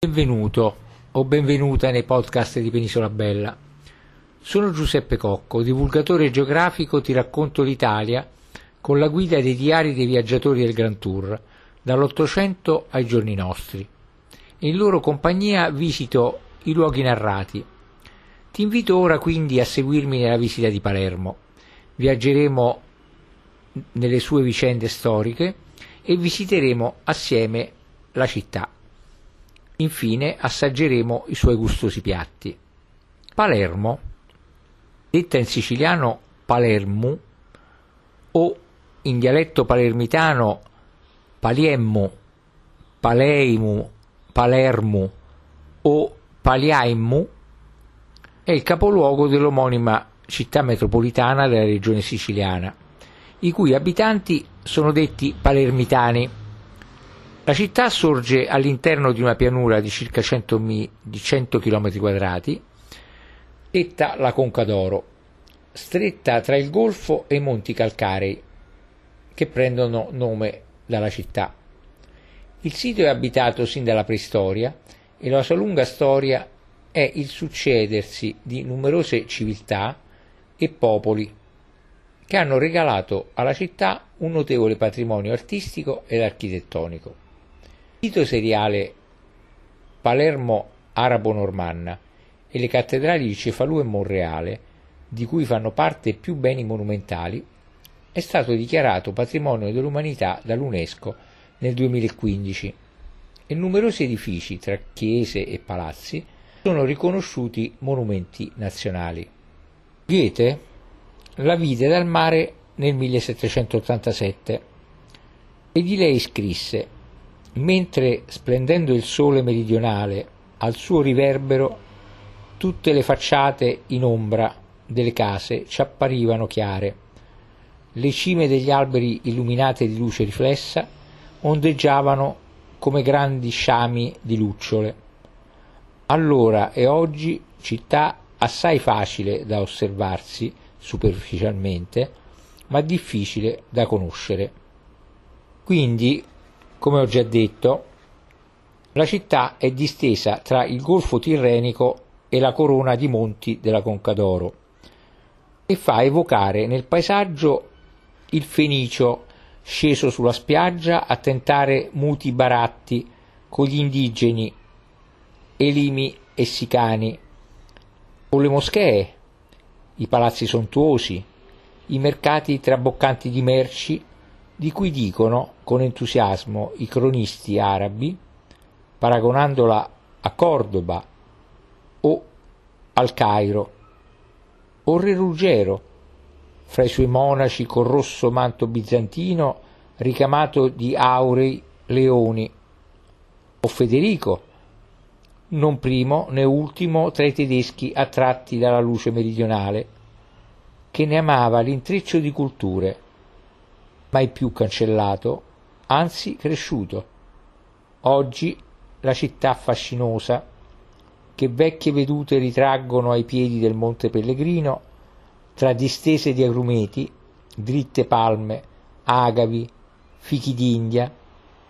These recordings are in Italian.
Benvenuto o benvenuta nei podcast di Penisola Bella. Sono Giuseppe Cocco, divulgatore geografico, ti racconto l'Italia con la guida dei diari dei viaggiatori del Grand Tour, dall'Ottocento ai giorni nostri. In loro compagnia visito i luoghi narrati. Ti invito ora quindi a seguirmi nella visita di Palermo. Viaggeremo nelle sue vicende storiche e visiteremo assieme la città. Infine assaggeremo i suoi gustosi piatti. Palermo, detta in siciliano Palermo o in dialetto palermitano Paliemmo, Paleimu, Palermo o Paliaimmu, è il capoluogo dell'omonima città metropolitana della regione siciliana, i cui abitanti sono detti palermitani la città sorge all'interno di una pianura di circa 100, mi, di 100 km quadrati, detta la Conca d'Oro, stretta tra il golfo e i monti calcarei, che prendono nome dalla città. Il sito è abitato sin dalla preistoria e la sua lunga storia è il succedersi di numerose civiltà e popoli che hanno regalato alla città un notevole patrimonio artistico ed architettonico. Sito seriale Palermo Arabo-Normanna e le cattedrali di Cefalù e Monreale, di cui fanno parte più beni monumentali, è stato dichiarato patrimonio dell'umanità dall'UNESCO nel 2015 e numerosi edifici tra chiese e palazzi sono riconosciuti monumenti nazionali. Goethe la vide dal mare nel 1787 e di lei scrisse mentre splendendo il sole meridionale al suo riverbero tutte le facciate in ombra delle case ci apparivano chiare. Le cime degli alberi illuminate di luce riflessa ondeggiavano come grandi sciami di lucciole. Allora e oggi città assai facile da osservarsi superficialmente ma difficile da conoscere. Quindi come ho già detto, la città è distesa tra il Golfo Tirrenico e la corona di monti della Conca d'Oro e fa evocare nel paesaggio il fenicio sceso sulla spiaggia a tentare muti baratti con gli indigeni elimi e sicani, o le moschee, i palazzi sontuosi, i mercati traboccanti di merci di cui dicono con entusiasmo i cronisti arabi, paragonandola a Cordoba o al Cairo, o Re Ruggero, fra i suoi monaci col rosso manto bizantino ricamato di aurei leoni, o Federico, non primo né ultimo tra i tedeschi attratti dalla luce meridionale, che ne amava l'intreccio di culture mai più cancellato, anzi cresciuto. Oggi la città fascinosa, che vecchie vedute ritraggono ai piedi del Monte Pellegrino, tra distese di agrumeti, dritte palme, agavi, fichi d'India,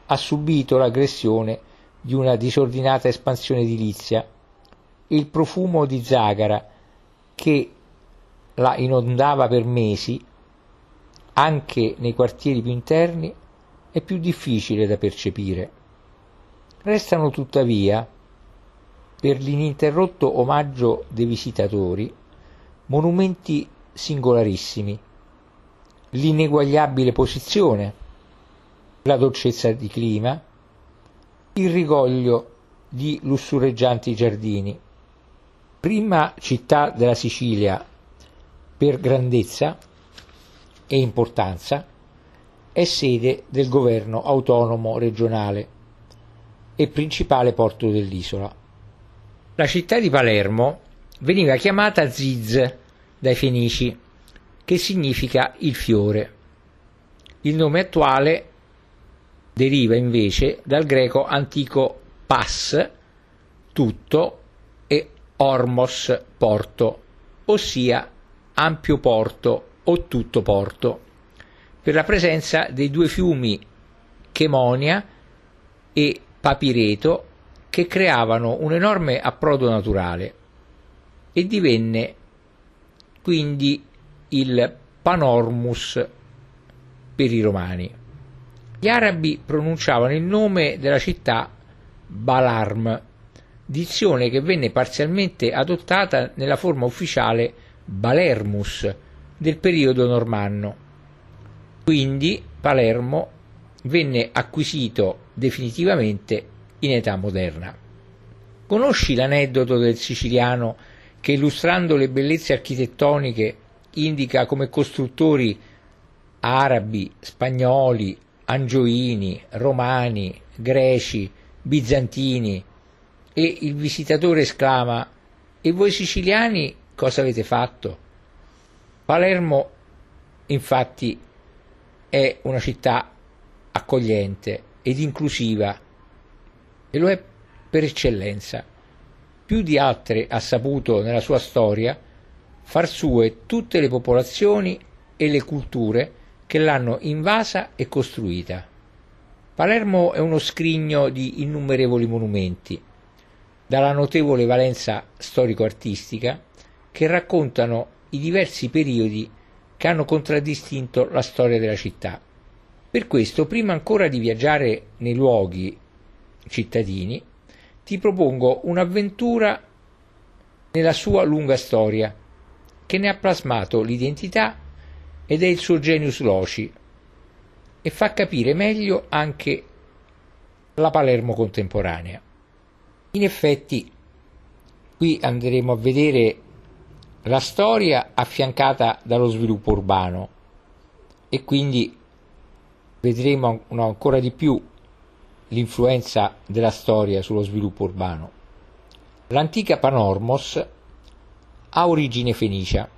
ha subito l'aggressione di una disordinata espansione edilizia il profumo di zagara che la inondava per mesi anche nei quartieri più interni, è più difficile da percepire. Restano tuttavia, per l'ininterrotto omaggio dei visitatori, monumenti singolarissimi, l'ineguagliabile posizione, la dolcezza di clima, il rigoglio di lussureggianti giardini. Prima città della Sicilia per grandezza, e importanza, è sede del governo autonomo regionale e principale porto dell'isola. La città di Palermo veniva chiamata Ziz dai Fenici, che significa il fiore. Il nome attuale deriva invece dal greco antico pas, tutto, e ormos, porto, ossia ampio porto o tutto Porto, per la presenza dei due fiumi Chemonia e Papireto che creavano un enorme approdo naturale e divenne quindi il Panormus per i romani. Gli arabi pronunciavano il nome della città Balarm, dizione che venne parzialmente adottata nella forma ufficiale Balermus del periodo normanno. Quindi Palermo venne acquisito definitivamente in età moderna. Conosci l'aneddoto del siciliano che illustrando le bellezze architettoniche indica come costruttori arabi, spagnoli, angioini, romani, greci, bizantini e il visitatore esclama E voi siciliani cosa avete fatto? Palermo infatti è una città accogliente ed inclusiva e lo è per eccellenza. Più di altre ha saputo nella sua storia far sue tutte le popolazioni e le culture che l'hanno invasa e costruita. Palermo è uno scrigno di innumerevoli monumenti, dalla notevole valenza storico-artistica, che raccontano i diversi periodi che hanno contraddistinto la storia della città. Per questo, prima ancora di viaggiare nei luoghi cittadini, ti propongo un'avventura nella sua lunga storia, che ne ha plasmato l'identità ed è il suo genius loci, e fa capire meglio anche la Palermo contemporanea. In effetti, qui andremo a vedere la storia affiancata dallo sviluppo urbano e quindi vedremo ancora di più l'influenza della storia sullo sviluppo urbano. L'antica Panormos ha origine fenicia,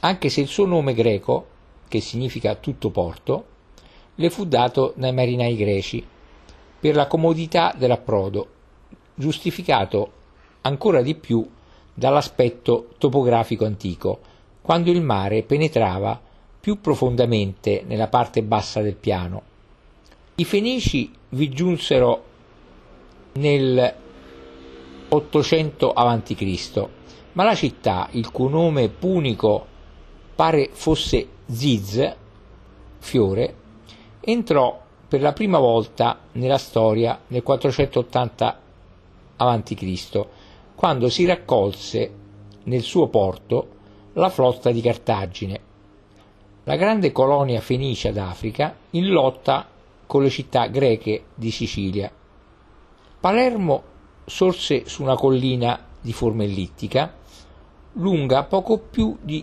anche se il suo nome greco, che significa tutto porto, le fu dato dai marinai greci per la comodità dell'approdo, giustificato ancora di più dall'aspetto topografico antico, quando il mare penetrava più profondamente nella parte bassa del piano. I Fenici vi giunsero nel 800 a.C., ma la città, il cui nome punico pare fosse Ziz, fiore, entrò per la prima volta nella storia nel 480 a.C., quando si raccolse nel suo porto la flotta di Cartagine, la grande colonia fenicia d'Africa in lotta con le città greche di Sicilia. Palermo sorse su una collina di forma ellittica, lunga poco più di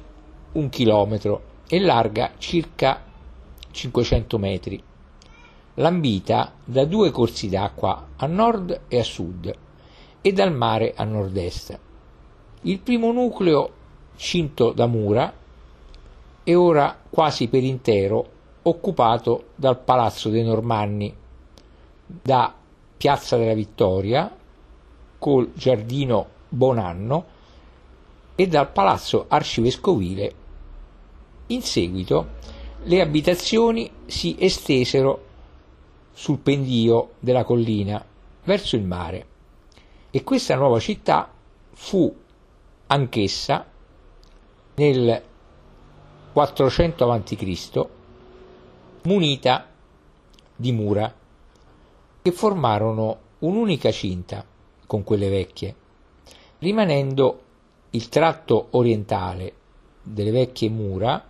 un chilometro e larga circa 500 metri, lambita da due corsi d'acqua a nord e a sud e dal mare a nord-est. Il primo nucleo, cinto da mura, è ora quasi per intero occupato dal Palazzo dei Normanni, da Piazza della Vittoria, col Giardino Bonanno e dal Palazzo Arcivescovile. In seguito le abitazioni si estesero sul pendio della collina verso il mare e questa nuova città fu anch'essa nel 400 a.C. munita di mura che formarono un'unica cinta con quelle vecchie, rimanendo il tratto orientale delle vecchie mura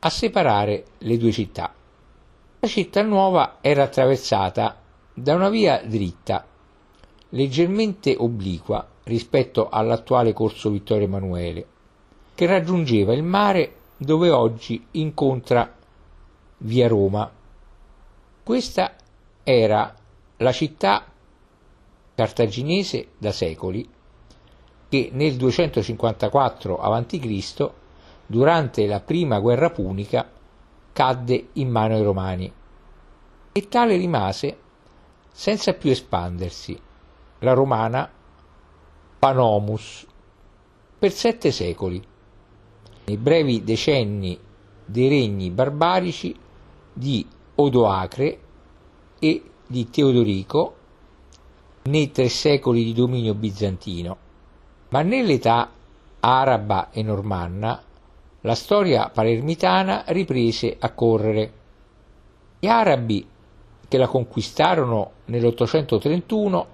a separare le due città. La città nuova era attraversata da una via dritta leggermente obliqua rispetto all'attuale corso Vittorio Emanuele, che raggiungeva il mare dove oggi incontra via Roma. Questa era la città cartaginese da secoli che nel 254 a.C., durante la prima guerra punica, cadde in mano ai romani e tale rimase senza più espandersi la romana Panomus per sette secoli. Nei brevi decenni dei regni barbarici di Odoacre e di Teodorico nei tre secoli di dominio bizantino, ma nell'età araba e normanna la storia palermitana riprese a correre. Gli arabi che la conquistarono nell'831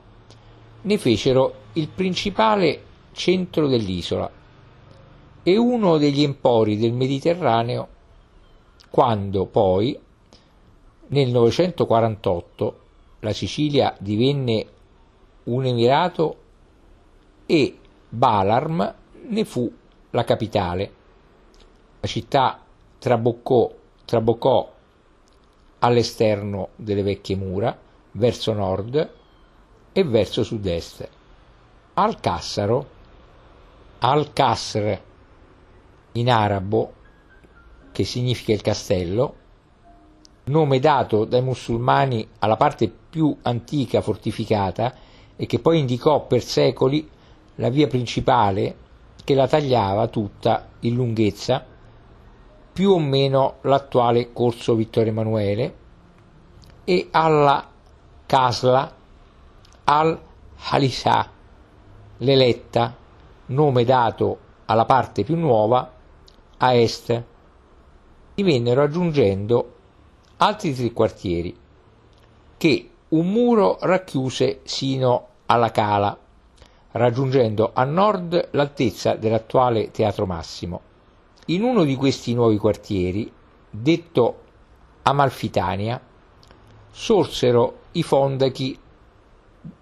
ne fecero il principale centro dell'isola e uno degli empori del Mediterraneo quando poi nel 948 la Sicilia divenne un emirato e Balarm ne fu la capitale. La città traboccò, traboccò all'esterno delle vecchie mura, verso nord e verso sud-est. Al-Cassaro, Al-Kasr in arabo, che significa il castello, nome dato dai musulmani alla parte più antica fortificata e che poi indicò per secoli la via principale che la tagliava tutta in lunghezza, più o meno l'attuale corso Vittorio Emanuele, e alla Casla al-Halisa, l'eletta, nome dato alla parte più nuova a est. Divennero aggiungendo altri tre quartieri che un muro racchiuse sino alla cala, raggiungendo a nord l'altezza dell'attuale Teatro Massimo. In uno di questi nuovi quartieri, detto Amalfitania, sorsero i fondachi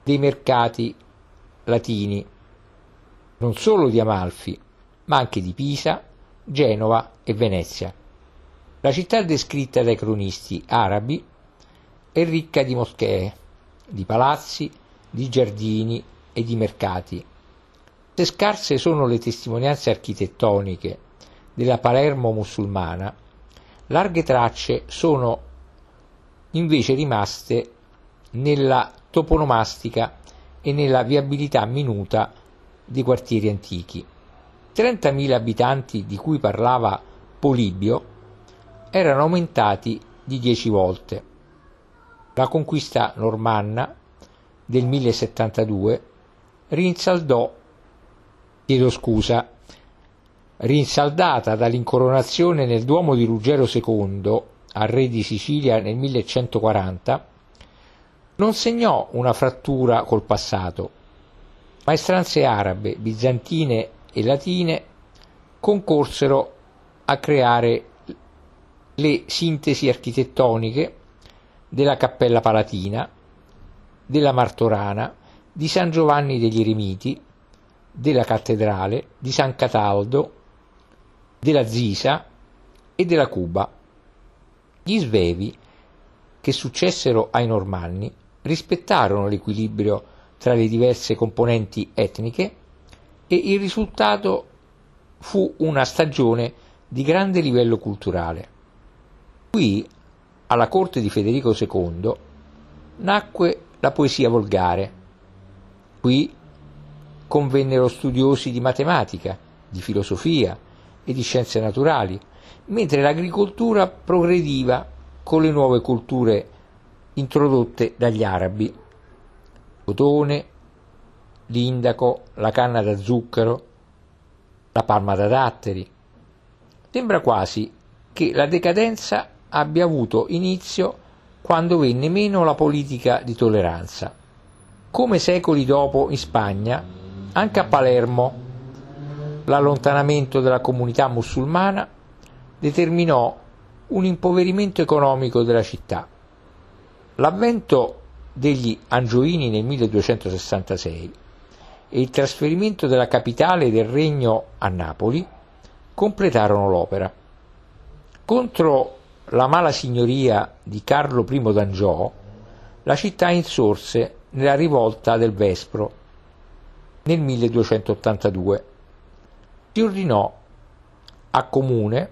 dei mercati latini, non solo di Amalfi, ma anche di Pisa, Genova e Venezia. La città descritta dai cronisti arabi è ricca di moschee, di palazzi, di giardini e di mercati. Se scarse sono le testimonianze architettoniche della Palermo musulmana, larghe tracce sono invece rimaste nella toponomastica e nella viabilità minuta dei quartieri antichi. 30.000 abitanti di cui parlava Polibio erano aumentati di 10 volte. La conquista normanna del 1072 rinsaldò, chiedo scusa, rinsaldata dall'incoronazione nel Duomo di Ruggero II al re di Sicilia nel 1140, non segnò una frattura col passato. Maestranze arabe, bizantine e latine concorsero a creare le sintesi architettoniche della Cappella Palatina, della Martorana, di San Giovanni degli Eremiti, della Cattedrale, di San Cataldo, della Zisa e della Cuba. Gli svevi che successero ai Normanni rispettarono l'equilibrio tra le diverse componenti etniche e il risultato fu una stagione di grande livello culturale. Qui, alla corte di Federico II, nacque la poesia volgare. Qui convennero studiosi di matematica, di filosofia e di scienze naturali, mentre l'agricoltura progrediva con le nuove culture introdotte dagli arabi, cotone, l'indaco, la canna da zucchero, la palma da datteri. Sembra quasi che la decadenza abbia avuto inizio quando venne meno la politica di tolleranza. Come secoli dopo in Spagna, anche a Palermo l'allontanamento della comunità musulmana determinò un impoverimento economico della città. L'avvento degli Angioini nel 1266 e il trasferimento della capitale del regno a Napoli completarono l'opera. Contro la mala signoria di Carlo I d'Angiò, la città insorse nella rivolta del Vespro nel 1282. Si ordinò a comune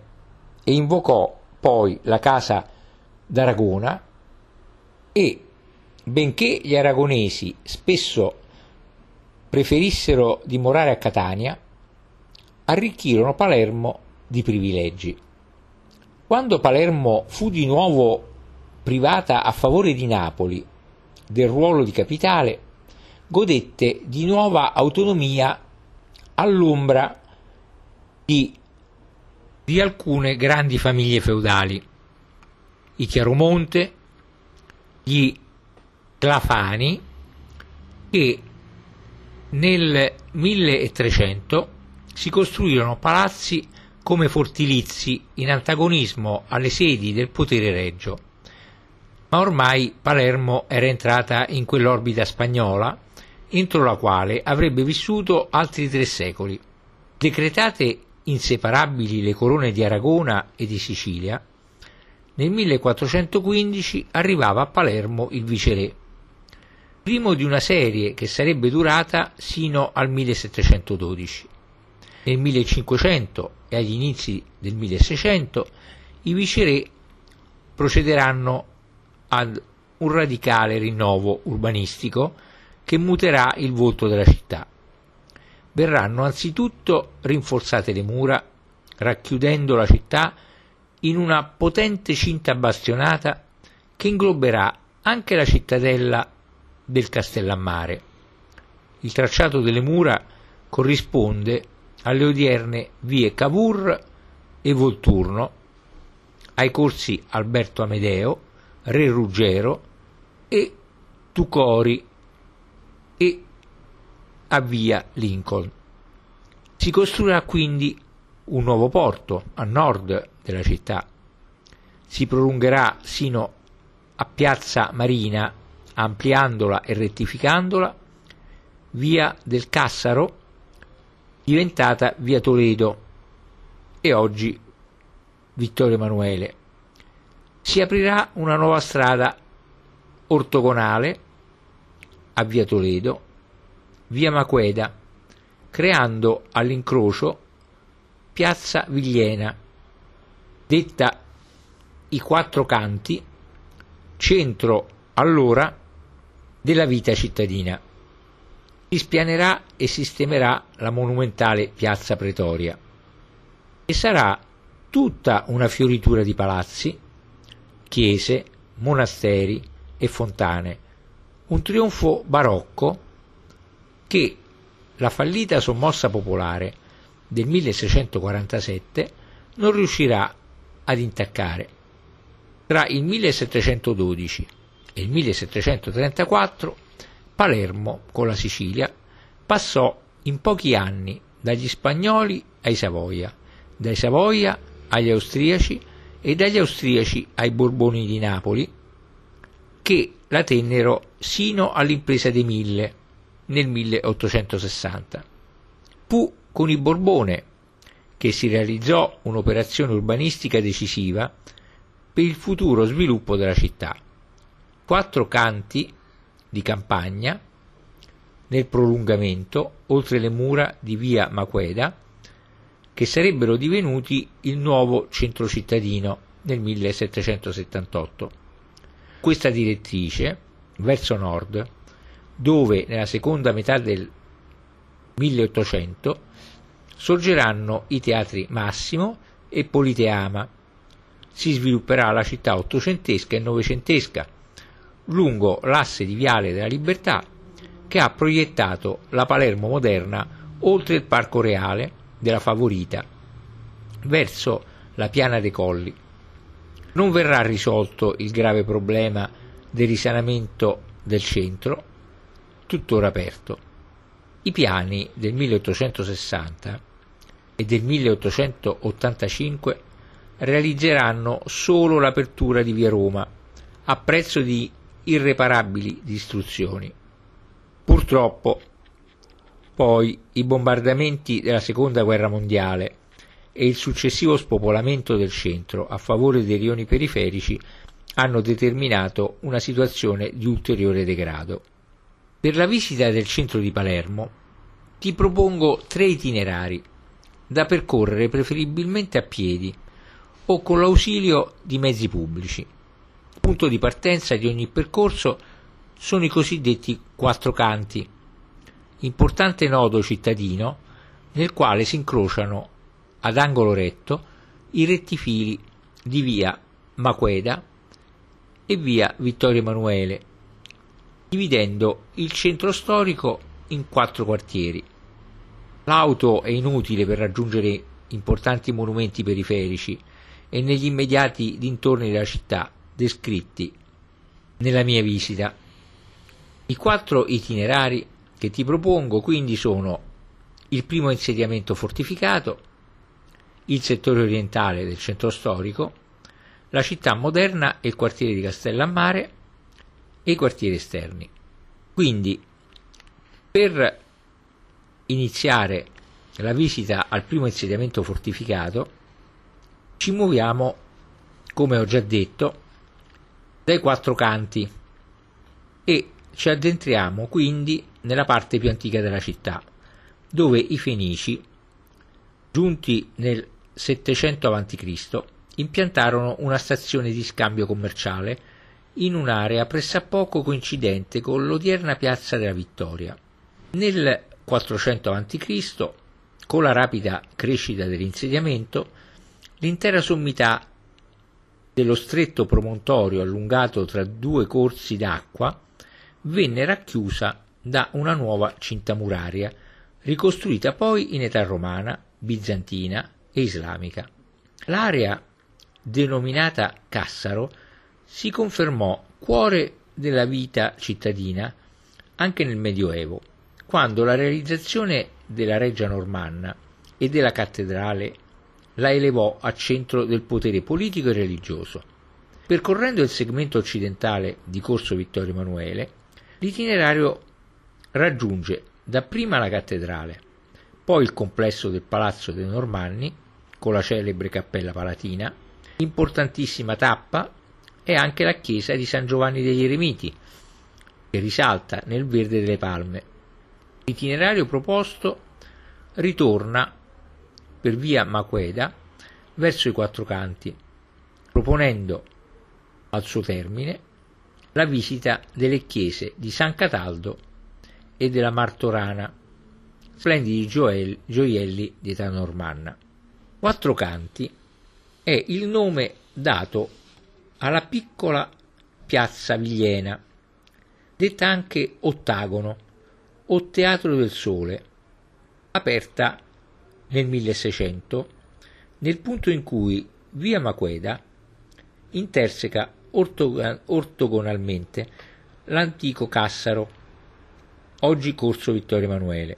e invocò poi la casa d'Aragona e, benché gli aragonesi spesso preferissero dimorare a Catania, arricchirono Palermo di privilegi. Quando Palermo fu di nuovo privata a favore di Napoli del ruolo di capitale, godette di nuova autonomia all'ombra di, di alcune grandi famiglie feudali, i Chiaromonte, gli Clafani, che nel 1300 si costruirono palazzi come fortilizi in antagonismo alle sedi del potere reggio. Ma ormai Palermo era entrata in quell'orbita spagnola entro la quale avrebbe vissuto altri tre secoli. Decretate inseparabili le corone di Aragona e di Sicilia, nel 1415 arrivava a Palermo il viceré, primo di una serie che sarebbe durata sino al 1712. Nel 1500 e agli inizi del 1600 i viceré procederanno ad un radicale rinnovo urbanistico che muterà il volto della città. Verranno anzitutto rinforzate le mura, racchiudendo la città in una potente cinta bastionata che ingloberà anche la cittadella del Castellammare. Il tracciato delle mura corrisponde alle odierne vie Cavour e Volturno, ai corsi Alberto Amedeo, Re Ruggero e Tucori e a via Lincoln. Si costruirà quindi un nuovo porto a nord della città. Si prolungherà sino a Piazza Marina, ampliandola e rettificandola, via del Cassaro, diventata via Toledo e oggi Vittorio Emanuele. Si aprirà una nuova strada ortogonale a via Toledo, via Maqueda, creando all'incrocio piazza Vigliena, detta i quattro canti, centro allora della vita cittadina. Si spianerà e sistemerà la monumentale piazza Pretoria e sarà tutta una fioritura di palazzi, chiese, monasteri e fontane un trionfo barocco che la fallita sommossa popolare del 1647 non riuscirà ad intaccare. Tra il 1712 e il 1734 Palermo, con la Sicilia, passò in pochi anni dagli spagnoli ai Savoia, dai Savoia agli austriaci e dagli austriaci ai Borboni di Napoli, che la tennero sino all'impresa dei Mille nel 1860. Fu con i Borbone che si realizzò un'operazione urbanistica decisiva per il futuro sviluppo della città. Quattro canti di campagna nel prolungamento oltre le mura di via Maqueda che sarebbero divenuti il nuovo centro cittadino nel 1778 questa direttrice verso nord, dove nella seconda metà del 1800 sorgeranno i teatri Massimo e Politeama. Si svilupperà la città ottocentesca e novecentesca lungo l'asse di Viale della Libertà che ha proiettato la Palermo moderna oltre il Parco Reale della Favorita verso la Piana dei Colli non verrà risolto il grave problema del risanamento del centro, tuttora aperto. I piani del 1860 e del 1885 realizzeranno solo l'apertura di via Roma a prezzo di irreparabili distruzioni. Purtroppo, poi, i bombardamenti della Seconda Guerra Mondiale e il successivo spopolamento del centro a favore dei rioni periferici hanno determinato una situazione di ulteriore degrado. Per la visita del centro di Palermo ti propongo tre itinerari da percorrere preferibilmente a piedi o con l'ausilio di mezzi pubblici. Punto di partenza di ogni percorso sono i cosiddetti quattro canti, importante nodo cittadino nel quale si incrociano ad angolo retto i rettifili di via Maqueda e via Vittorio Emanuele, dividendo il centro storico in quattro quartieri. L'auto è inutile per raggiungere importanti monumenti periferici e negli immediati dintorni della città descritti nella mia visita. I quattro itinerari che ti propongo quindi sono il primo insediamento fortificato, il settore orientale del centro storico, la città moderna e il quartiere di Castellammare e i quartieri esterni. Quindi, per iniziare la visita al primo insediamento fortificato, ci muoviamo, come ho già detto, dai quattro canti e ci addentriamo quindi nella parte più antica della città, dove i Fenici, giunti nel 700 a.C., impiantarono una stazione di scambio commerciale in un'area pressappoco coincidente con l'odierna piazza della Vittoria. Nel 400 a.C., con la rapida crescita dell'insediamento, l'intera sommità dello stretto promontorio allungato tra due corsi d'acqua venne racchiusa da una nuova cinta muraria, ricostruita poi in età romana, bizantina e islamica. L'area denominata Cassaro si confermò cuore della vita cittadina anche nel Medioevo, quando la realizzazione della reggia normanna e della cattedrale la elevò a centro del potere politico e religioso. Percorrendo il segmento occidentale di Corso Vittorio Emanuele, l'itinerario raggiunge dapprima la cattedrale, poi il complesso del Palazzo dei Normanni, con la celebre Cappella Palatina, importantissima tappa è anche la chiesa di San Giovanni degli Eremiti, che risalta nel verde delle palme. L'itinerario proposto ritorna per via Maqueda verso i quattro canti, proponendo al suo termine la visita delle chiese di San Cataldo e della Martorana, splendidi gioielli di età normanna. Quattro canti è il nome dato alla piccola piazza Vigliena, detta anche Ottagono o Teatro del Sole, aperta nel 1600, nel punto in cui via Maqueda interseca ortogonalmente l'antico Cassaro, oggi corso Vittorio Emanuele.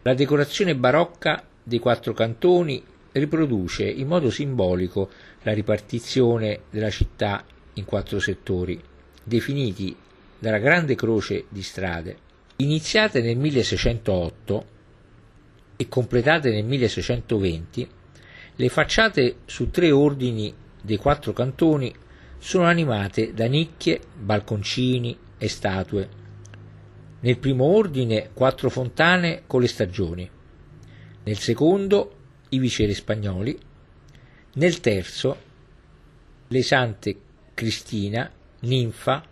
La decorazione barocca dei quattro cantoni riproduce in modo simbolico la ripartizione della città in quattro settori, definiti dalla grande croce di strade. Iniziate nel 1608 e completate nel 1620, le facciate su tre ordini dei quattro cantoni sono animate da nicchie, balconcini e statue. Nel primo ordine quattro fontane con le stagioni, nel secondo i viceri spagnoli, nel terzo le sante Cristina, Ninfa,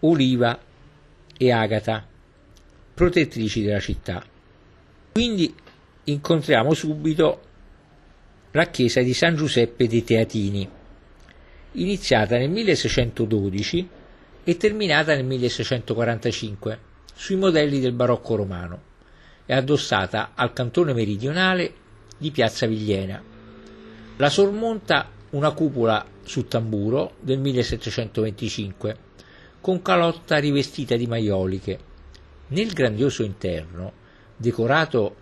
Oliva e Agata, protettrici della città. Quindi incontriamo subito la chiesa di San Giuseppe dei Teatini, iniziata nel 1612 e terminata nel 1645 sui modelli del barocco romano e addossata al cantone meridionale di Piazza Vigliena. La sormonta una cupola su tamburo del 1725 con calotta rivestita di maioliche. Nel grandioso interno, decorato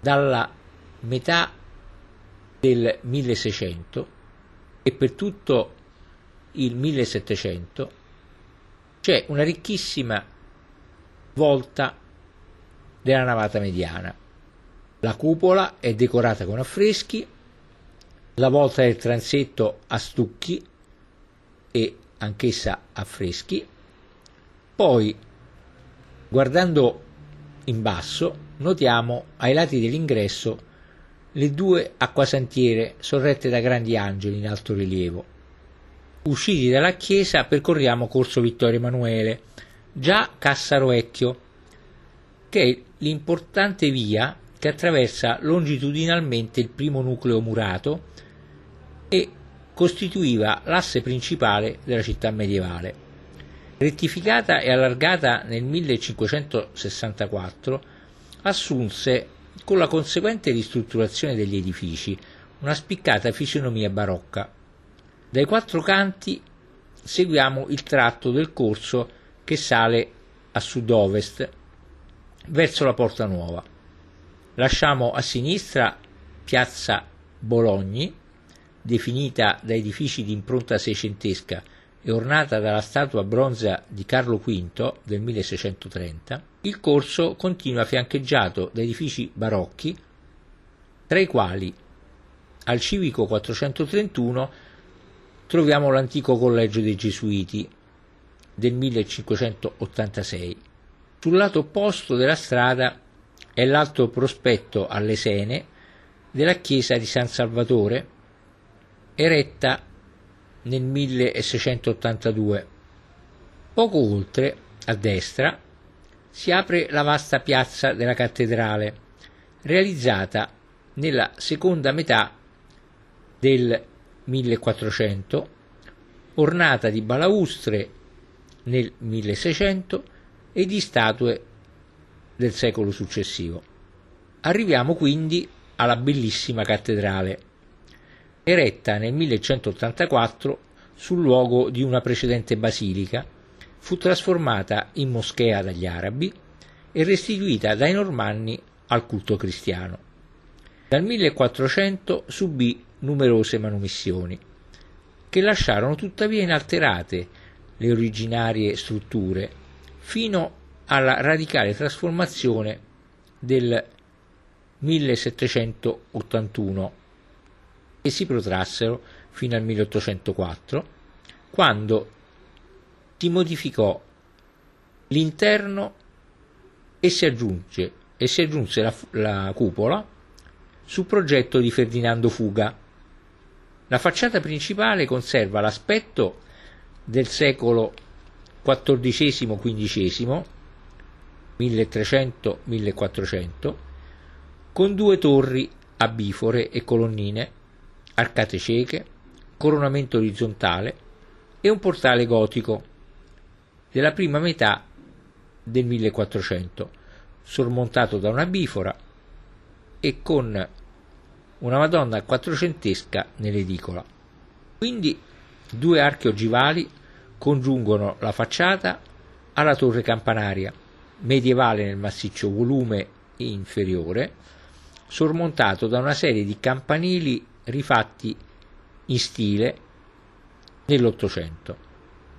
dalla metà del 1600 e per tutto il 1700 c'è una ricchissima volta della navata mediana. La cupola è decorata con affreschi, la volta del transetto a stucchi e anch'essa affreschi. Poi, guardando in basso, notiamo ai lati dell'ingresso le due acquasantiere sorrette da grandi angeli in alto rilievo. Usciti dalla chiesa percorriamo Corso Vittorio Emanuele, già Cassaro Vecchio, che è l'importante via che attraversa longitudinalmente il primo nucleo murato e costituiva l'asse principale della città medievale. Rettificata e allargata nel 1564, assunse, con la conseguente ristrutturazione degli edifici, una spiccata fisionomia barocca. Dai quattro canti seguiamo il tratto del corso che sale a sud-ovest verso la Porta Nuova. Lasciamo a sinistra piazza Bologni, definita da edifici di impronta seicentesca e ornata dalla statua bronzea di Carlo V del 1630, il corso continua fiancheggiato da edifici barocchi, tra i quali al civico 431 troviamo l'antico collegio dei Gesuiti del 1586. Sul lato opposto della strada è l'alto prospetto alle Sene della chiesa di San Salvatore, eretta nel 1682. Poco oltre, a destra, si apre la vasta piazza della cattedrale, realizzata nella seconda metà del 1400, ornata di balaustre nel 1600 e di statue del secolo successivo. Arriviamo quindi alla bellissima cattedrale, eretta nel 1184 sul luogo di una precedente basilica, fu trasformata in moschea dagli arabi e restituita dai normanni al culto cristiano. Dal 1400 subì numerose manomissioni, che lasciarono tuttavia inalterate le originarie strutture, fino alla radicale trasformazione del 1781 e si protrassero fino al 1804, quando si modificò l'interno e si, aggiunge, e si aggiunse la, la cupola su progetto di Ferdinando Fuga. La facciata principale conserva l'aspetto del secolo XIV-XV, 1300-1400, con due torri a bifore e colonnine, arcate cieche, coronamento orizzontale e un portale gotico della prima metà del 1400, sormontato da una bifora e con una Madonna quattrocentesca nell'edicola. Quindi due archi ogivali congiungono la facciata alla torre campanaria, medievale nel massiccio volume inferiore, sormontato da una serie di campanili rifatti in stile nell'Ottocento.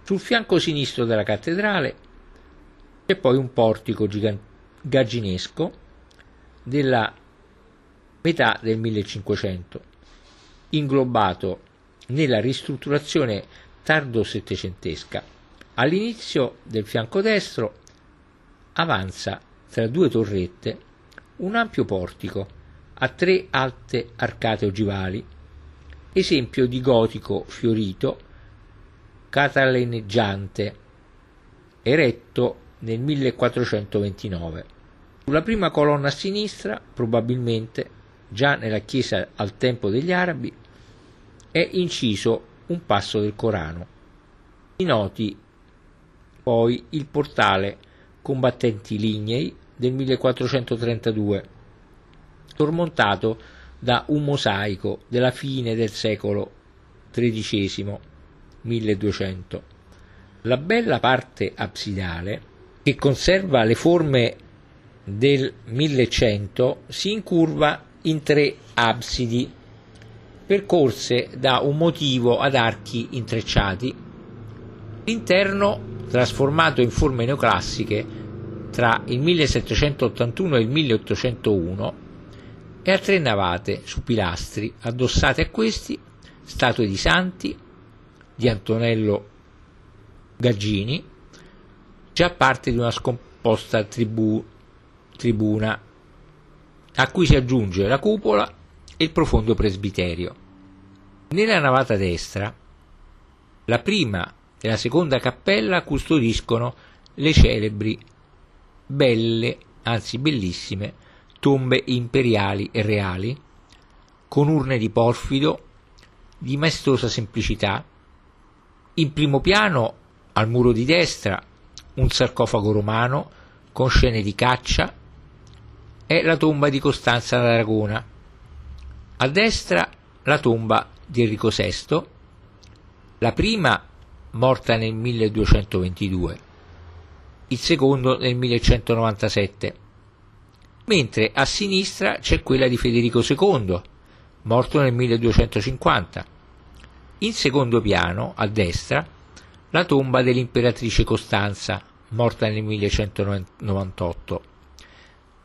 Sul fianco sinistro della cattedrale c'è poi un portico gagginesco della metà del 1500, inglobato nella ristrutturazione tardo-settecentesca. All'inizio del fianco destro avanza tra due torrette un ampio portico a tre alte arcate ogivali, esempio di gotico fiorito catalaneggiante, eretto nel 1429. Sulla prima colonna a sinistra, probabilmente già nella chiesa al tempo degli arabi, è inciso un passo del Corano. Si noti poi il portale combattenti lignei del 1432, sormontato da un mosaico della fine del secolo XIII, 1200. La bella parte absidale, che conserva le forme del 1100, si incurva in tre absidi, percorse da un motivo ad archi intrecciati. L'interno, trasformato in forme neoclassiche tra il 1781 e il 1801, è a tre navate su pilastri, addossate a questi statue di santi, di Antonello Gaggini, già parte di una scomposta tribù, tribuna a cui si aggiunge la cupola e il profondo presbiterio. Nella navata destra, la prima e la seconda cappella custodiscono le celebri, belle, anzi bellissime, tombe imperiali e reali, con urne di porfido, di maestosa semplicità. In primo piano al muro di destra un sarcofago romano con scene di caccia è la tomba di Costanza d'Aragona. A destra la tomba di Enrico VI, la prima morta nel 1222, il secondo nel 1197, mentre a sinistra c'è quella di Federico II, morto nel 1250. In secondo piano, a destra, la tomba dell'imperatrice Costanza, morta nel 1198.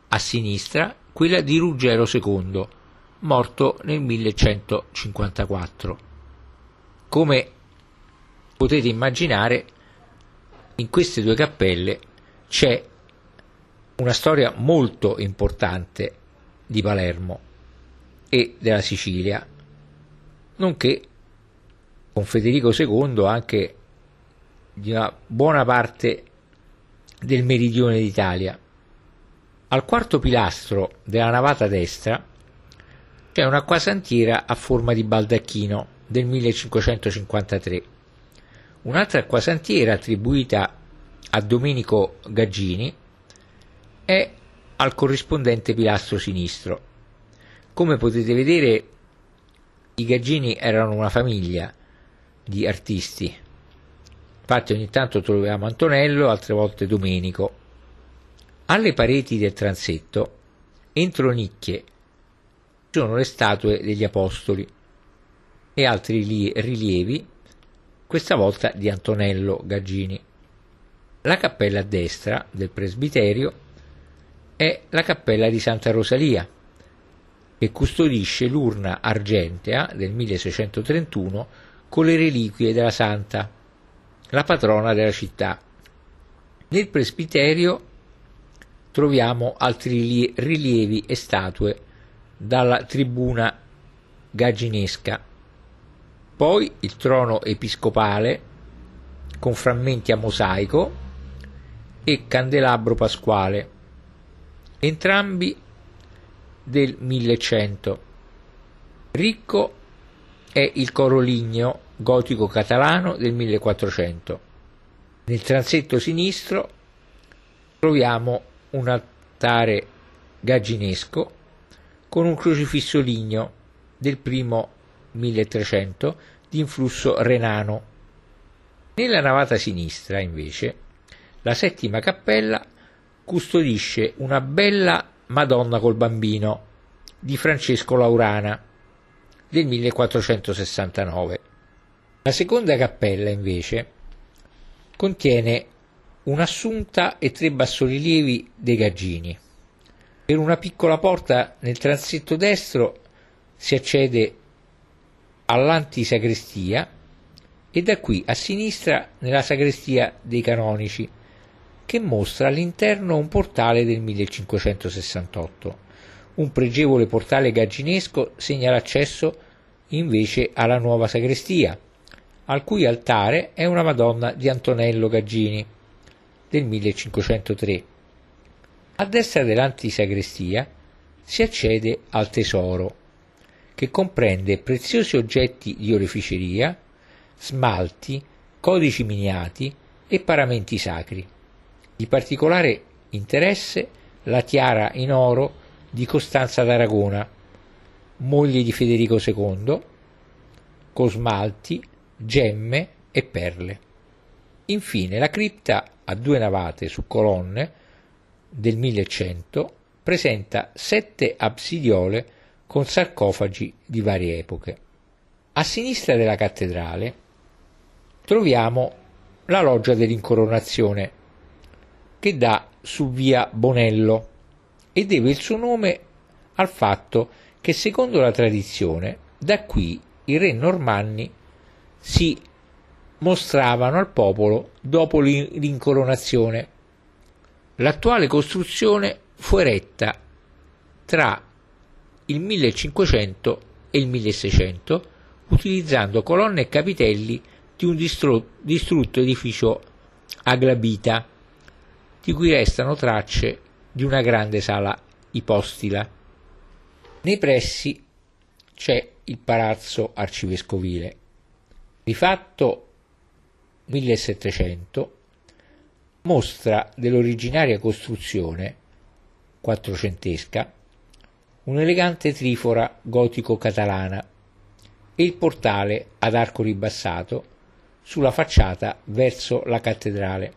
A sinistra, quella di Ruggero II, morto nel 1154. Come potete immaginare, in queste due cappelle c'è una storia molto importante di Palermo e della Sicilia, nonché con Federico II anche di una buona parte del meridione d'Italia. Al quarto pilastro della navata destra c'è una acquasantiera a forma di baldacchino del 1553. Un'altra acquasantiera attribuita a Domenico Gaggini è al corrispondente pilastro sinistro. Come potete vedere, i Gaggini erano una famiglia di artisti. Infatti ogni tanto troviamo Antonello, altre volte Domenico. Alle pareti del transetto, entro nicchie, sono le statue degli apostoli e altri rilievi, questa volta di Antonello Gaggini. La cappella a destra del presbiterio è la cappella di Santa Rosalia, che custodisce l'urna argentea del 1631 con le reliquie della santa, la patrona della città. Nel presbiterio troviamo altri rilievi e statue dalla tribuna gagginesca, poi il trono episcopale con frammenti a mosaico e candelabro pasquale, entrambi del 1100. Ricco è il coro ligneo gotico catalano del 1400. Nel transetto sinistro troviamo un altare gagginesco con un crocifisso ligneo del primo 1300 di influsso renano. Nella navata sinistra, invece, la settima cappella custodisce una bella Madonna col bambino di Francesco Laurana del 1469. La seconda cappella, invece, contiene un'assunta e tre bassorilievi dei Gaggini. Per una piccola porta nel transetto destro si accede all'antisagrestia e da qui a sinistra nella sagrestia dei canonici, che mostra all'interno un portale del 1568. Un pregevole portale gagginesco segna l'accesso invece alla nuova sagrestia, al cui altare è una Madonna di Antonello Gaggini del 1503. A destra dell'antisagrestia si accede al tesoro, che comprende preziosi oggetti di oreficeria, smalti, codici miniati e paramenti sacri. Di particolare interesse la tiara in oro di Costanza d'Aragona, moglie di Federico II, con smalti, gemme e perle. Infine la cripta a due navate su colonne del 1100 presenta sette absidiole con sarcofagi di varie epoche. A sinistra della cattedrale troviamo la loggia dell'incoronazione che dà su via Bonello e deve il suo nome al fatto che secondo la tradizione da qui i re normanni si mostravano al popolo dopo l'incoronazione. L'attuale costruzione fu eretta tra il 1500 e il 1600 utilizzando colonne e capitelli di un distrutto edificio aglabita di cui restano tracce di una grande sala ipostila. Nei pressi c'è il palazzo arcivescovile. Di fatto 1700 mostra dell'originaria costruzione quattrocentesca un'elegante trifora gotico-catalana e il portale ad arco ribassato sulla facciata verso la cattedrale.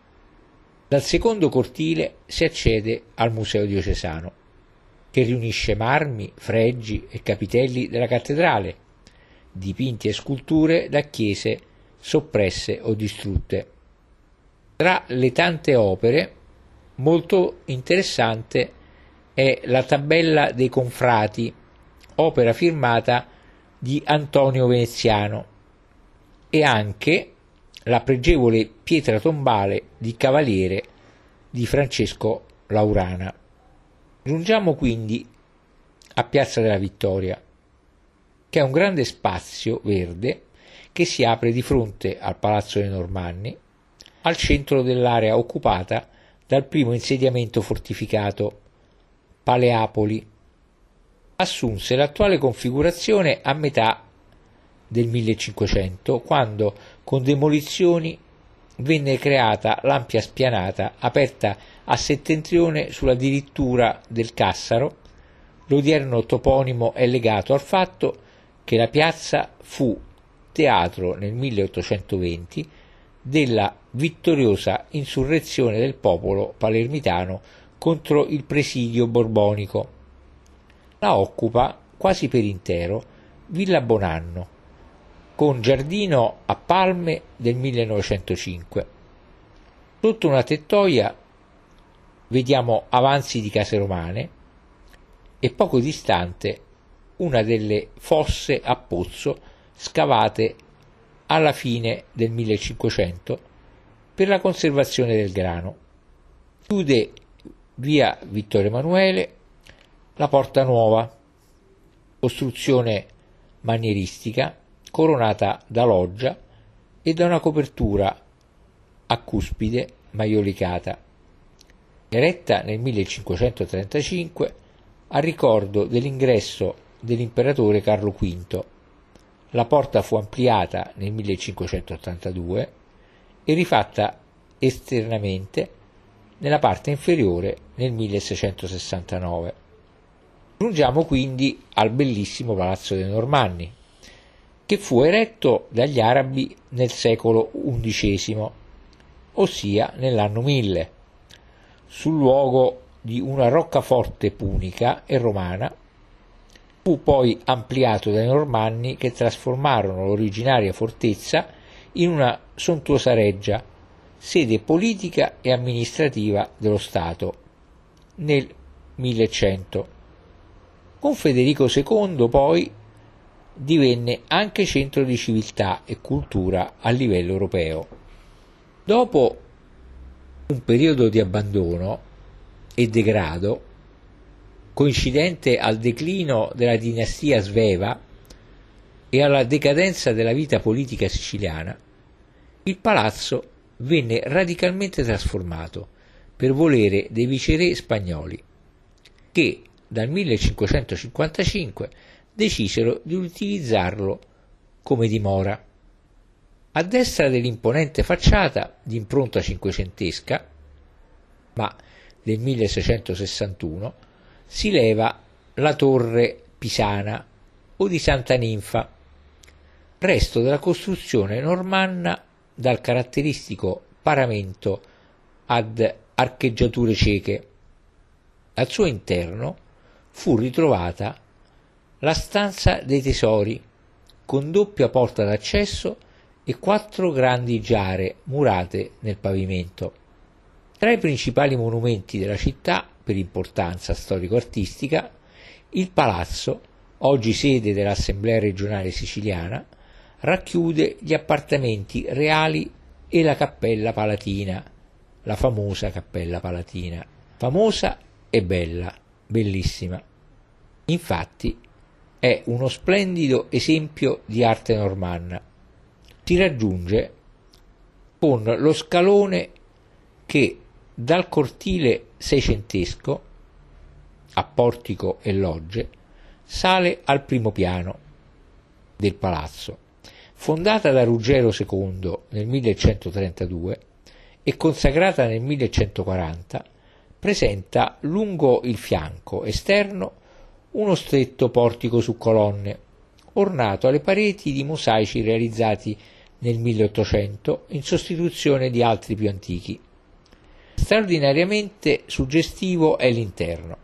Dal secondo cortile si accede al Museo diocesano, che riunisce marmi, fregi e capitelli della cattedrale, dipinti e sculture da chiese soppresse o distrutte. Tra le tante opere, molto interessante è la tabella dei confrati, opera firmata di Antonio Veneziano, e anche la pregevole pietra tombale di Cavaliere di Francesco Laurana. Giungiamo quindi a Piazza della Vittoria, che è un grande spazio verde che si apre di fronte al Palazzo dei Normanni, al centro dell'area occupata dal primo insediamento fortificato, Paleapoli. Assunse l'attuale configurazione a metà del 1500, quando con demolizioni venne creata l'ampia spianata aperta a settentrione sulla dirittura del Cassaro. L'odierno toponimo è legato al fatto che la piazza fu teatro nel 1820 della vittoriosa insurrezione del popolo palermitano contro il presidio borbonico. La occupa quasi per intero Villa Bonanno, con giardino a palme del 1905. Sotto una tettoia vediamo avanzi di case romane e poco distante una delle fosse a pozzo scavate alla fine del 1500 per la conservazione del grano. Chiude via Vittorio Emanuele la Porta Nuova, costruzione manieristica coronata da loggia e da una copertura a cuspide maiolicata, eretta nel 1535 a ricordo dell'ingresso dell'imperatore Carlo V. La porta fu ampliata nel 1582 e rifatta esternamente nella parte inferiore nel 1669. Giungiamo quindi al bellissimo Palazzo dei Normanni, che fu eretto dagli arabi nel secolo XI, ossia nell'anno 1000, sul luogo di una roccaforte punica e romana, fu poi ampliato dai normanni che trasformarono l'originaria fortezza in una sontuosa reggia, sede politica e amministrativa dello Stato, nel 1100. Con Federico II poi divenne anche centro di civiltà e cultura a livello europeo. Dopo un periodo di abbandono e degrado, coincidente al declino della dinastia sveva e alla decadenza della vita politica siciliana, il palazzo venne radicalmente trasformato per volere dei viceré spagnoli, che dal 1555 decisero di utilizzarlo come dimora. A destra dell'imponente facciata di impronta cinquecentesca, ma del 1661, si leva la torre pisana o di Santa Ninfa, resto della costruzione normanna dal caratteristico paramento ad archeggiature cieche. Al suo interno fu ritrovata la stanza dei tesori, con doppia porta d'accesso e quattro grandi giare murate nel pavimento. Tra i principali monumenti della città, per importanza storico-artistica, il palazzo, oggi sede dell'Assemblea regionale siciliana, racchiude gli appartamenti reali e la cappella palatina, la famosa cappella palatina, famosa e bella, bellissima. Infatti è uno splendido esempio di arte normanna. Si raggiunge con lo scalone che dal cortile seicentesco a portico e logge sale al primo piano del palazzo, fondata da Ruggero II nel 1132 e consacrata nel 1140, presenta lungo il fianco esterno uno stretto portico su colonne, ornato alle pareti di mosaici realizzati nel 1800 in sostituzione di altri più antichi. Straordinariamente suggestivo è l'interno,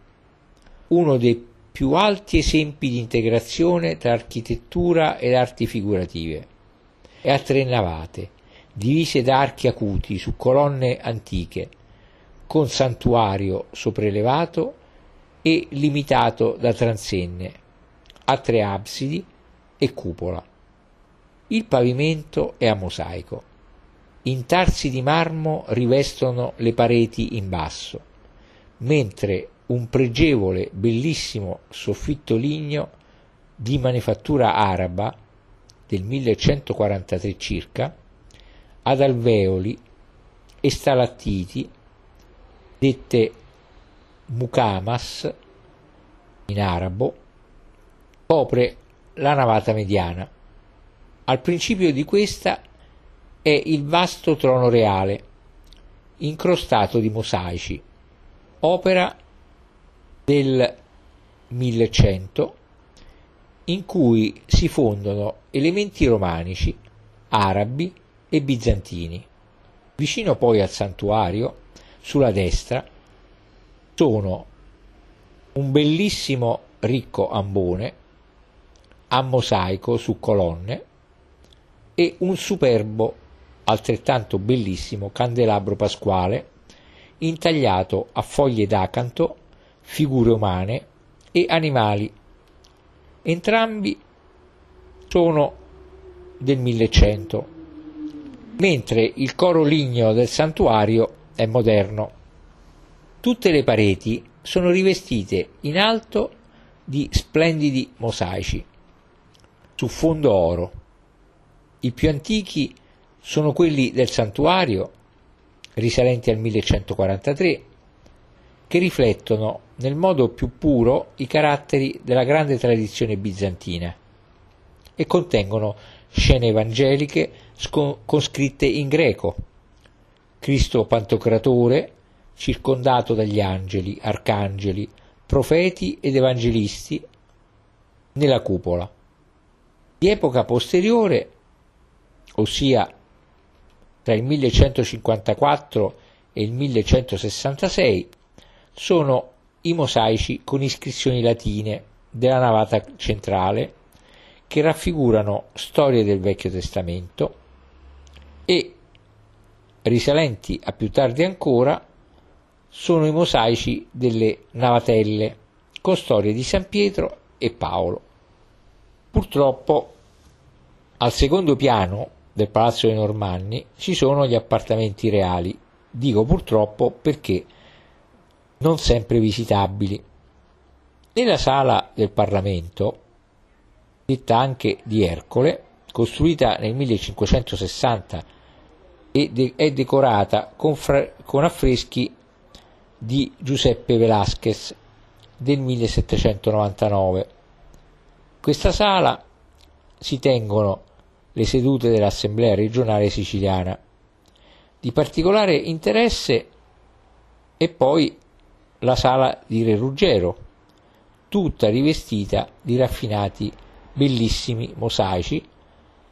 uno dei più alti esempi di integrazione tra architettura ed arti figurative. È a tre navate, divise da archi acuti su colonne antiche, con santuario sopraelevato e limitato da transenne, a tre absidi e cupola. Il pavimento è a mosaico. Intarsi di marmo rivestono le pareti in basso, mentre un pregevole, bellissimo soffitto ligneo di manifattura araba del 1143 circa, ad alveoli e stalattiti, dette mukamas in arabo, copre la navata mediana. Al principio di questa è il vasto trono reale, incrostato di mosaici, opera del 1100, in cui si fondono elementi romanici, arabi e bizantini. Vicino poi al santuario, sulla destra, sono un bellissimo ricco ambone a mosaico su colonne e un superbo, altrettanto bellissimo, candelabro pasquale, intagliato a foglie d'acanto, figure umane e animali. Entrambi sono del 1100, mentre il coro ligneo del santuario è moderno. Tutte le pareti sono rivestite in alto di splendidi mosaici su fondo oro. I più antichi sono quelli del santuario, risalenti al 1143, che riflettono nel modo più puro i caratteri della grande tradizione bizantina e contengono scene evangeliche con scritte in greco, Cristo Pantocratore circondato dagli angeli, arcangeli, profeti ed evangelisti nella cupola. Di epoca posteriore ossia tra il 1154 e il 1166, sono i mosaici con iscrizioni latine della navata centrale che raffigurano storie del Vecchio Testamento e risalenti a più tardi ancora sono i mosaici delle navatelle con storie di San Pietro e Paolo. Purtroppo al secondo piano del Palazzo dei Normanni ci sono gli appartamenti reali, dico purtroppo perché non sempre visitabili. Nella sala del Parlamento, detta anche di Ercole, costruita nel 1560 e è decorata con affreschi di Giuseppe Velasquez del 1799. Questa sala si tengono le sedute dell'Assemblea regionale siciliana. Di particolare interesse è poi la sala di Re Ruggero, tutta rivestita di raffinati bellissimi mosaici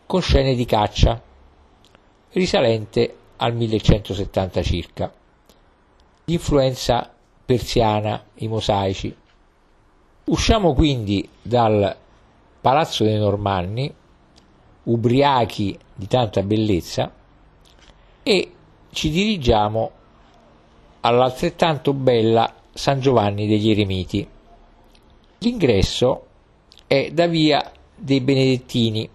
con scene di caccia, risalente al 1170 circa. L'influenza persiana, i mosaici. Usciamo quindi dal Palazzo dei Normanni ubriachi di tanta bellezza e ci dirigiamo all'altrettanto bella San Giovanni degli Eremiti. L'ingresso è da via dei Benedettini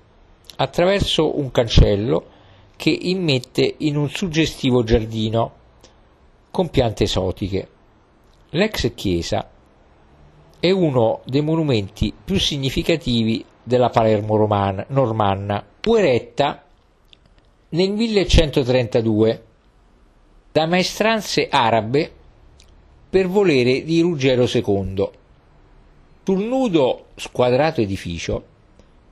attraverso un cancello che immette in un suggestivo giardino con piante esotiche. L'ex chiesa è uno dei monumenti più significativi della Palermo romana, normanna, fu eretta nel 1132 da maestranze arabe per volere di Ruggero II. Sul nudo squadrato edificio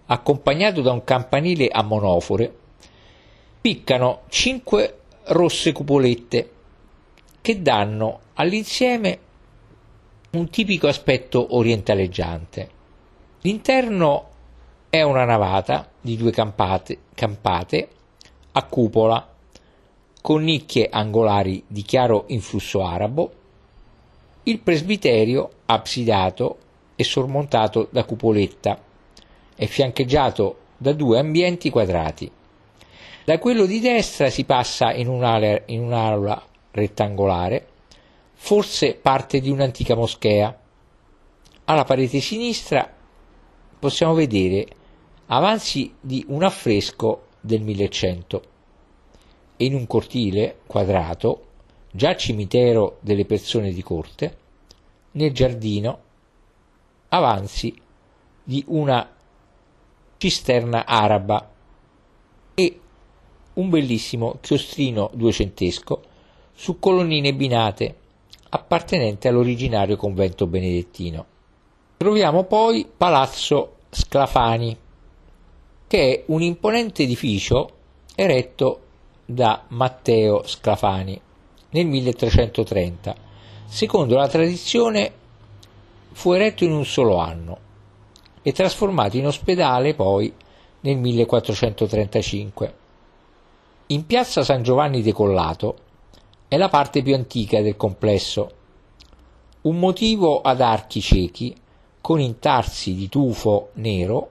accompagnato da un campanile a monofore, piccano cinque rosse cupolette che danno all'insieme un tipico aspetto orientaleggiante. L'interno è una navata di due campate, campate a cupola con nicchie angolari di chiaro influsso arabo, il presbiterio absidato e sormontato da cupoletta è fiancheggiato da due ambienti quadrati. Da quello di destra si passa in un'aula, in un'aula rettangolare, forse parte di un'antica moschea. Alla parete sinistra possiamo vedere avanzi di un affresco del 1100 e in un cortile quadrato, già cimitero delle persone di corte, nel giardino avanzi di una cisterna araba e un bellissimo chiostrino duecentesco su colonnine binate appartenente all'originario convento benedettino. Troviamo poi Palazzo Sclafani, che è un imponente edificio eretto da Matteo Sclafani nel 1330. Secondo la tradizione fu eretto in un solo anno e trasformato in ospedale poi nel 1435. In piazza San Giovanni Decollato è la parte più antica del complesso, un motivo ad archi ciechi con intarsi di tufo nero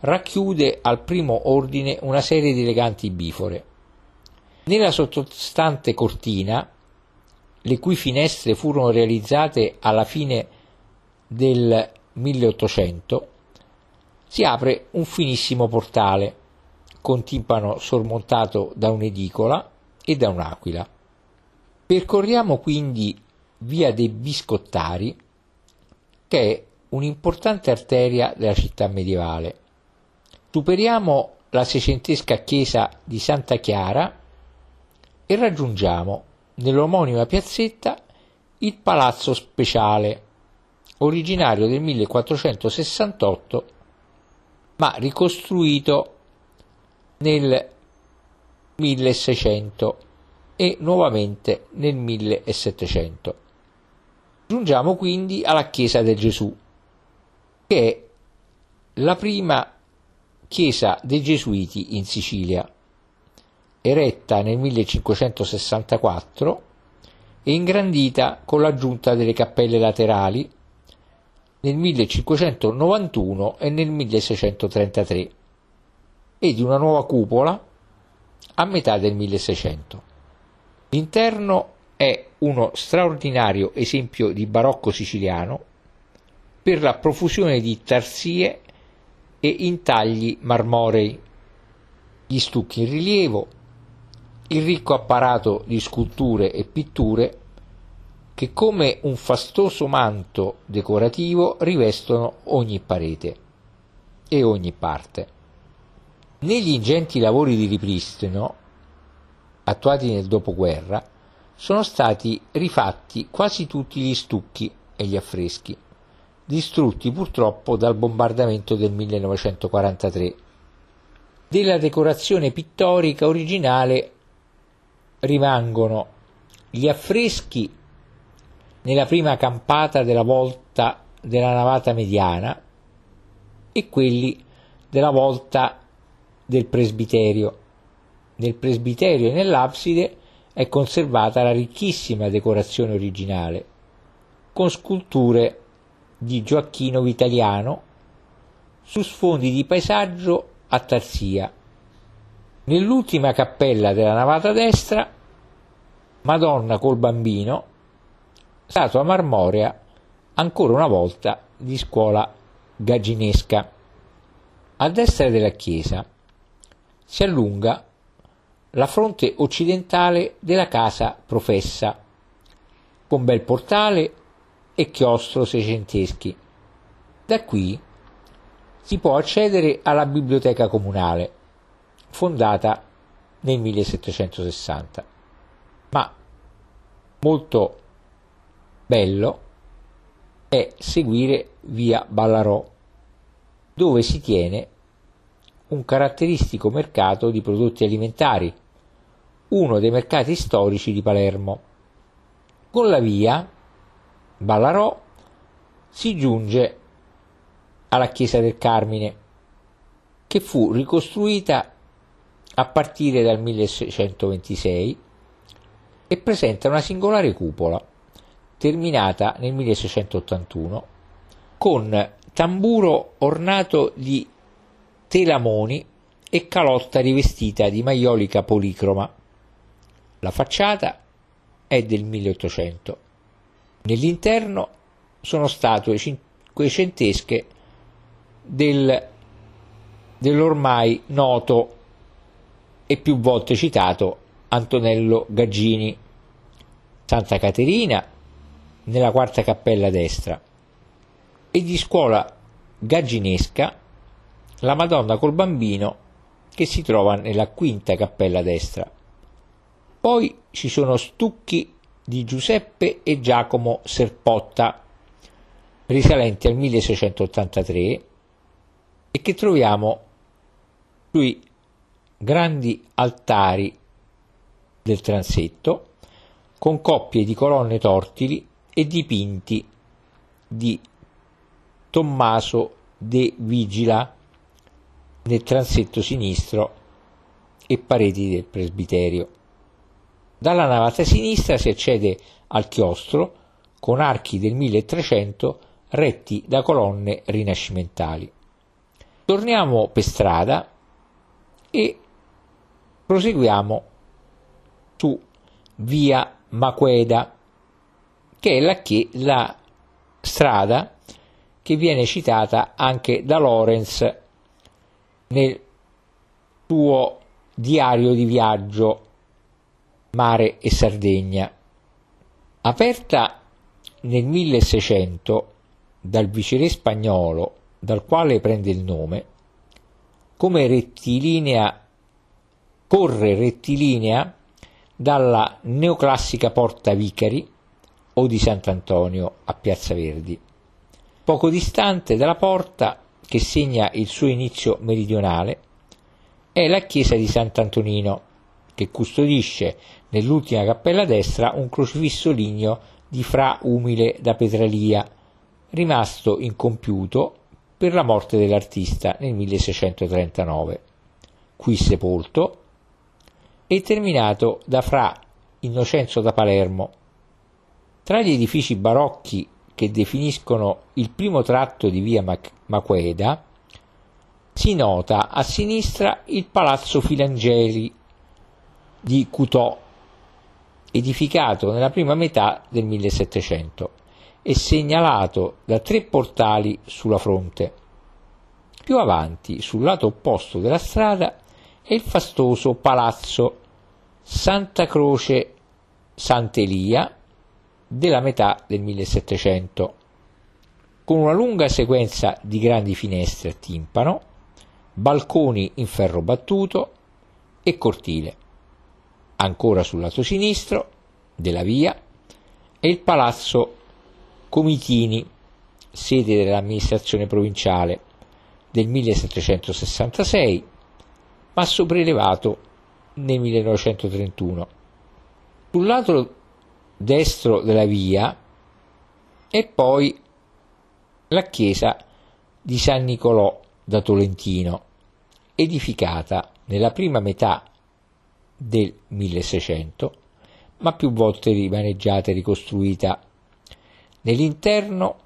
racchiude al primo ordine una serie di eleganti bifore. Nella sottostante cortina, le cui finestre furono realizzate alla fine del 1800, si apre un finissimo portale con timpano sormontato da un'edicola e da un'aquila. Percorriamo quindi via dei Biscottari, che è un'importante arteria della città medievale. Superiamo la seicentesca chiesa di Santa Chiara e raggiungiamo nell'omonima piazzetta il Palazzo Speciale, originario del 1468 ma ricostruito nel 1600 e nuovamente nel 1700. Giungiamo quindi alla chiesa del Gesù, che è la prima chiesa dei Gesuiti in Sicilia, eretta nel 1564 e ingrandita con l'aggiunta delle cappelle laterali nel 1591 e nel 1633 e di una nuova cupola a metà del 1600. L'interno è uno straordinario esempio di barocco siciliano per la profusione di tarsie e intagli marmorei, gli stucchi in rilievo, il ricco apparato di sculture e pitture che come un fastoso manto decorativo rivestono ogni parete e ogni parte. Negli ingenti lavori di ripristino, attuati nel dopoguerra, sono stati rifatti quasi tutti gli stucchi e gli affreschi, distrutti purtroppo dal bombardamento del 1943. Della decorazione pittorica originale rimangono gli affreschi nella prima campata della volta della navata mediana e quelli della volta del presbiterio. Nel presbiterio e nell'abside è conservata la ricchissima decorazione originale, con sculture di Gioacchino Vitaliano su sfondi di paesaggio a tarzia. Nell'ultima cappella della navata destra, Madonna col bambino statua marmorea ancora una volta di scuola gaginesca. A destra della chiesa si allunga la fronte occidentale della casa professa, con bel portale e chiostro seicenteschi. Da qui si può accedere alla biblioteca comunale, fondata nel 1760. Ma molto bello è seguire via Ballarò, dove si tiene un caratteristico mercato di prodotti alimentari, uno dei mercati storici di Palermo. Con la via Ballarò si giunge alla chiesa del Carmine, che fu ricostruita a partire dal 1626 e presenta una singolare cupola, terminata nel 1681, con tamburo ornato di telamoni e calotta rivestita di maiolica policroma. La facciata è del 1800. Nell'interno sono statue cinquecentesche del, dell'ormai noto e più volte citato Antonello Gaggini, Santa Caterina nella quarta cappella destra e di scuola gagginesca la Madonna col bambino che si trova nella quinta cappella destra. Poi ci sono stucchi di Giuseppe e Giacomo Serpotta, risalenti al 1683 e che troviamo sui grandi altari del transetto con coppie di colonne tortili e dipinti di Tommaso de Vigila nel transetto sinistro e pareti del presbiterio. Dalla navata sinistra si accede al chiostro con archi del 1300 retti da colonne rinascimentali. Torniamo per strada e proseguiamo su via Maqueda, che è la, che, la strada che viene citata anche da Lorenz nel suo diario di viaggio Mare e Sardegna. Aperta nel 1600 dal viceré spagnolo dal quale prende il nome, come rettilinea, corre rettilinea dalla neoclassica Porta Vicari o di Sant'Antonio a Piazza Verdi. Poco distante dalla porta, che segna il suo inizio meridionale, è la chiesa di Sant'Antonino, che custodisce nell'ultima cappella destra un crocifisso ligneo di fra umile da Petralia, rimasto incompiuto per la morte dell'artista nel 1639, qui sepolto, e terminato da Fra Innocenzo da Palermo. Tra gli edifici barocchi che definiscono il primo tratto di via Maqueda, si nota a sinistra il Palazzo Filangeli di Cutò, edificato nella prima metà del 1700 è segnalato da tre portali sulla fronte. Più avanti, sul lato opposto della strada, è il fastoso palazzo Santa Croce Sant'Elia della metà del 1700, con una lunga sequenza di grandi finestre a timpano, balconi in ferro battuto e cortile. Ancora sul lato sinistro della via è il palazzo Comitini, sede dell'amministrazione provinciale del 1766, ma sopraelevato nel 1931. Sul lato destro della via è poi la chiesa di San Nicolò da Tolentino, edificata nella prima metà del 1600, ma più volte rimaneggiata e ricostruita Nell'interno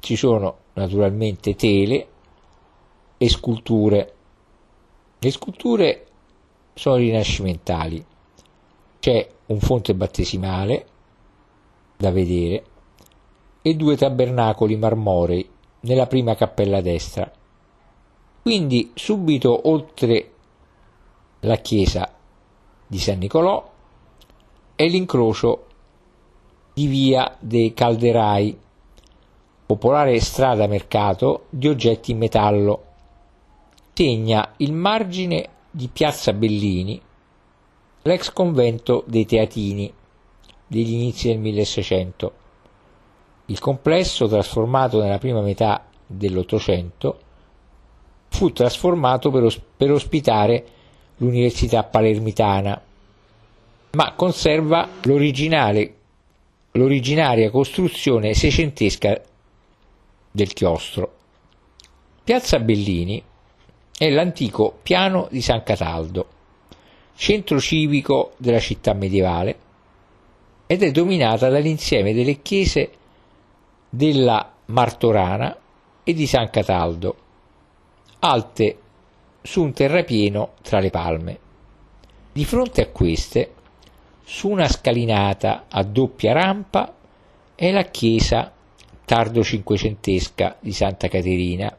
ci sono naturalmente tele e sculture. Le sculture sono rinascimentali. C'è un fonte battesimale da vedere e due tabernacoli marmorei nella prima cappella destra. Quindi subito oltre la chiesa di San Nicolò è l'incrocio di via dei Calderai, popolare strada mercato di oggetti in metallo. Segna il margine di piazza Bellini, l'ex convento dei Teatini degli inizi del 1600. Il complesso, trasformato nella prima metà dell'Ottocento, fu trasformato per, os- per ospitare l'Università Palermitana, ma conserva l'originaria costruzione seicentesca del chiostro. Piazza Bellini è l'antico piano di San Cataldo, centro civico della città medievale, ed è dominata dall'insieme delle chiese della Martorana e di San Cataldo, alte su un terrapieno tra le palme. Di fronte a queste, su una scalinata a doppia rampa, è la chiesa tardo cinquecentesca di Santa Caterina,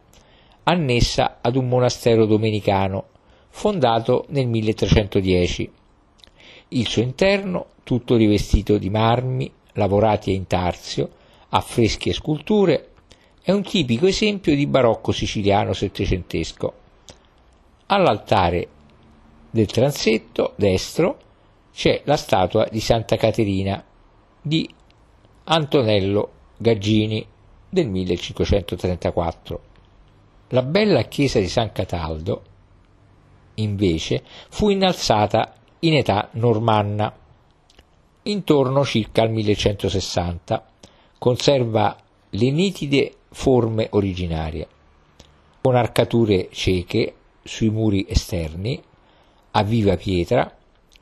annessa ad un monastero domenicano fondato nel 1310. Il suo interno, tutto rivestito di marmi lavorati a intarsio, affreschi e sculture, è un tipico esempio di barocco siciliano settecentesco. All'altare del transetto destro c'è la statua di Santa Caterina di Antonello Gaggini del 1534. La bella chiesa di San Cataldo, invece, fu innalzata in età normanna, intorno circa al 1160. Conserva le nitide forme originarie, con arcature cieche sui muri esterni, a viva pietra,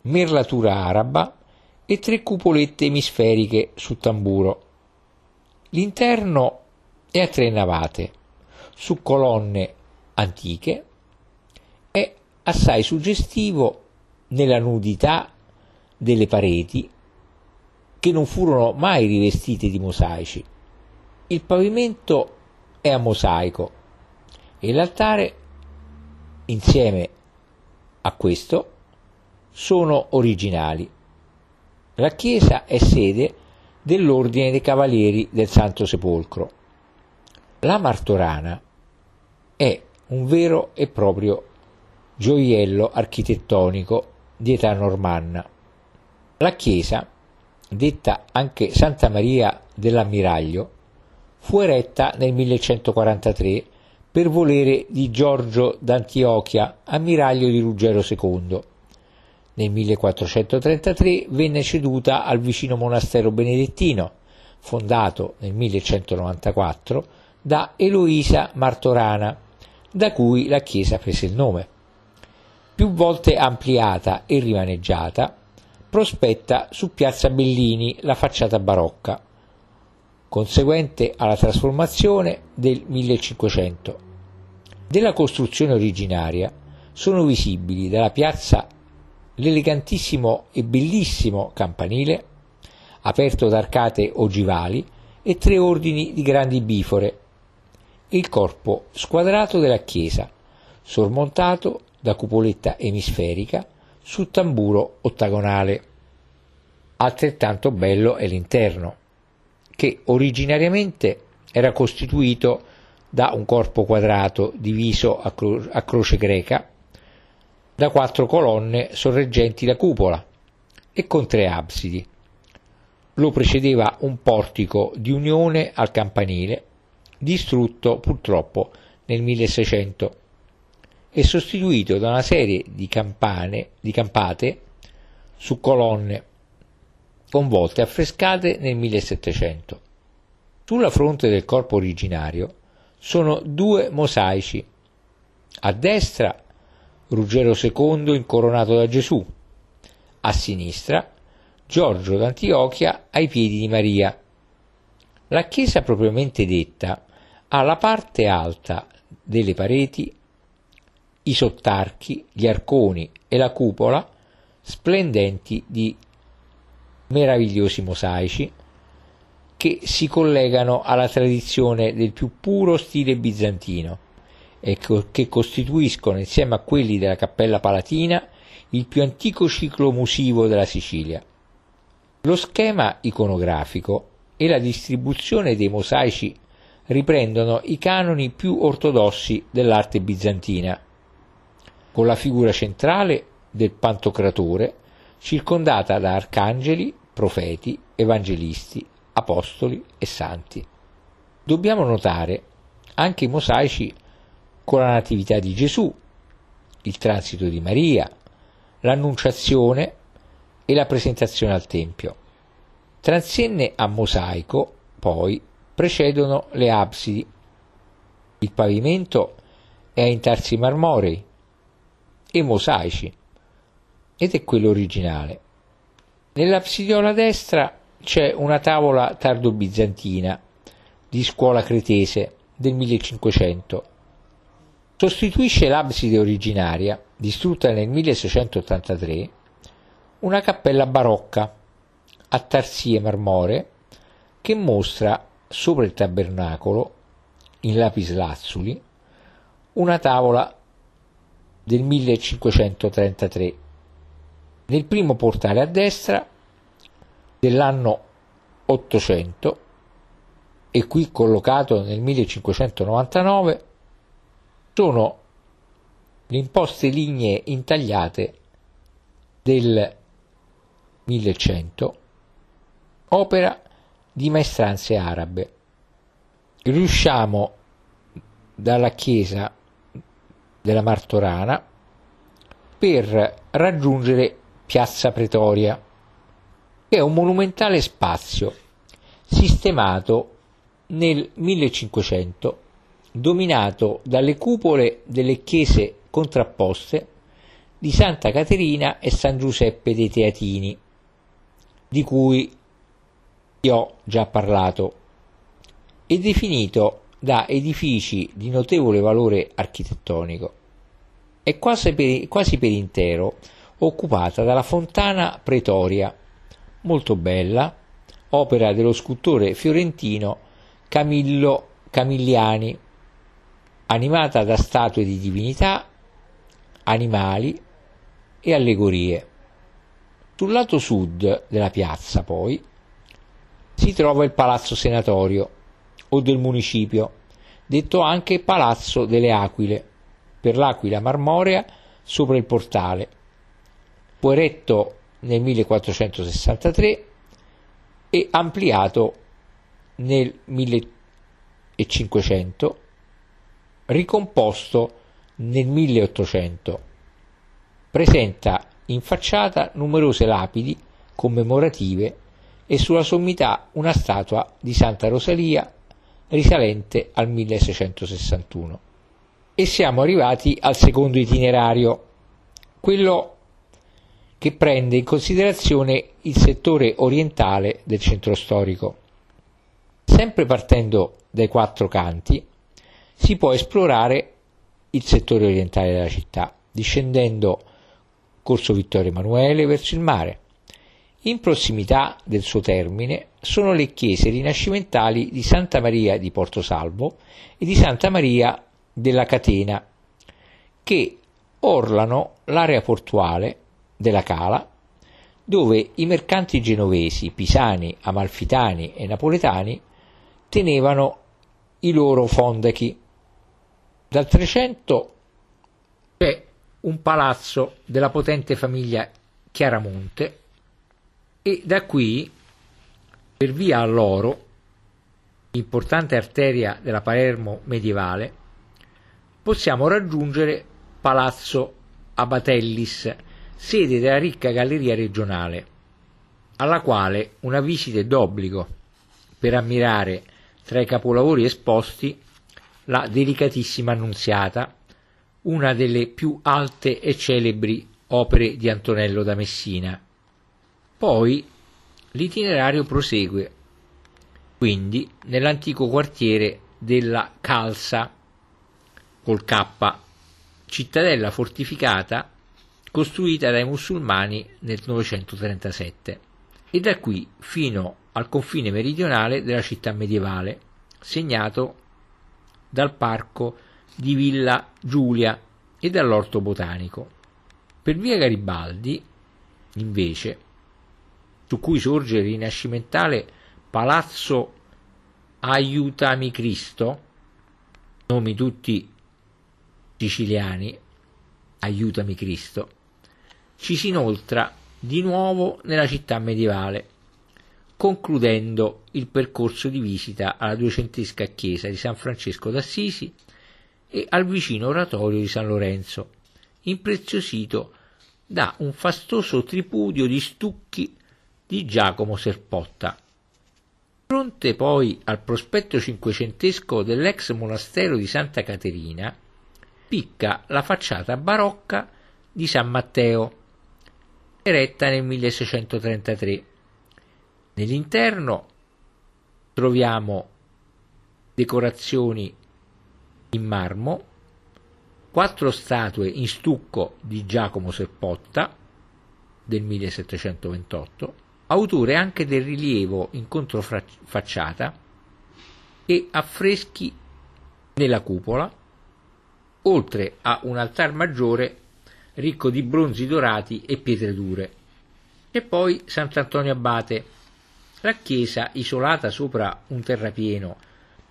merlatura araba e tre cupolette emisferiche su tamburo. L'interno è a tre navate, su colonne antiche, è assai suggestivo nella nudità delle pareti che non furono mai rivestite di mosaici. Il pavimento è a mosaico e l'altare, insieme a questo, sono originali. La chiesa è sede dell'Ordine dei Cavalieri del Santo Sepolcro. La Martorana è un vero e proprio gioiello architettonico di età normanna. La chiesa, detta anche Santa Maria dell'Ammiraglio, fu eretta nel 1143 per volere di Giorgio d'Antiochia, ammiraglio di Ruggero II. Nel 1433 venne ceduta al vicino monastero benedettino, fondato nel 1194 da Eloisa Martorana, da cui la chiesa prese il nome. Più volte ampliata e rimaneggiata, prospetta su Piazza Bellini la facciata barocca, conseguente alla trasformazione del 1500. Della costruzione originaria sono visibili dalla piazza l'elegantissimo e bellissimo campanile, aperto da arcate ogivali e tre ordini di grandi bifore, e il corpo squadrato della chiesa, sormontato da cupoletta emisferica su tamburo ottagonale. Altrettanto bello è l'interno che originariamente era costituito da un corpo quadrato diviso a, cro- a croce greca, da quattro colonne sorreggenti la cupola e con tre absidi. Lo precedeva un portico di unione al campanile, distrutto purtroppo nel 1600 e sostituito da una serie di, campane, di campate su colonne con volte affrescate nel 1700. Sulla fronte del corpo originario sono due mosaici. A destra Ruggero II incoronato da Gesù, a sinistra Giorgio d'Antiochia ai piedi di Maria. La chiesa propriamente detta ha la parte alta delle pareti, i sottarchi, gli arconi e la cupola splendenti di meravigliosi mosaici che si collegano alla tradizione del più puro stile bizantino e che costituiscono insieme a quelli della Cappella Palatina il più antico ciclo musivo della Sicilia. Lo schema iconografico e la distribuzione dei mosaici riprendono i canoni più ortodossi dell'arte bizantina, con la figura centrale del Pantocratore circondata da arcangeli, profeti, evangelisti, apostoli e santi. Dobbiamo notare anche i mosaici con la Natività di Gesù, il transito di Maria, l'Annunciazione e la presentazione al Tempio. Transenne a mosaico, poi, precedono le absidi. Il pavimento è a intarsi marmorei e mosaici ed è quello originale. Nell'absidiola destra c'è una tavola tardo-bizantina di scuola cretese del 1500. Sostituisce l'abside originaria, distrutta nel 1683, una cappella barocca a tarsie marmoree che mostra sopra il tabernacolo, in lapislazzuli, una tavola del 1533. Nel primo portale a destra dell'anno 800 e qui collocato nel 1599 sono le imposte lignee intagliate del 1100, opera di maestranze arabe. Riusciamo dalla chiesa della Martorana per raggiungere Piazza Pretoria è un monumentale spazio sistemato nel 1500, dominato dalle cupole delle chiese contrapposte di Santa Caterina e San Giuseppe dei Teatini, di cui vi ho già parlato, e definito da edifici di notevole valore architettonico. È quasi per, quasi per intero occupata dalla fontana pretoria, molto bella, opera dello scultore fiorentino Camillo Camigliani, animata da statue di divinità, animali e allegorie. Sul lato sud della piazza, poi, si trova il Palazzo Senatorio o del municipio, detto anche Palazzo delle Aquile, per l'aquila marmorea sopra il portale. Fu eretto nel 1463 e ampliato nel 1500, ricomposto nel 1800. Presenta in facciata numerose lapidi commemorative e sulla sommità una statua di Santa Rosalia risalente al 1661. E siamo arrivati al secondo itinerario, quello che prende in considerazione il settore orientale del centro storico. Sempre partendo dai quattro canti, si può esplorare il settore orientale della città, discendendo Corso Vittorio Emanuele verso il mare. In prossimità del suo termine sono le chiese rinascimentali di Santa Maria di Porto Salvo e di Santa Maria della Catena, che orlano l'area portuale della Cala, dove i mercanti genovesi, pisani, amalfitani e napoletani tenevano i loro fondachi. Dal 300 c'è un palazzo della potente famiglia Chiaramonte e da qui, per via all'oro, importante arteria della Palermo medievale, possiamo raggiungere Palazzo Abatellis, sede della ricca galleria regionale, alla quale una visita è d'obbligo per ammirare tra i capolavori esposti la delicatissima Annunziata, una delle più alte e celebri opere di Antonello da Messina. Poi l'itinerario prosegue, quindi nell'antico quartiere della Calza, col K, cittadella fortificata costruita dai musulmani nel 937 e da qui fino al confine meridionale della città medievale, segnato dal parco di Villa Giulia e dall'orto botanico. Per via Garibaldi, invece, su cui sorge il rinascimentale Palazzo Aiutami Cristo, nomi tutti siciliani, Aiutami Cristo, ci si inoltra di nuovo nella città medievale, concludendo il percorso di visita alla duecentesca chiesa di San Francesco d'Assisi e al vicino oratorio di San Lorenzo, impreziosito da un fastoso tripudio di stucchi di Giacomo Serpotta. Fronte poi al prospetto cinquecentesco dell'ex monastero di Santa Caterina, spicca la facciata barocca di San Matteo, eretta nel 1633. Nell'interno troviamo decorazioni in marmo, quattro statue in stucco di Giacomo Serpotta del 1728, autore anche del rilievo in controfacciata e affreschi nella cupola oltre a un altar maggiore ricco di bronzi dorati e pietre dure. E poi Sant'Antonio Abate, la chiesa isolata sopra un terrapieno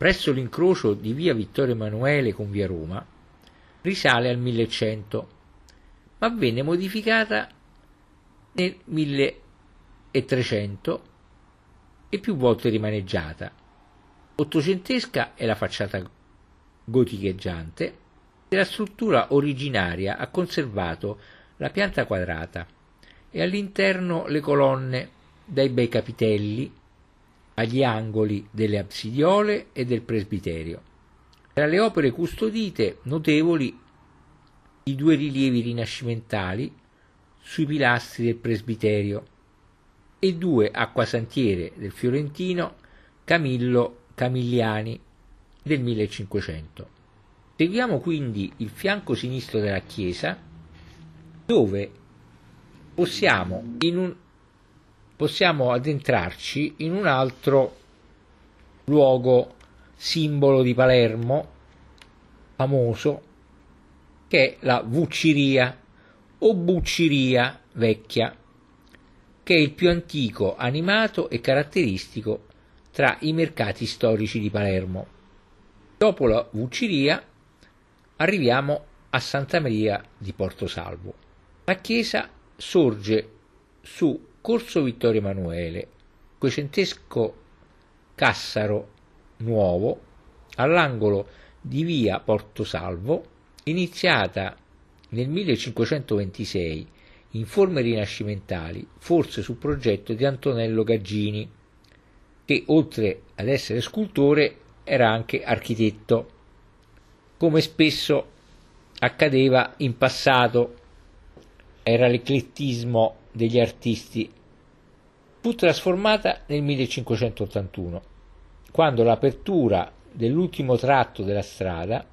presso l'incrocio di via Vittorio Emanuele con via Roma, risale al 1100, ma venne modificata nel 1300 e più volte rimaneggiata. Ottocentesca è la facciata goticheggiante, della struttura originaria ha conservato la pianta quadrata e all'interno le colonne dai bei capitelli agli angoli delle absidiole e del presbiterio. Tra le opere custodite notevoli i due rilievi rinascimentali sui pilastri del presbiterio e due acquasantiere del fiorentino Camillo Camigliani del 1500. Seguiamo quindi il fianco sinistro della chiesa dove possiamo, un, possiamo addentrarci in un altro luogo simbolo di Palermo famoso che è la Vucciria o Bucciria vecchia che è il più antico, animato e caratteristico tra i mercati storici di Palermo. Dopo la Vucciria arriviamo a Santa Maria di Porto Salvo. La chiesa sorge su Corso Vittorio Emanuele, quecentesco Cassaro Nuovo, all'angolo di via Porto Salvo, iniziata nel 1526 in forme rinascimentali, forse su progetto di Antonello Gaggini, che oltre ad essere scultore era anche architetto come spesso accadeva in passato, era l'eclettismo degli artisti, fu trasformata nel 1581, quando l'apertura dell'ultimo tratto della strada,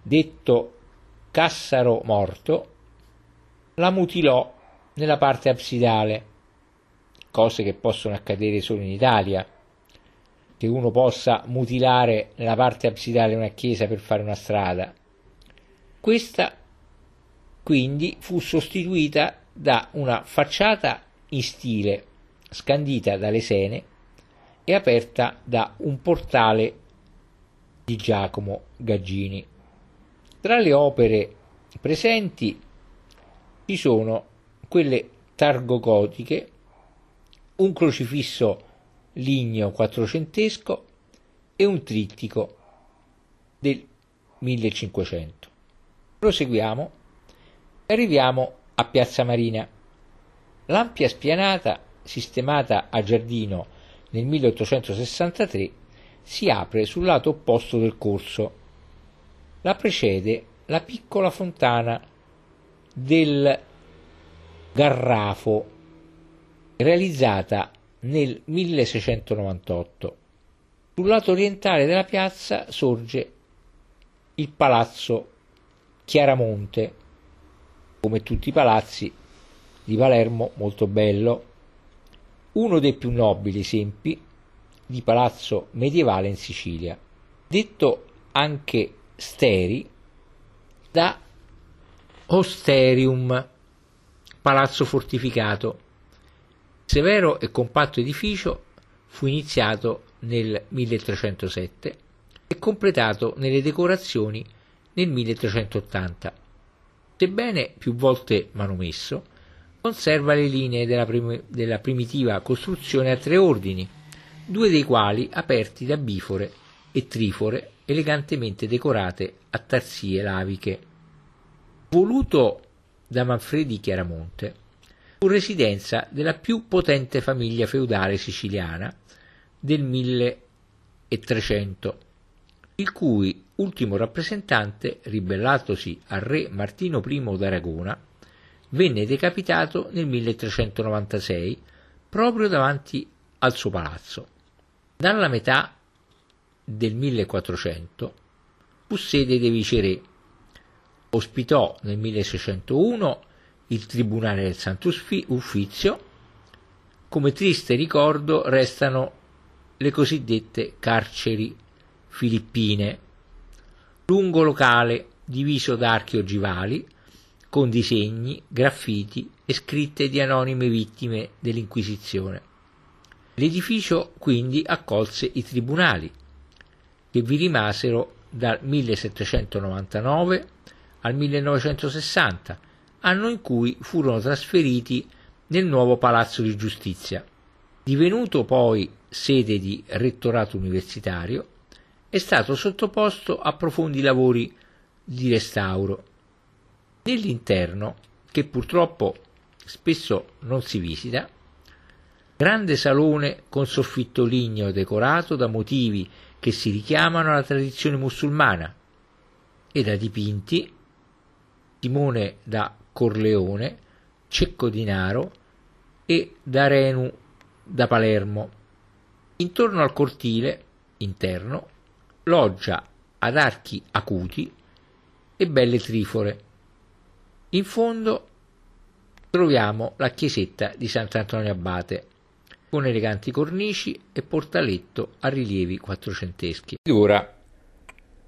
detto Cassaro Morto, la mutilò nella parte absidale, cose che possono accadere solo in Italia che uno possa mutilare nella parte absidale una chiesa per fare una strada. Questa quindi fu sostituita da una facciata in stile scandita da lesene e aperta da un portale di Giacomo Gaggini. Tra le opere presenti ci sono quelle targogotiche, un crocifisso ligneo quattrocentesco e un trittico del 1500. Proseguiamo e arriviamo a Piazza Marina. L'ampia spianata sistemata a giardino nel 1863 si apre sul lato opposto del corso. La precede la piccola fontana del Garrafo, realizzata nel 1698. Sul lato orientale della piazza sorge il palazzo Chiaramonte, come tutti i palazzi di Palermo molto bello, uno dei più nobili esempi di palazzo medievale in Sicilia, detto anche steri da osterium, palazzo fortificato severo e compatto edificio fu iniziato nel 1307 e completato nelle decorazioni nel 1380. Sebbene più volte manomesso, conserva le linee della, prim- della primitiva costruzione a tre ordini, due dei quali aperti da bifore e trifore elegantemente decorate a tarsie laviche. Voluto da Manfredi Chiaramonte, fu residenza della più potente famiglia feudale siciliana del 1300, il cui ultimo rappresentante, ribellatosi al re Martino I d'Aragona, venne decapitato nel 1396 proprio davanti al suo palazzo. Dalla metà del 1400 fu sede dei viceré. Ospitò nel 1601 il Tribunale del Santo Uffizio. Come triste ricordo restano le cosiddette carceri filippine, lungo locale diviso da archi ogivali con disegni, graffiti e scritte di anonime vittime dell'Inquisizione. L'edificio quindi accolse i tribunali, che vi rimasero dal 1799 al 1960, anno in cui furono trasferiti nel nuovo Palazzo di Giustizia. Divenuto poi sede di rettorato universitario, è stato sottoposto a profondi lavori di restauro. Nell'interno, che purtroppo spesso non si visita, grande salone con soffitto ligneo decorato da motivi che si richiamano alla tradizione musulmana e da dipinti Simone da Corleone, Cecco di Naro e da Renu da Palermo. Intorno al cortile interno loggia ad archi acuti e belle trifore. In fondo troviamo la chiesetta di Sant'Antonio Abate, con eleganti cornici e portaletto a rilievi quattrocenteschi. Ed ora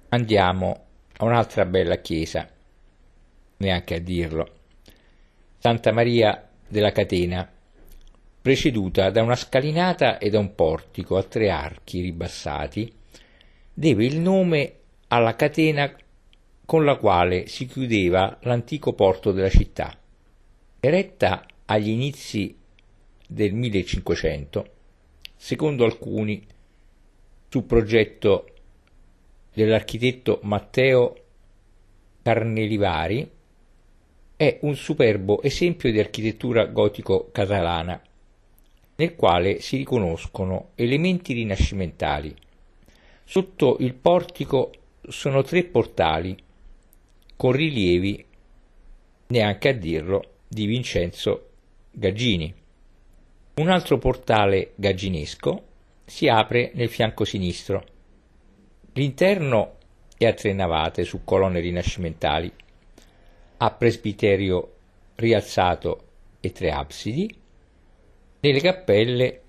andiamo a un'altra bella chiesa, neanche a dirlo, Santa Maria della Catena, preceduta da una scalinata e da un portico a tre archi ribassati, deve il nome alla catena con la quale si chiudeva l'antico porto della città. Eretta agli inizi del 1500, secondo alcuni su progetto dell'architetto Matteo Carnelivari, è un superbo esempio di architettura gotico-catalana, nel quale si riconoscono elementi rinascimentali. Sotto il portico sono tre portali con rilievi, neanche a dirlo, di Vincenzo Gaggini. Un altro portale gagginesco si apre nel fianco sinistro. L'interno è a tre navate su colonne rinascimentali, a presbiterio rialzato e tre absidi. Nelle cappelle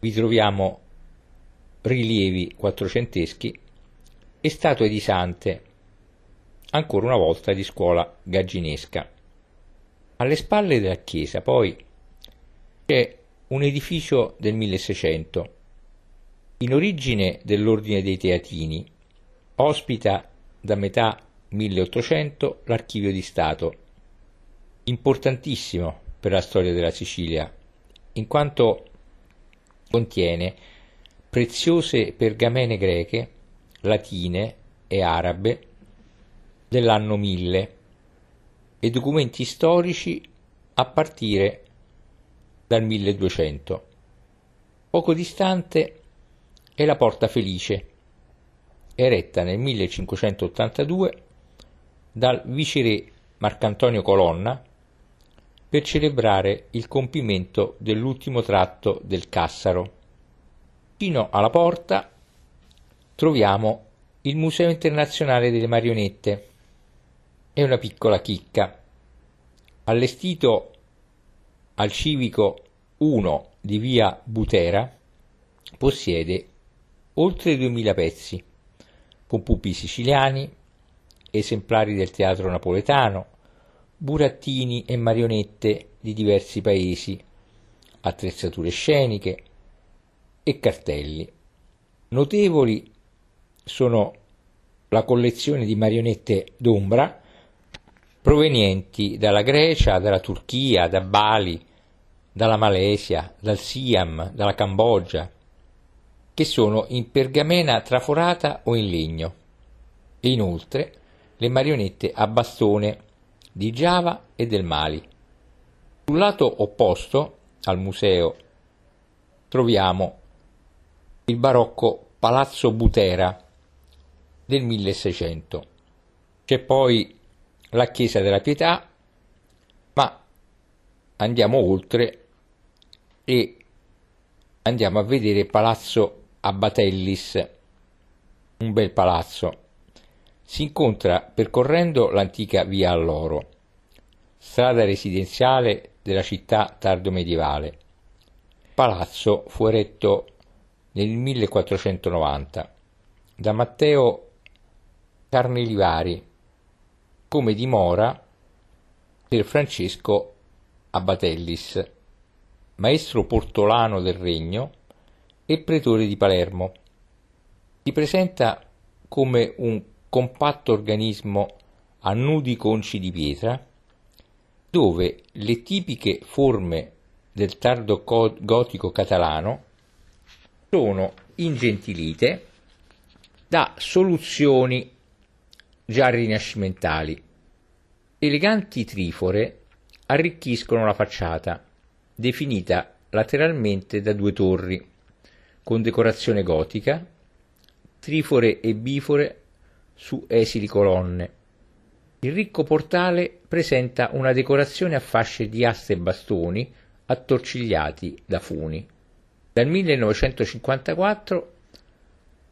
vi troviamo rilievi quattrocenteschi e statue di sante, ancora una volta di scuola gagginesca. Alle spalle della chiesa poi c'è un edificio del 1600, in origine dell'Ordine dei Teatini, ospita da metà 1800 l'archivio di Stato, importantissimo per la storia della Sicilia, in quanto contiene preziose pergamene greche, latine e arabe dell'anno 1000 e documenti storici a partire dal 1200. Poco distante è la Porta Felice, eretta nel 1582 dal viceré Marcantonio Colonna per celebrare il compimento dell'ultimo tratto del Cassaro. Fino alla porta troviamo il Museo Internazionale delle Marionette. È una piccola chicca. Allestito al civico 1 di via Butera, possiede oltre 2000 pezzi, con pupi siciliani, esemplari del teatro napoletano, burattini e marionette di diversi paesi, attrezzature sceniche e cartelli. Notevoli sono la collezione di marionette d'ombra provenienti dalla Grecia, dalla Turchia, da Bali, dalla Malesia, dal Siam, dalla Cambogia, che sono in pergamena traforata o in legno, e inoltre le marionette a bastone di Giava e del Mali. Sul lato opposto al museo troviamo il barocco Palazzo Butera del 1600. C'è poi la Chiesa della Pietà, ma andiamo oltre e andiamo a vedere Palazzo Abbatellis, un bel palazzo. Si incontra percorrendo l'antica via all'oro, strada residenziale della città tardo-medievale. Il palazzo fu eretto nel 1490 da Matteo Carnelivari come dimora per Francesco Abbatellis, maestro portolano del regno e pretore di Palermo. Si presenta come un compatto organismo a nudi conci di pietra, dove le tipiche forme del tardo gotico catalano sono ingentilite da soluzioni già rinascimentali. Eleganti trifore arricchiscono la facciata, definita lateralmente da due torri, con decorazione gotica, trifore e bifore su esili colonne. Il ricco portale presenta una decorazione a fasce di aste e bastoni attorcigliati da funi. Dal 1954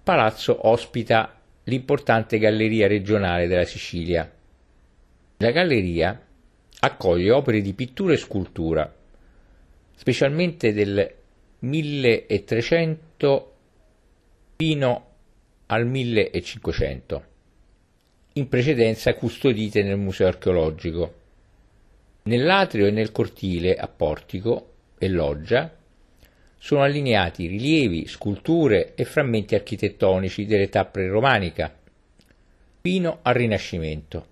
Palazzo ospita l'importante galleria regionale della Sicilia. La galleria accoglie opere di pittura e scultura, specialmente del 1300 fino al 1500, in precedenza custodite nel museo archeologico. Nell'atrio e nel cortile a portico e loggia sono allineati rilievi, sculture e frammenti architettonici dell'età preromanica fino al Rinascimento.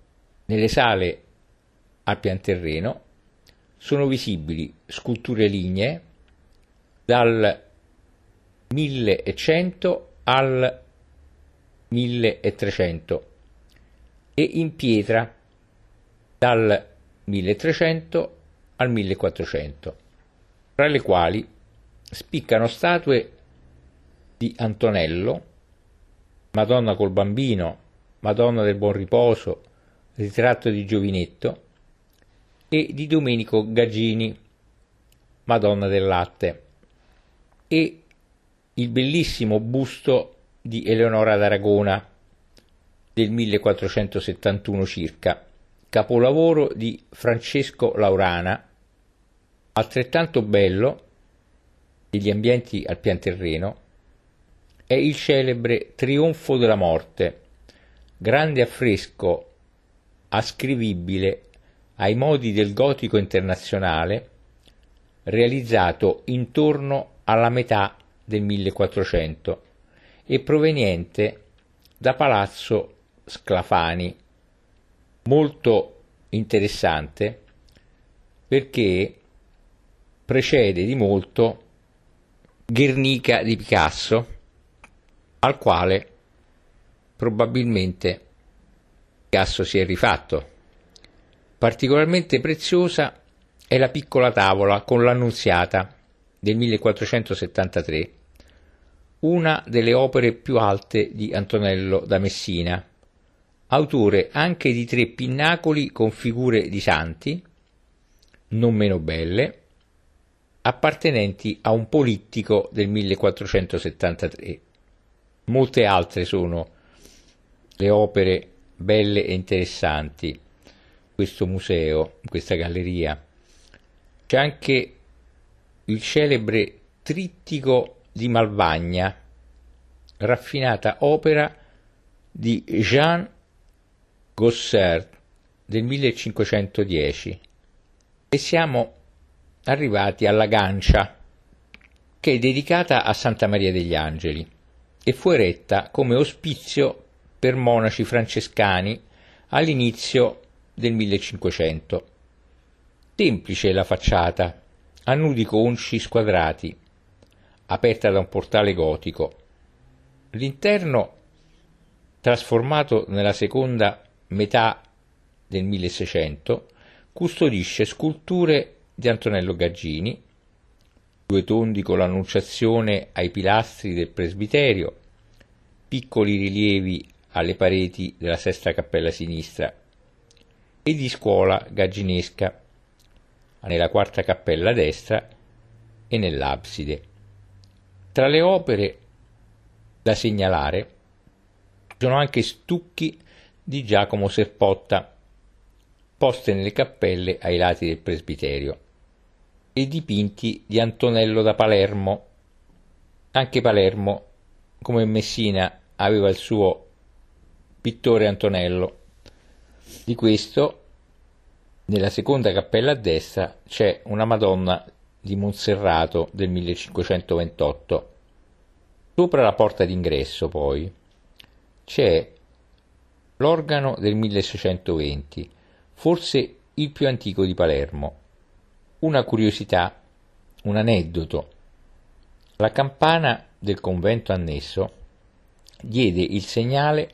Nelle sale al pianterreno sono visibili sculture lignee dal 1100 al 1300 e in pietra dal 1300 al 1400, tra le quali spiccano statue di Antonello, Madonna col bambino, Madonna del Buon Riposo, ritratto di Giovinetto e di Domenico Gaggini, Madonna del Latte e il bellissimo busto di Eleonora d'Aragona del 1471 circa, capolavoro di Francesco Laurana, altrettanto bello degli ambienti al pian terreno, è il celebre Trionfo della morte, grande affresco ascrivibile ai modi del gotico internazionale, realizzato intorno alla metà del 1400 e proveniente da Palazzo Sclafani, molto interessante perché precede di molto Guernica di Picasso, al quale probabilmente Picasso si è rifatto. Particolarmente preziosa è la piccola tavola con l'Annunziata del 1473, una delle opere più alte di Antonello da Messina, autore anche di tre pinnacoli con figure di santi, non meno belle, appartenenti a un politico del 1473. Molte altre sono le opere belle e interessanti questo museo, questa galleria. C'è anche il celebre Trittico di Malvagna, raffinata opera di Jean Gossert del 1510 e siamo arrivati alla Gancia, che è dedicata a Santa Maria degli Angeli e fu eretta come ospizio per monaci francescani all'inizio del 1500. Semplice la facciata, a nudi conci squadrati, aperta da un portale gotico. L'interno, trasformato nella seconda metà del 1600, custodisce sculture di Antonello Gaggini, due tondi con l'annunciazione ai pilastri del presbiterio, piccoli rilievi alle pareti della sesta cappella sinistra e di scuola gagginesca nella quarta cappella destra e nell'abside. Tra le opere da segnalare sono anche stucchi di Giacomo Serpotta, poste nelle cappelle ai lati del presbiterio, e dipinti di Antonello da Palermo. Anche Palermo, come Messina, aveva il suo pittore Antonello. Di questo, nella seconda cappella a destra, c'è una Madonna di Monserrato del 1528. Sopra la porta d'ingresso, poi, c'è l'organo del 1620, forse il più antico di Palermo. Una curiosità, un aneddoto. La campana del convento annesso diede il segnale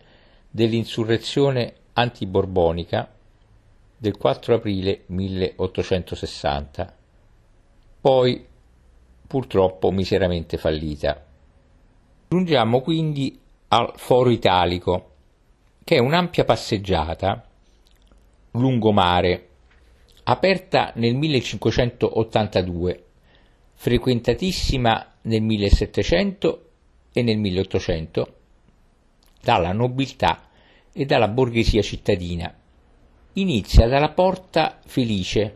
dell'insurrezione antiborbonica del 4 aprile 1860, poi purtroppo miseramente fallita. Giungiamo quindi al Foro Italico, che è un'ampia passeggiata lungomare, aperta nel 1582, frequentatissima nel 1700 e nel 1800 dalla nobiltà e dalla borghesia cittadina. Inizia dalla Porta Felice,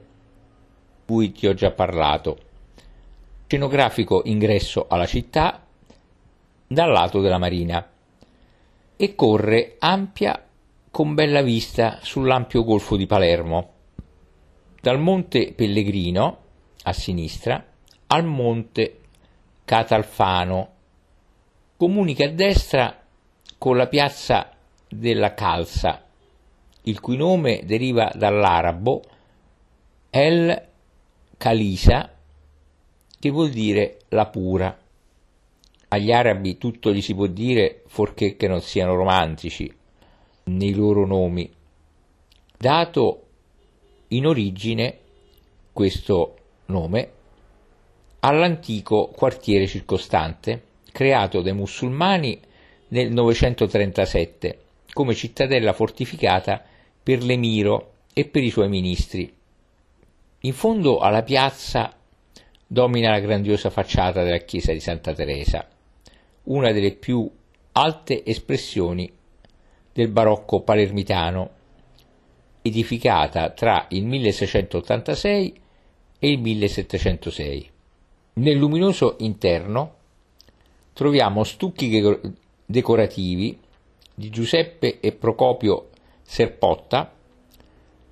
cui ti ho già parlato, scenografico ingresso alla città dal lato della marina e corre ampia con bella vista sull'ampio golfo di Palermo. Dal monte Pellegrino a sinistra al monte Catalfano. Comunica a destra con la piazza della Calza, il cui nome deriva dall'arabo El Kalisa, che vuol dire la pura. Agli arabi tutto gli si può dire fuorché che non siano romantici nei loro nomi, dato in origine questo nome all'antico quartiere circostante, creato dai musulmani nel 937 come cittadella fortificata per l'emiro e per i suoi ministri. In fondo alla piazza domina la grandiosa facciata della chiesa di Santa Teresa, una delle più alte espressioni del barocco palermitano, edificata tra il 1686 e il 1706. Nel luminoso interno troviamo stucchi decorativi di Giuseppe e Procopio Serpotta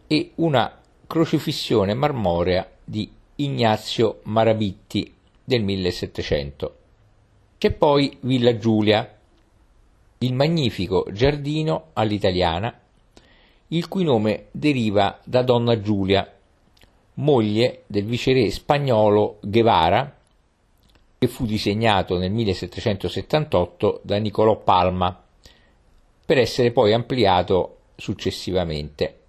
e una crocifissione marmorea di Ignazio Marabitti del 1700. C'è poi Villa Giulia, il magnifico giardino all'italiana, il cui nome deriva da Donna Giulia, moglie del viceré spagnolo Guevara, che fu disegnato nel 1778 da Niccolò Palma, per essere poi ampliato successivamente.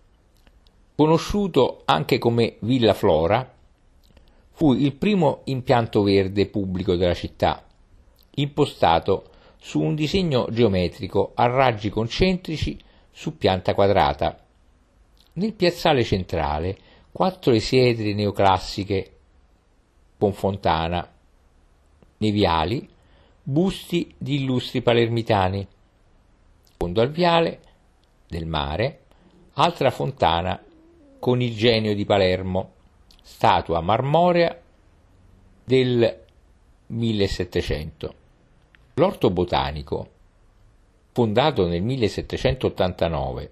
Conosciuto anche come Villa Flora, fu il primo impianto verde pubblico della città, impostato su un disegno geometrico a raggi concentrici su pianta quadrata. Nel piazzale centrale quattro esiedri neoclassiche con fontana, nei viali busti di illustri palermitani. Fondo al viale del mare, altra fontana con il genio di Palermo, statua marmorea del 1700. L'orto botanico, fondato nel 1789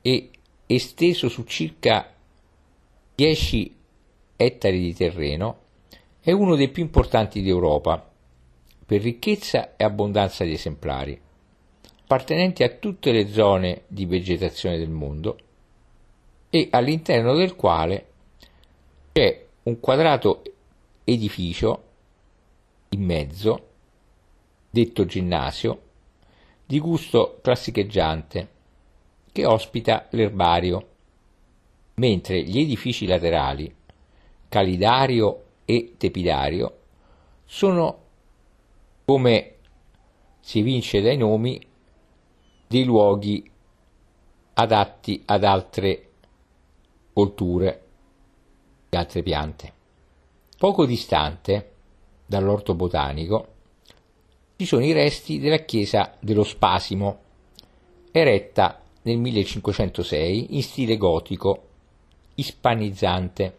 e esteso su circa 10 ettari di terreno, è uno dei più importanti d'Europa per ricchezza e abbondanza di esemplari, appartenenti a tutte le zone di vegetazione del mondo e all'interno del quale c'è un quadrato edificio in mezzo detto ginnasio, di gusto classicheggiante, che ospita l'erbario, mentre gli edifici laterali, calidario e tepidario, sono, come si evince dai nomi, dei luoghi adatti ad altre colture altre piante. Poco distante dall'orto botanico ci sono i resti della chiesa dello Spasimo, eretta nel 1506 in stile gotico ispanizzante,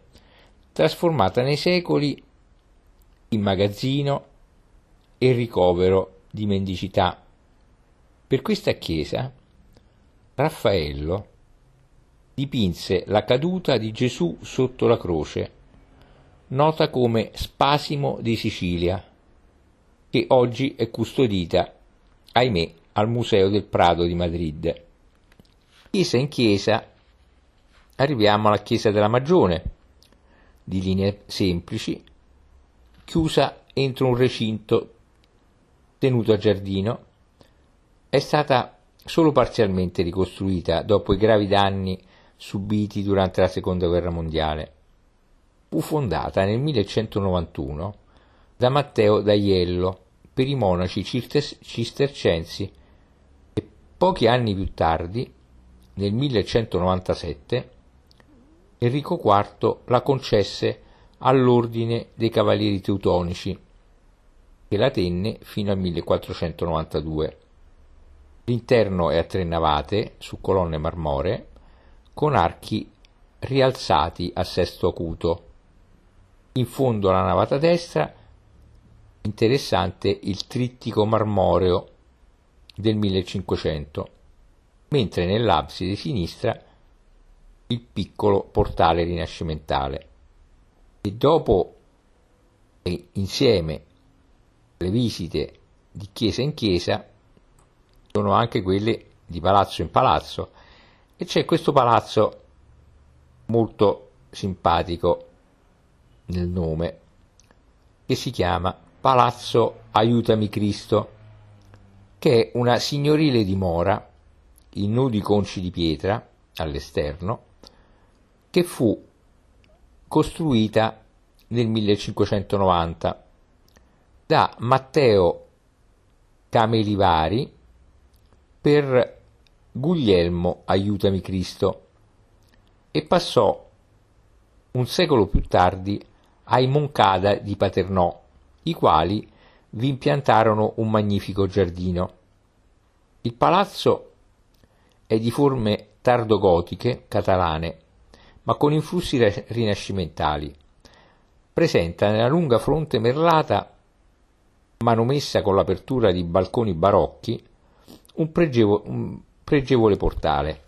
trasformata nei secoli in magazzino e ricovero di mendicità. Per questa chiesa Raffaello dipinse la caduta di Gesù sotto la croce, nota come Spasimo di Sicilia, che oggi è custodita, ahimè, al Museo del Prado di Madrid. Chiesa in chiesa arriviamo alla chiesa della Magione, di linee semplici, chiusa entro un recinto tenuto a giardino, è stata solo parzialmente ricostruita dopo i gravi danni subiti durante la seconda guerra mondiale. Fu fondata nel 1191 da Matteo d'Aiello per i monaci cistercensi e pochi anni più tardi, nel 1197, Enrico IV la concesse all'ordine dei Cavalieri Teutonici, che la tenne fino al 1492. L'interno è a tre navate su colonne marmoree con archi rialzati a sesto acuto. In fondo alla navata destra interessante il trittico marmoreo del 1500, mentre nell'abside sinistra il piccolo portale rinascimentale. E dopo e insieme le visite di chiesa in chiesa sono anche quelle di palazzo in palazzo e c'è questo palazzo molto simpatico nel nome che si chiama Palazzo Aiutami Cristo che è una signorile dimora in nudi conci di pietra all'esterno che fu costruita nel 1590 da Matteo Camelivari per Guglielmo Aiutami Cristo e passò un secolo più tardi ai Moncada di Paternò, i quali vi impiantarono un magnifico giardino. Il palazzo è di forme tardogotiche catalane ma con influssi rinascimentali. Presenta nella lunga fronte merlata, manomessa con l'apertura di balconi barocchi, un, pregevo, un pregevole portale.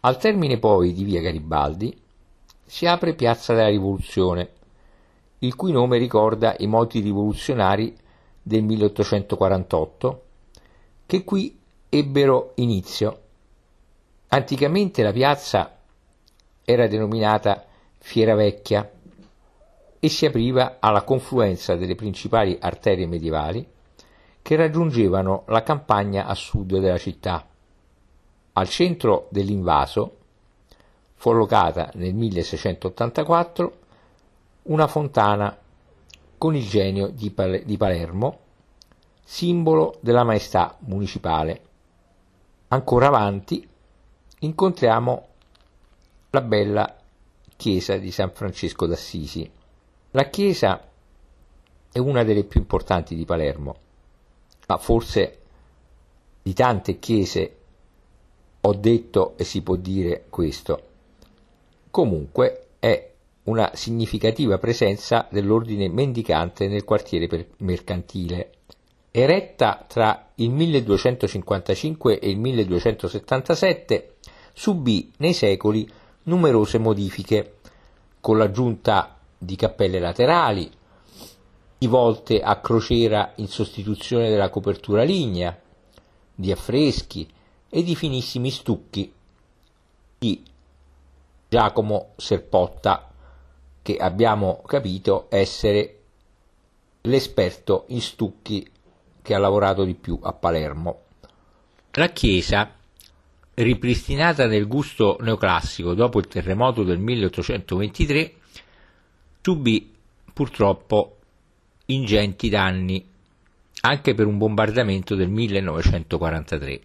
Al termine poi di via Garibaldi si apre Piazza della Rivoluzione, il cui nome ricorda i moti rivoluzionari del 1848 che qui ebbero inizio. Anticamente la piazza era denominata Fiera Vecchia e si apriva alla confluenza delle principali arterie medievali che raggiungevano la campagna a sud della città. Al centro dell'invaso fu allocata nel 1684 una fontana con il genio di, Pal- di Palermo, simbolo della maestà municipale. Ancora avanti incontriamo la bella chiesa di San Francesco d'Assisi. La chiesa è una delle più importanti di Palermo, ma forse di tante chiese ho detto e si può dire questo. Comunque è una significativa presenza dell'ordine mendicante nel quartiere mercantile. Eretta tra il 1255 e il 1277, subì nei secoli numerose modifiche, con l'aggiunta di cappelle laterali, di volte a crociera in sostituzione della copertura lignea, di affreschi e di finissimi stucchi di Giacomo Serpotta, che abbiamo capito essere l'esperto in stucchi che ha lavorato di più a Palermo. La chiesa, ripristinata nel gusto neoclassico dopo il terremoto del 1823, subì purtroppo ingenti danni anche per un bombardamento del 1943.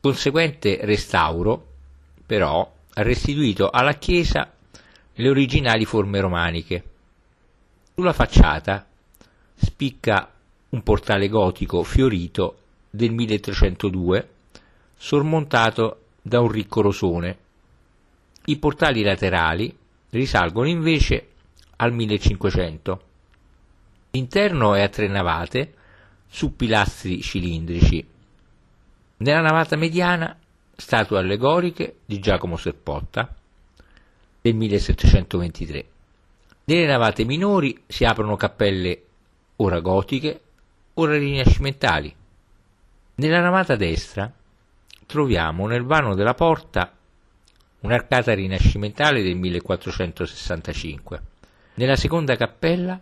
Conseguente restauro, però, ha restituito alla chiesa le originali forme romaniche. Sulla facciata spicca un portale gotico fiorito del 1302, sormontato da un ricco rosone. I portali laterali risalgono invece al 1500. L'interno è a tre navate su pilastri cilindrici. Nella navata mediana statue allegoriche di Giacomo Serpotta del 1723. Nelle navate minori si aprono cappelle ora gotiche, ora rinascimentali. Nella navata destra troviamo nel vano della porta un'arcata rinascimentale del 1465. Nella seconda cappella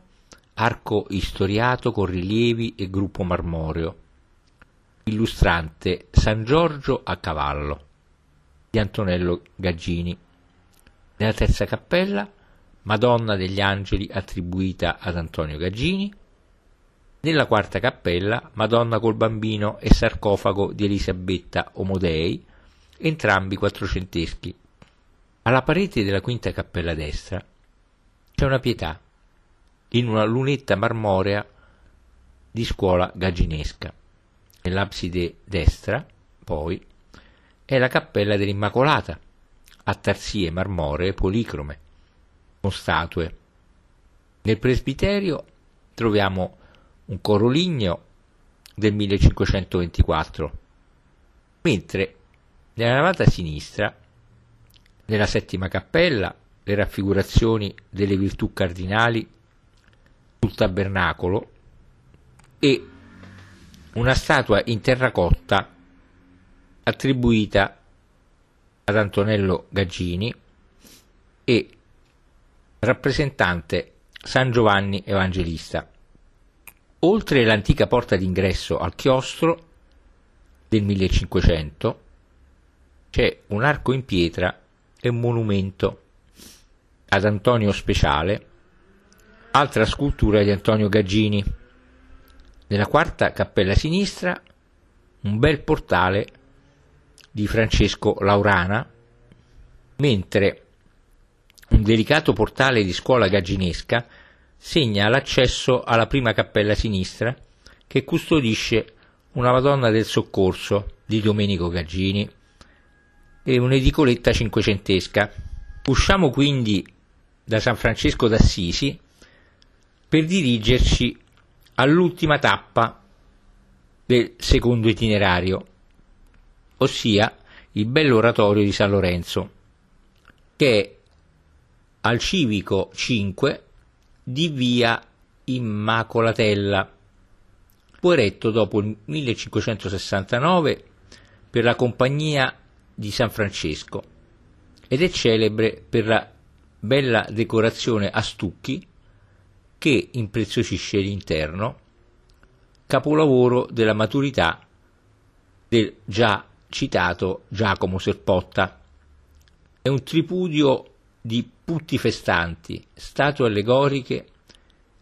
arco istoriato con rilievi e gruppo marmoreo, illustrante San Giorgio a cavallo di Antonello Gaggini. Nella terza cappella Madonna degli Angeli attribuita ad Antonio Gaggini. Nella quarta cappella Madonna col bambino e sarcofago di Elisabetta Omodei, entrambi quattrocenteschi. Alla parete della quinta cappella destra c'è una pietà in una lunetta marmorea di scuola gagginesca. Nell'abside destra, poi, è la cappella dell'Immacolata, a marmoree policrome, con statue. Nel presbiterio troviamo un coro ligneo del 1524, mentre nella navata sinistra, nella settima cappella, le raffigurazioni delle virtù cardinali sul tabernacolo e una statua in terracotta attribuita ad Antonello Gaggini e rappresentante San Giovanni Evangelista. Oltre l'antica porta d'ingresso al chiostro del 1500 c'è un arco in pietra e un monumento ad Antonio Speciale altra scultura di Antonio Gaggini. Nella quarta cappella sinistra un bel portale di Francesco Laurana, mentre un delicato portale di scuola gagginesca segna l'accesso alla prima cappella sinistra che custodisce una Madonna del Soccorso di Domenico Gaggini e un'edicoletta cinquecentesca. Usciamo quindi da San Francesco d'Assisi per dirigerci all'ultima tappa del secondo itinerario, ossia il bell'oratorio di San Lorenzo, che è al civico 5 di via Immacolatella, fu eretto dopo il 1569 per la compagnia di San Francesco ed è celebre per la bella decorazione a stucchi che impreziosisce l'interno, capolavoro della maturità del già citato Giacomo Serpotta. È un tripudio di putti festanti, statue allegoriche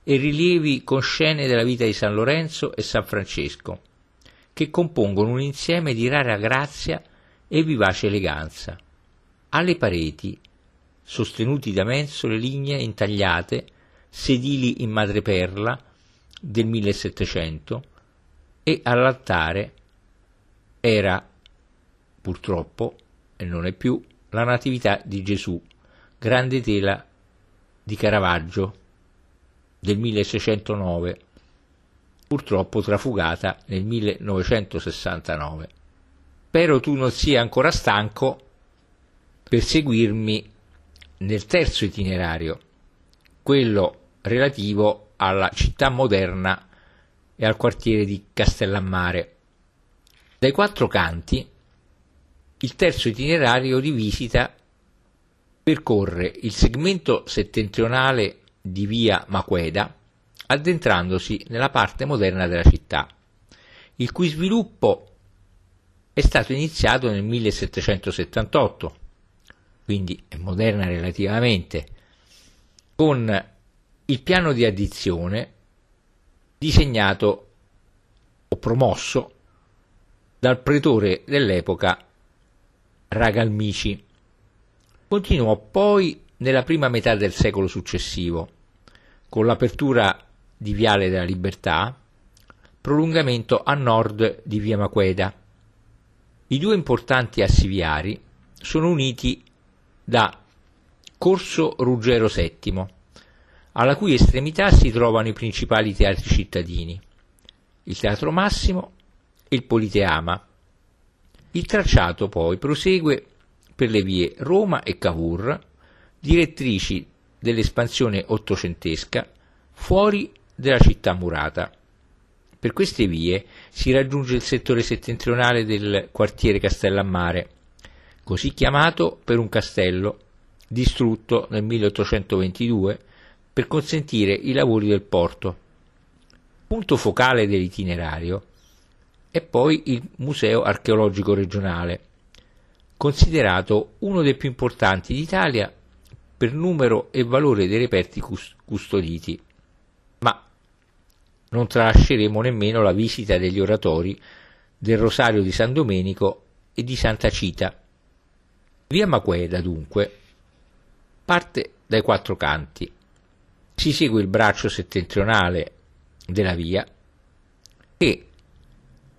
e rilievi con scene della vita di San Lorenzo e San Francesco, che compongono un insieme di rara grazia e vivace eleganza. Alle pareti, sostenuti da mensole lignee intagliate, sedili in madreperla del 1700 e all'altare era purtroppo e non è più la natività di Gesù, grande tela di Caravaggio del 1609, purtroppo trafugata nel 1969. Spero tu non sia ancora stanco per seguirmi nel terzo itinerario, quello relativo alla città moderna e al quartiere di Castellammare. Dai quattro canti, il terzo itinerario di visita percorre il segmento settentrionale di via Maqueda, addentrandosi nella parte moderna della città. il cui sviluppo è stato iniziato nel 1778, quindi è moderna relativamente, con il piano di addizione disegnato o promosso dal pretore dell'epoca Ragalmici. Continuò poi nella prima metà del secolo successivo, con l'apertura di Viale della Libertà, prolungamento a nord di Via Maqueda. I due importanti assi viari sono uniti da Corso Ruggero VII, alla cui estremità si trovano i principali teatri cittadini, il Teatro Massimo e il Politeama. Il tracciato poi prosegue per le vie Roma e Cavour, direttrici dell'espansione ottocentesca, fuori della città murata. Per queste vie si raggiunge il settore settentrionale del quartiere Castellammare, così chiamato per un castello distrutto nel 1822 per consentire i lavori del porto. Punto focale dell'itinerario è poi il Museo archeologico regionale, considerato uno dei più importanti d'Italia per numero e valore dei reperti custoditi. Ma non tralasceremo nemmeno la visita degli oratori del Rosario di San Domenico e di Santa Cita. Via Maqueda, dunque, parte dai quattro canti si segue il braccio settentrionale della via e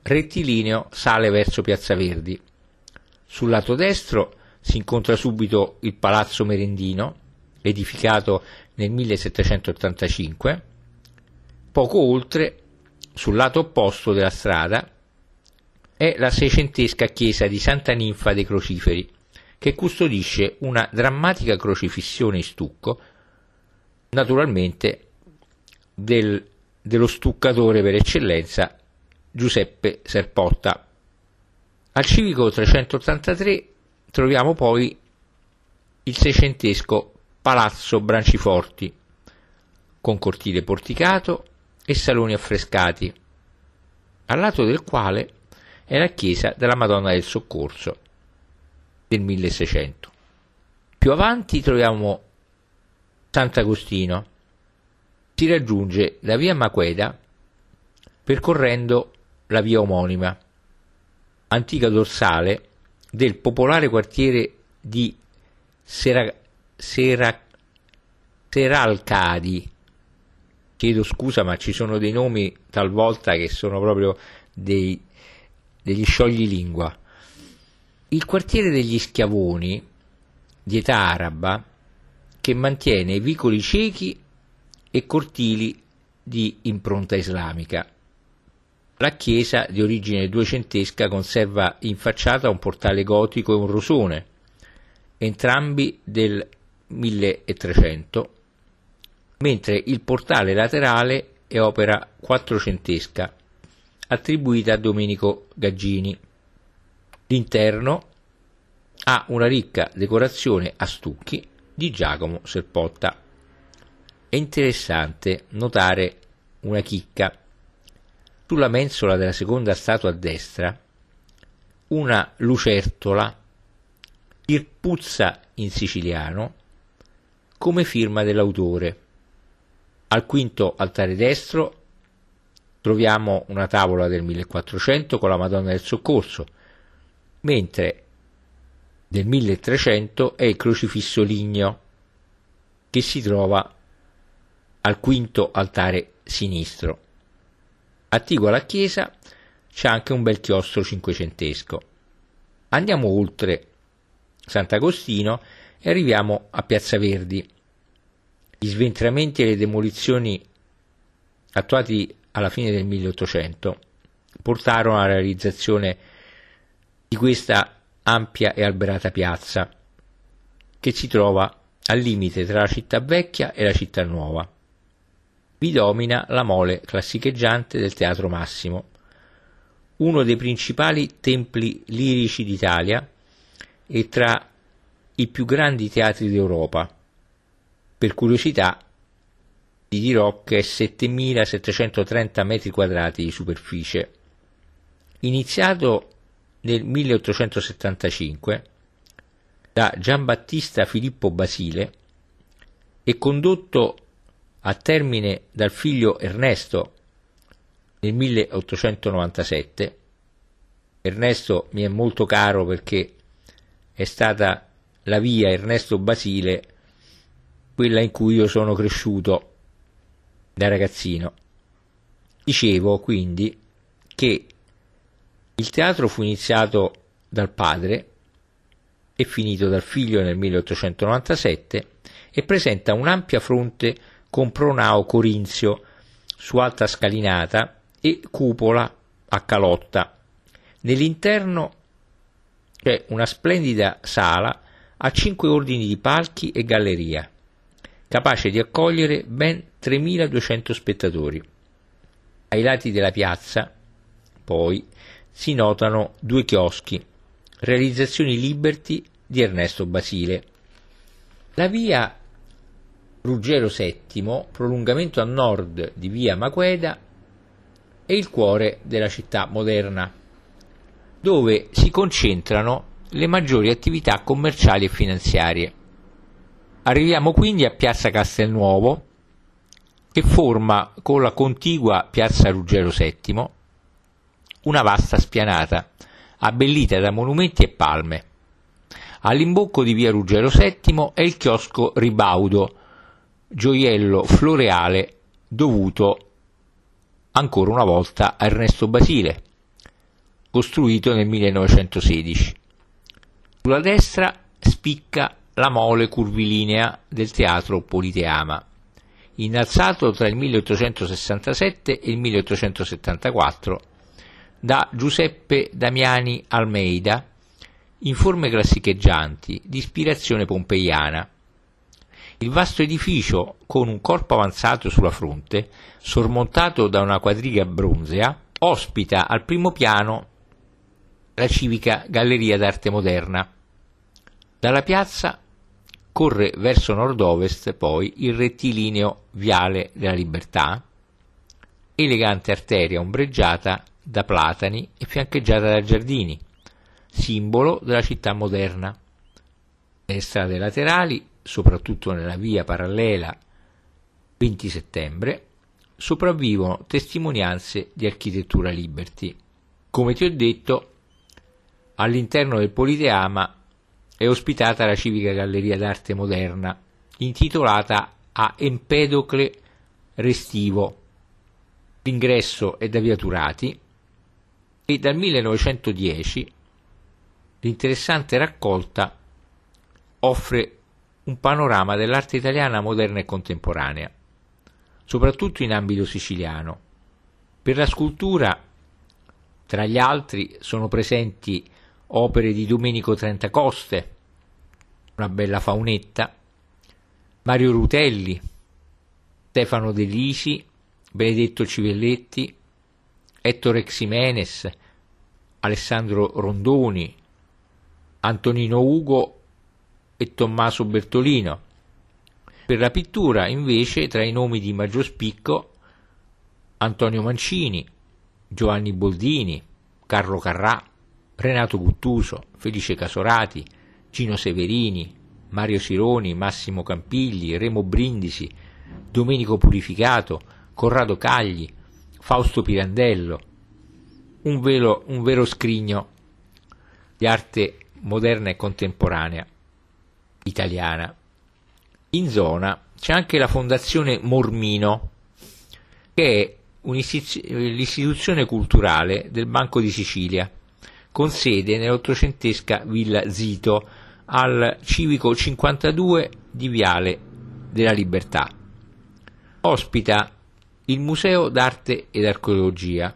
rettilineo sale verso Piazza Verdi. Sul lato destro si incontra subito il Palazzo Merendino, edificato nel 1785. Poco oltre, sul lato opposto della strada, è la seicentesca chiesa di Santa Ninfa dei Crociferi, che custodisce una drammatica crocifissione in stucco naturalmente del, dello stuccatore per eccellenza Giuseppe Serpotta. Al civico 383 troviamo poi il seicentesco Palazzo Branciforti, con cortile porticato e saloni affrescati, al lato del quale è la chiesa della Madonna del Soccorso del 1600. Più avanti troviamo Sant'Agostino. Si raggiunge la via Maqueda percorrendo la via omonima, antica dorsale del popolare quartiere di Sera, Sera, Seralcadi. Chiedo scusa, ma ci sono dei nomi talvolta che sono proprio dei, degli scioglilingua. Il quartiere degli Schiavoni, di età araba, che mantiene vicoli ciechi e cortili di impronta islamica. La chiesa, di origine duecentesca, conserva in facciata un portale gotico e un rosone, entrambi del 1300, mentre il portale laterale è opera quattrocentesca, attribuita a Domenico Gaggini. L'interno ha una ricca decorazione a stucchi di Giacomo Serpotta. È interessante notare una chicca. Sulla mensola della seconda statua a destra, una lucertola irpuzza in siciliano come firma dell'autore. Al quinto altare destro troviamo una tavola del 1400 con la Madonna del Soccorso, mentre del 1300 è il crocifisso ligneo che si trova al quinto altare sinistro. Attiguo alla chiesa c'è anche un bel chiostro cinquecentesco. Andiamo oltre Sant'Agostino e arriviamo a Piazza Verdi. Gli sventramenti e le demolizioni attuati alla fine del 1800 portarono alla realizzazione di questa ampia e alberata piazza che si trova al limite tra la città vecchia e la città nuova. Vi domina la mole classicheggiante del Teatro Massimo, uno dei principali templi lirici d'Italia e tra i più grandi teatri d'Europa. Per curiosità vi dirò che è 7730 metri quadrati di superficie iniziato nel 1875 da Giambattista Filippo Basile e condotto a termine dal figlio Ernesto nel 1897. Ernesto mi è molto caro perché è stata la via Ernesto Basile quella in cui io sono cresciuto da ragazzino. Dicevo quindi che il teatro fu iniziato dal padre e finito dal figlio nel 1897 e presenta un'ampia fronte con pronao corinzio su alta scalinata e cupola a calotta. Nell'interno c'è una splendida sala a cinque ordini di palchi e galleria, capace di accogliere ben 3200 spettatori. Ai lati della piazza, poi, si notano due chioschi, realizzazioni Liberty di Ernesto Basile. La via Ruggero VII, prolungamento a nord di via Maqueda, è il cuore della città moderna, dove si concentrano le maggiori attività commerciali e finanziarie. Arriviamo quindi a Piazza Castelnuovo, che forma con la contigua Piazza Ruggero VII una vasta spianata, abbellita da monumenti e palme. All'imbocco di via Ruggero VII è il chiosco Ribaudo, gioiello floreale dovuto ancora una volta a Ernesto Basile, costruito nel 1916. Sulla destra spicca la mole curvilinea del teatro Politeama, innalzato tra il 1867 e il 1874 da Giuseppe Damiani Almeida in forme classicheggianti di ispirazione pompeiana. Il vasto edificio, con un corpo avanzato sulla fronte, sormontato da una quadriga bronzea, ospita al primo piano la civica Galleria d'Arte Moderna. Dalla piazza corre verso nord-ovest poi il rettilineo Viale della Libertà, elegante arteria ombreggiata da platani e fiancheggiata da giardini, simbolo della città moderna. Nelle strade laterali, soprattutto nella via parallela 20 settembre, sopravvivono testimonianze di architettura Liberty. Come ti ho detto, all'interno del Politeama è ospitata la civica galleria d'arte moderna, intitolata a Empedocle Restivo. L'ingresso è da via Turati e dal 1910 l'interessante raccolta offre un panorama dell'arte italiana moderna e contemporanea, soprattutto in ambito siciliano. Per la scultura, tra gli altri, sono presenti opere di Domenico Trentacoste, una bella faunetta, Mario Rutelli, Stefano De Lisi, Benedetto Civelletti, Ettore Ximenes, Alessandro Rondoni, Antonino Ugo e Tommaso Bertolino. Per la pittura, invece, tra i nomi di maggior spicco Antonio Mancini, Giovanni Boldini, Carlo Carrà, Renato Guttuso, Felice Casorati, Gino Severini, Mario Sironi, Massimo Campigli, Remo Brindisi, Domenico Purificato, Corrado Cagli, Fausto Pirandello, un, velo, un vero scrigno di arte moderna e contemporanea italiana. In zona c'è anche la Fondazione Mormino, che è l'istituzione culturale del Banco di Sicilia, con sede nell'ottocentesca Villa Zito al civico 52 di Viale della Libertà. Ospita il Museo d'Arte ed Archeologia,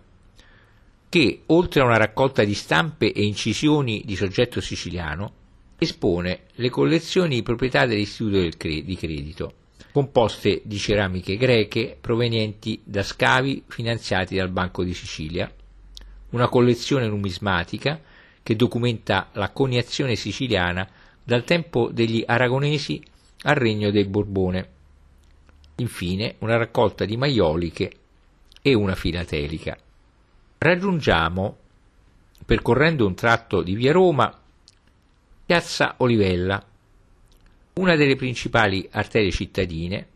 che, oltre a una raccolta di stampe e incisioni di soggetto siciliano, espone le collezioni di proprietà dell'Istituto del Cre- di Credito, composte di ceramiche greche provenienti da scavi finanziati dal Banco di Sicilia, una collezione numismatica che documenta la coniazione siciliana dal tempo degli aragonesi al regno del Borbone, infine una raccolta di maioliche e una filatelica. Raggiungiamo percorrendo un tratto di via Roma, piazza Olivella, una delle principali arterie cittadine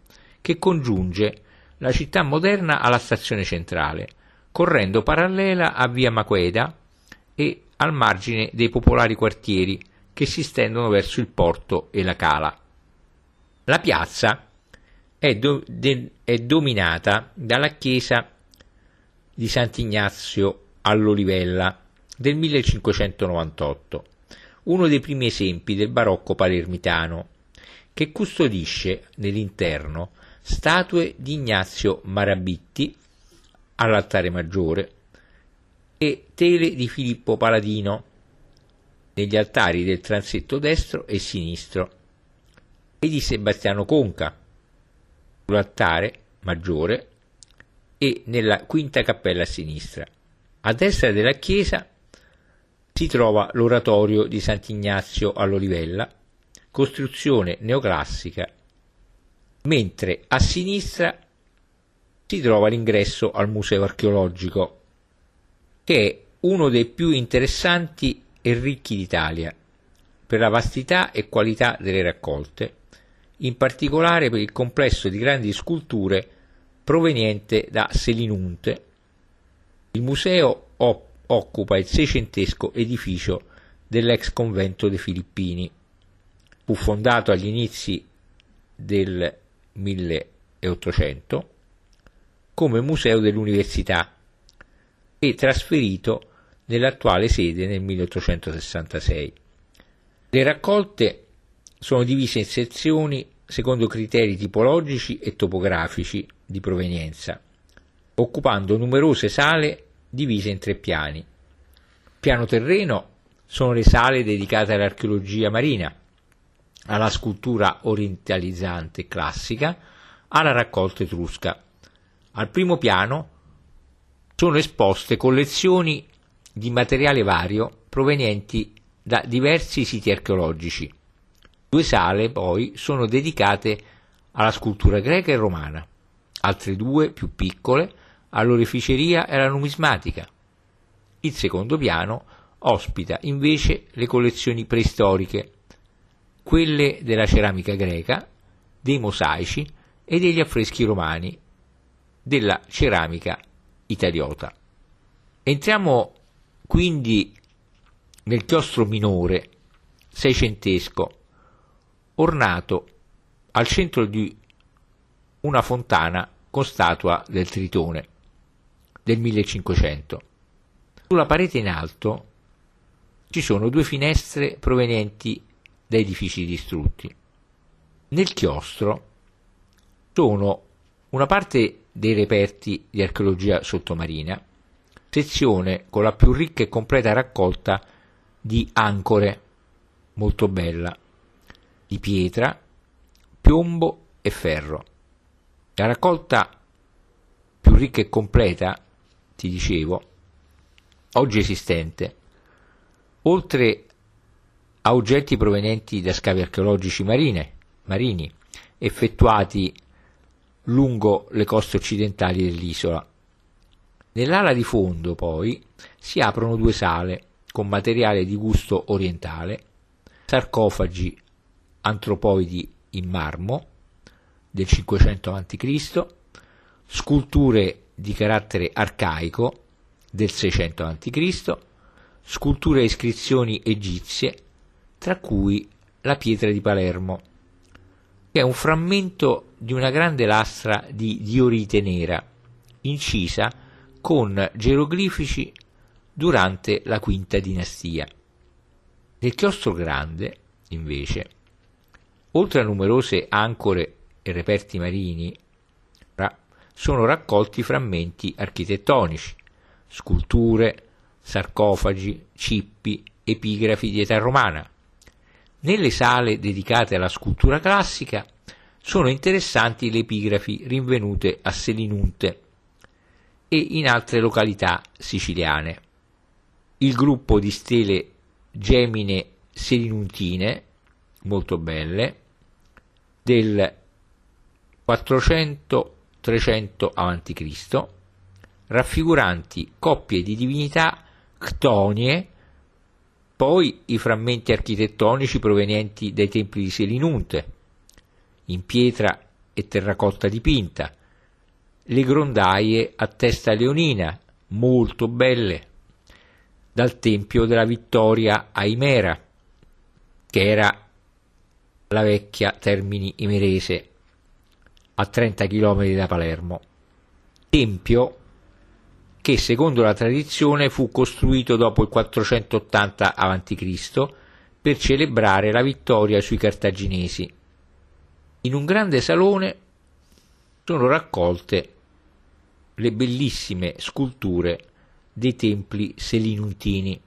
che congiunge la città moderna alla stazione centrale, correndo parallela a via Maqueda e al margine dei popolari quartieri che si stendono verso il porto e la cala. La piazza è, do, de, è dominata dalla chiesa di Sant'Ignazio all'Olivella del 1598, uno dei primi esempi del barocco palermitano, che custodisce nell'interno statue di Ignazio Marabitti all'altare maggiore e tele di Filippo Paladino negli altari del transetto destro e sinistro e di Sebastiano Conca sull'altare maggiore e nella quinta cappella a sinistra. A destra della chiesa si trova l'oratorio di Sant'Ignazio all'Olivella, costruzione neoclassica, mentre a sinistra si trova l'ingresso al museo archeologico, che è uno dei più interessanti e ricchi d'Italia, per la vastità e qualità delle raccolte, in particolare per il complesso di grandi sculture proveniente da Selinunte. Il museo occupa il seicentesco edificio dell'ex convento dei Filippini. Fu fondato agli inizi del 1800 come museo dell'università e trasferito nell'attuale sede nel 1866. Le raccolte sono divise in sezioni secondo criteri tipologici e topografici di provenienza, occupando numerose sale divise in tre piani. Piano terreno sono le sale dedicate all'archeologia marina, alla scultura orientalizzante classica, alla raccolta etrusca. Al primo piano sono esposte collezioni di materiale vario provenienti da diversi siti archeologici. Due sale poi sono dedicate alla scultura greca e romana, altre due più piccole all'oreficeria e alla numismatica. Il secondo piano ospita invece le collezioni preistoriche, quelle della ceramica greca, dei mosaici e degli affreschi romani, della ceramica italiota. Entriamo quindi nel chiostro minore seicentesco, ornato al centro di una fontana con statua del Tritone del 1500. Sulla parete in alto ci sono due finestre provenienti da edifici distrutti. Nel chiostro sono una parte dei reperti di archeologia sottomarina sezione con la più ricca e completa raccolta di ancore, molto bella, di pietra, piombo e ferro. La raccolta più ricca e completa, ti dicevo, oggi esistente, oltre a oggetti provenienti da scavi archeologici marine, marini, effettuati lungo le coste occidentali dell'isola, Nell'ala di fondo, poi, si aprono due sale con materiale di gusto orientale, sarcofagi antropoidi in marmo del 500 a.C., sculture di carattere arcaico del 600 a.C., sculture e iscrizioni egizie, tra cui la pietra di Palermo, che è un frammento di una grande lastra di diorite nera, incisa con geroglifici durante la quinta dinastia. Nel chiostro grande, invece, oltre a numerose ancore e reperti marini, sono raccolti frammenti architettonici, sculture, sarcofagi, cippi, epigrafi di età romana. Nelle sale dedicate alla scultura classica sono interessanti le epigrafi rinvenute a Selinunte, e in altre località siciliane. Il gruppo di stele gemine selinuntine, molto belle, del 400-300 a.C., raffiguranti coppie di divinità ctonie, poi i frammenti architettonici provenienti dai templi di Selinunte, in pietra e terracotta dipinta, le grondaie a testa leonina, molto belle, dal Tempio della Vittoria a Imera, che era la vecchia Termini Imerese, a 30 km da Palermo. Tempio che secondo la tradizione fu costruito dopo il 480 a.C. per celebrare la vittoria sui cartaginesi. In un grande salone sono raccolte le bellissime sculture dei templi selinuntini,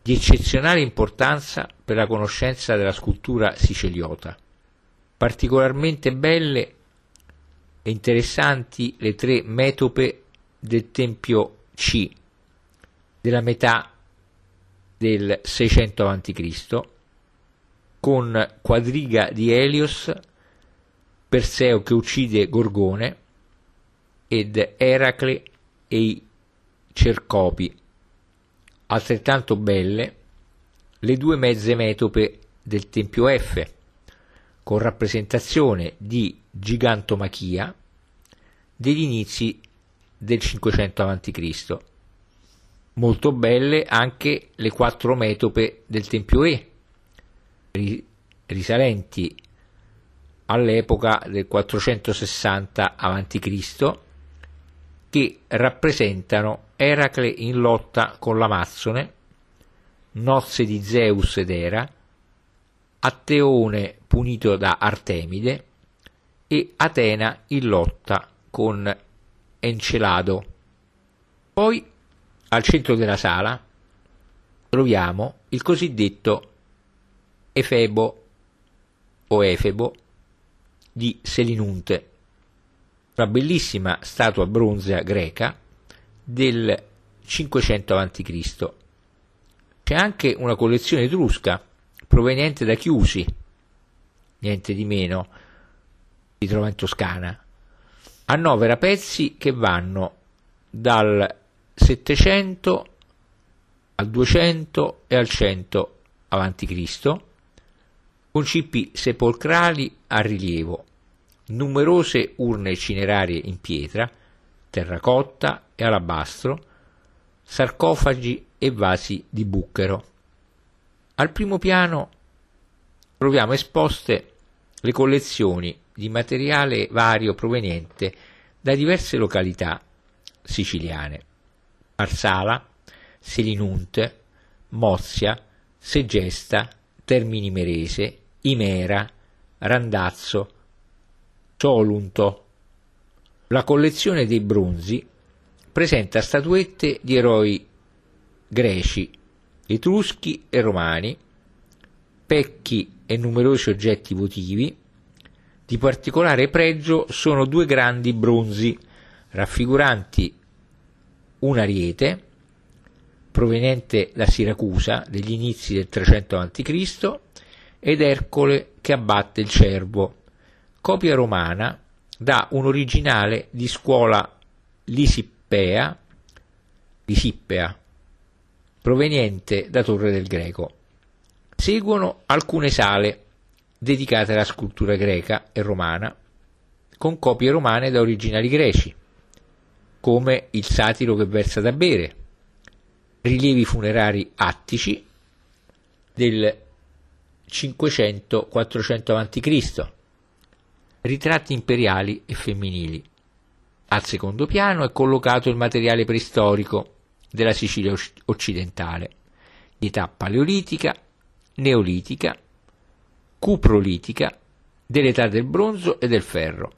di eccezionale importanza per la conoscenza della scultura siciliota. Particolarmente belle e interessanti le tre metope del Tempio C della metà del 600 a.C. con quadriga di Elios, Perseo che uccide Gorgone ed Eracle e i Cercopi. Altrettanto belle le due mezze metope del Tempio F, con rappresentazione di gigantomachia degli inizi del 500 a.C. Molto belle anche le quattro metope del Tempio E, risalenti all'epoca del 460 a.C., che rappresentano Eracle in lotta con l'Amazzone, nozze di Zeus ed Era, Atteone punito da Artemide e Atena in lotta con Encelado. Poi al centro della sala troviamo il cosiddetto Efebo o Efebo di Selinunte, una bellissima statua bronzea greca del 500 a.C. C'è anche una collezione etrusca proveniente da Chiusi, niente di meno, si trova in Toscana, annovera pezzi che vanno dal 700 al 200 e al 100 a.C., con cippi sepolcrali a rilievo, numerose urne cinerarie in pietra, terracotta e alabastro, sarcofagi e vasi di bucchero. Al primo piano troviamo esposte le collezioni di materiale vario proveniente da diverse località siciliane. Marsala, Selinunte, Mozia, Segesta, Termini Merese, Imera, Randazzo, Solunto. La collezione dei bronzi presenta statuette di eroi greci, etruschi e romani, pecchi e numerosi oggetti votivi, di particolare pregio sono due grandi bronzi raffiguranti un ariete proveniente da Siracusa degli inizi del 300 a.C. ed Ercole che abbatte il cervo, copia romana da un originale di scuola Lisippea, Lisippea proveniente da Torre del Greco. Seguono alcune sale dedicate alla scultura greca e romana, con copie romane da originali greci, come il satiro che versa da bere, rilievi funerari attici del 500-400 a.C., ritratti imperiali e femminili. Al secondo piano è collocato il materiale preistorico della Sicilia occidentale, di età paleolitica, neolitica cuprolitica dell'età del bronzo e del ferro.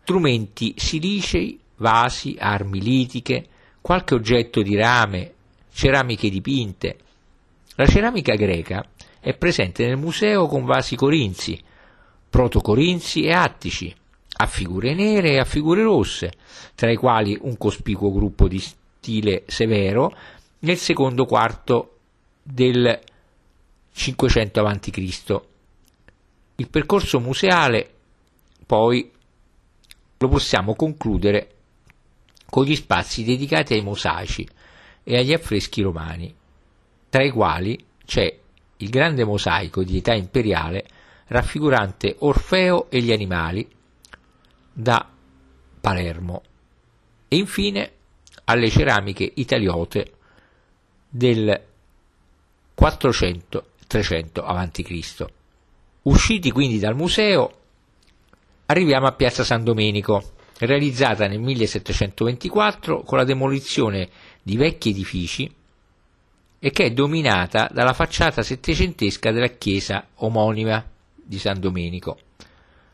Strumenti silicei, vasi, armi litiche, qualche oggetto di rame, ceramiche dipinte. La ceramica greca è presente nel museo con vasi corinzi, protocorinzi e attici, a figure nere e a figure rosse, tra i quali un cospicuo gruppo di stile severo nel secondo quarto del 500 a.C. Il percorso museale poi lo possiamo concludere con gli spazi dedicati ai mosaici e agli affreschi romani, tra i quali c'è il grande mosaico di età imperiale raffigurante Orfeo e gli animali da Palermo e infine alle ceramiche italiote del 400-300 a.C. Usciti quindi dal museo, arriviamo a Piazza San Domenico, realizzata nel 1724 con la demolizione di vecchi edifici e che è dominata dalla facciata settecentesca della chiesa omonima di San Domenico.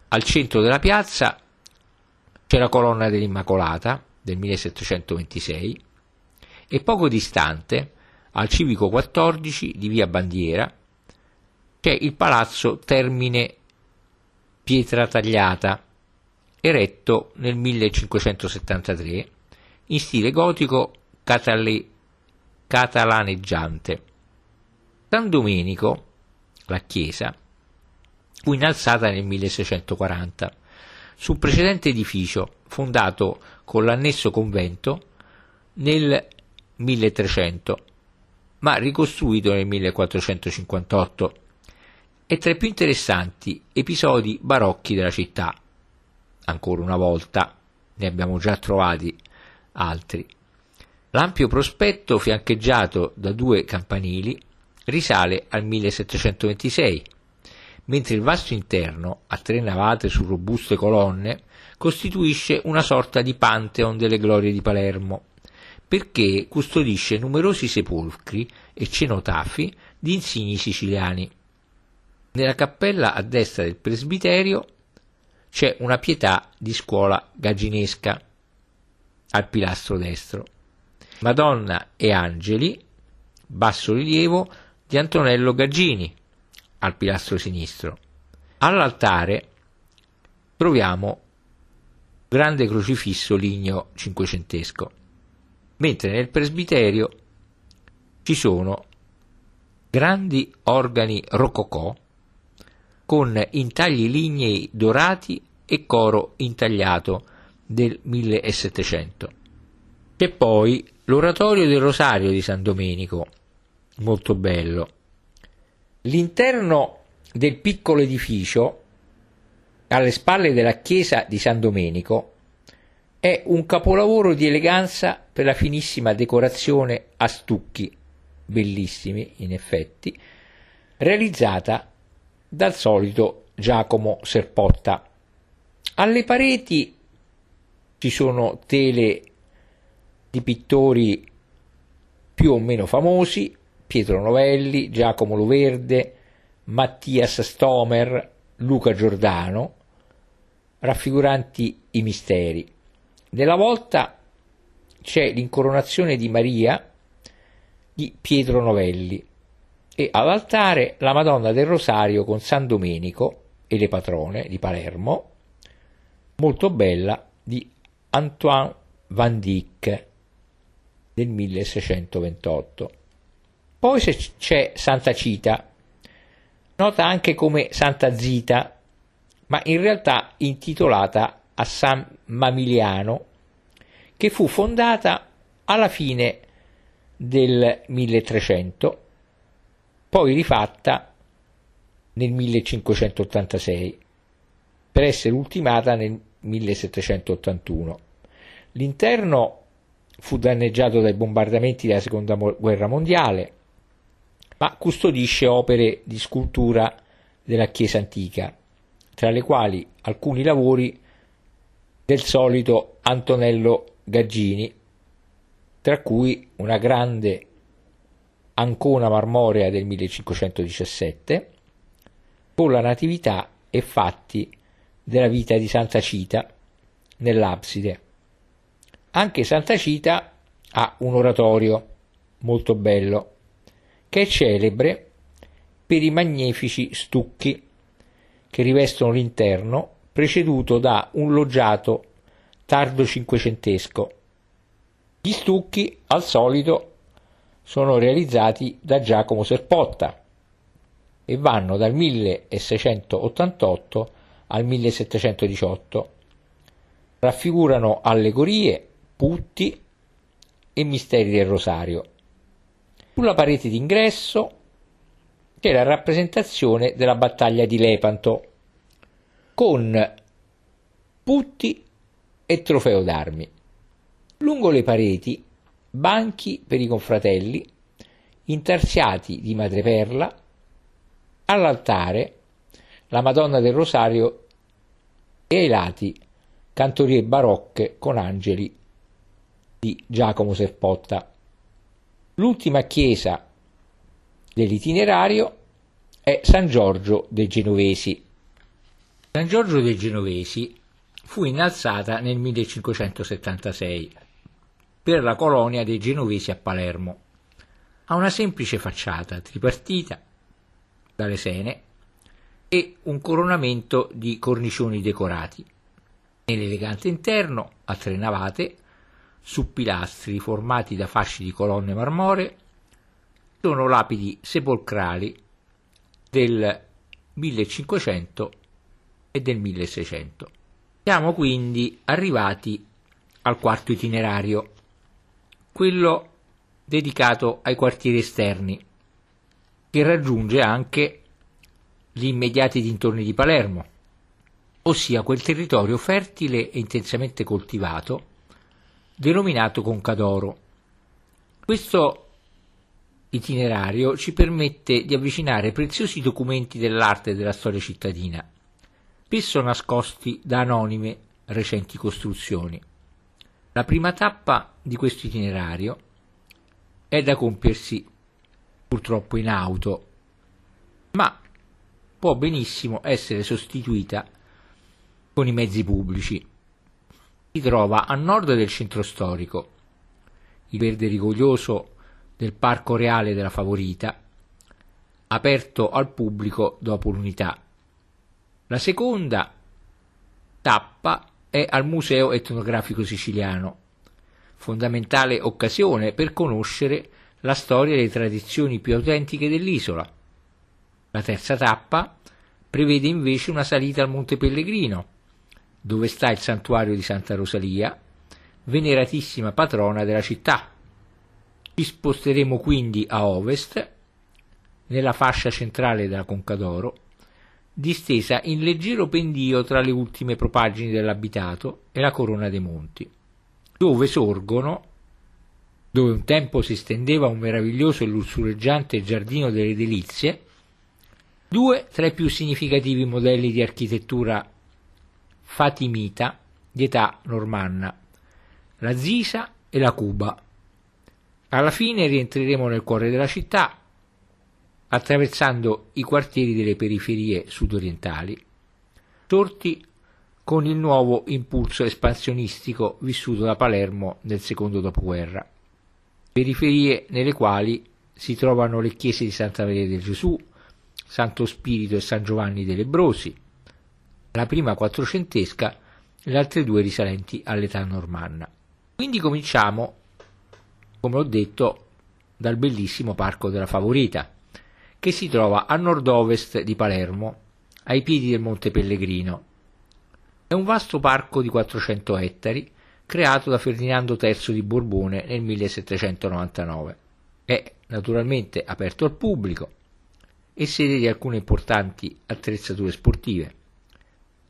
Al centro della piazza c'è la colonna dell'Immacolata del 1726 e poco distante, al civico 14 di via Bandiera, c'è il palazzo Termine Pietra Tagliata, eretto nel 1573 in stile gotico catale- catalaneggiante. San Domenico, la chiesa, fu innalzata nel 1640 su un precedente edificio fondato con l'annesso convento nel 1300, ma ricostruito nel 1458. È tra i più interessanti episodi barocchi della città. Ancora una volta, ne abbiamo già trovati altri. L'ampio prospetto fiancheggiato da due campanili risale al 1726, mentre il vasto interno, a tre navate su robuste colonne, costituisce una sorta di pantheon delle glorie di Palermo, perché custodisce numerosi sepolcri e cenotafi di insigni siciliani. Nella cappella a destra del presbiterio c'è una pietà di scuola gaginesca al pilastro destro. Madonna e Angeli, basso rilievo di Antonello Gaggini al pilastro sinistro. All'altare troviamo grande crocifisso ligneo cinquecentesco mentre nel presbiterio ci sono grandi organi rococò con intagli lignei dorati e coro intagliato del 1700. C'è poi l'oratorio del Rosario di San Domenico, molto bello. L'interno del piccolo edificio, alle spalle della chiesa di San Domenico, è un capolavoro di eleganza per la finissima decorazione a stucchi, bellissimi in effetti, realizzata dal solito Giacomo Serpotta. Alle pareti ci sono tele di pittori più o meno famosi, Pietro Novelli, Giacomo Loverde, Mattias Stomer, Luca Giordano, raffiguranti i misteri. Nella volta c'è l'incoronazione di Maria di Pietro Novelli e all'altare la Madonna del Rosario con San Domenico e le patrone di Palermo, molto bella, di Antoine Van Dyck del 1628. Poi c'è Santa Cita, nota anche come Santa Zita, ma in realtà intitolata a San Mamiliano, che fu fondata alla fine del 1300, poi rifatta nel 1586, per essere ultimata nel 1781. L'interno fu danneggiato dai bombardamenti della seconda guerra mondiale, ma custodisce opere di scultura della Chiesa antica, tra le quali alcuni lavori del solito Antonello Gaggini, tra cui una grande ancona marmorea del 1517 con la Natività e fatti della vita di Santa Cita nell'abside. Anche Santa Cita ha un oratorio molto bello che è celebre per i magnifici stucchi che rivestono l'interno preceduto da un loggiato tardo cinquecentesco. Gli stucchi, al solito, sono realizzati da Giacomo Serpotta e vanno dal 1688 al 1718. Raffigurano allegorie, putti e misteri del rosario. Sulla parete d'ingresso c'è la rappresentazione della battaglia di Lepanto con putti e trofeo d'armi. Lungo le pareti banchi per i confratelli intarsiati di madreperla, all'altare la Madonna del Rosario e ai lati cantorie barocche con angeli di Giacomo Serpotta. L'ultima chiesa dell'itinerario è San Giorgio dei Genovesi. San Giorgio dei Genovesi fu innalzata nel 1576 per la colonia dei Genovesi a Palermo. Ha una semplice facciata tripartita dalle sene e un coronamento di cornicioni decorati. Nell'elegante interno, a tre navate, su pilastri formati da fasci di colonne marmoree, sono lapidi sepolcrali del 1500 e del 1600. Siamo quindi arrivati al quarto itinerario, quello dedicato ai quartieri esterni, che raggiunge anche gli immediati dintorni di Palermo, ossia quel territorio fertile e intensamente coltivato, denominato Concadoro. Questo itinerario ci permette di avvicinare preziosi documenti dell'arte e della storia cittadina, spesso nascosti da anonime recenti costruzioni. La prima tappa di questo itinerario è da compiersi purtroppo in auto, ma può benissimo essere sostituita con i mezzi pubblici. Si trova a nord del centro storico, il verde rigoglioso del Parco Reale della Favorita, aperto al pubblico dopo l'unità. La seconda tappa è al Museo Etnografico Siciliano, fondamentale occasione per conoscere la storia e le tradizioni più autentiche dell'isola. La terza tappa prevede invece una salita al Monte Pellegrino, dove sta il santuario di Santa Rosalia, veneratissima patrona della città. Ci sposteremo quindi a ovest, nella fascia centrale della Concadoro, distesa in leggero pendio tra le ultime propaggini dell'abitato e la corona dei monti, dove sorgono, dove un tempo si stendeva un meraviglioso e lussureggiante giardino delle delizie, due tra i più significativi modelli di architettura fatimita di età normanna, la Zisa e la Cuba. Alla fine rientreremo nel cuore della città, attraversando i quartieri delle periferie sudorientali, sorti con il nuovo impulso espansionistico vissuto da Palermo nel secondo dopoguerra, periferie nelle quali si trovano le chiese di Santa Maria del Gesù, Santo Spirito e San Giovanni dei Lebrosi, la prima quattrocentesca e le altre due risalenti all'età normanna. Quindi cominciamo, come ho detto, dal bellissimo Parco della Favorita, che si trova a nord-ovest di Palermo, ai piedi del Monte Pellegrino. È un vasto parco di 400 ettari creato da Ferdinando III di Borbone nel 1799. È naturalmente aperto al pubblico e sede di alcune importanti attrezzature sportive.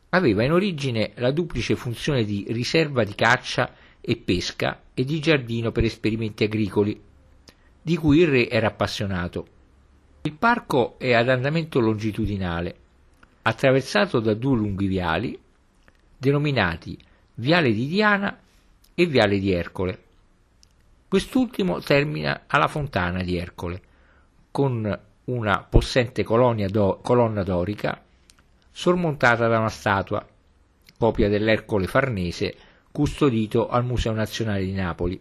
Aveva in origine la duplice funzione di riserva di caccia e pesca e di giardino per esperimenti agricoli, di cui il re era appassionato il parco è ad andamento longitudinale, attraversato da due lunghi viali, denominati Viale di Diana e Viale di Ercole. Quest'ultimo termina alla fontana di Ercole, con una possente do- colonna dorica sormontata da una statua, copia dell'Ercole farnese custodito al Museo Nazionale di Napoli.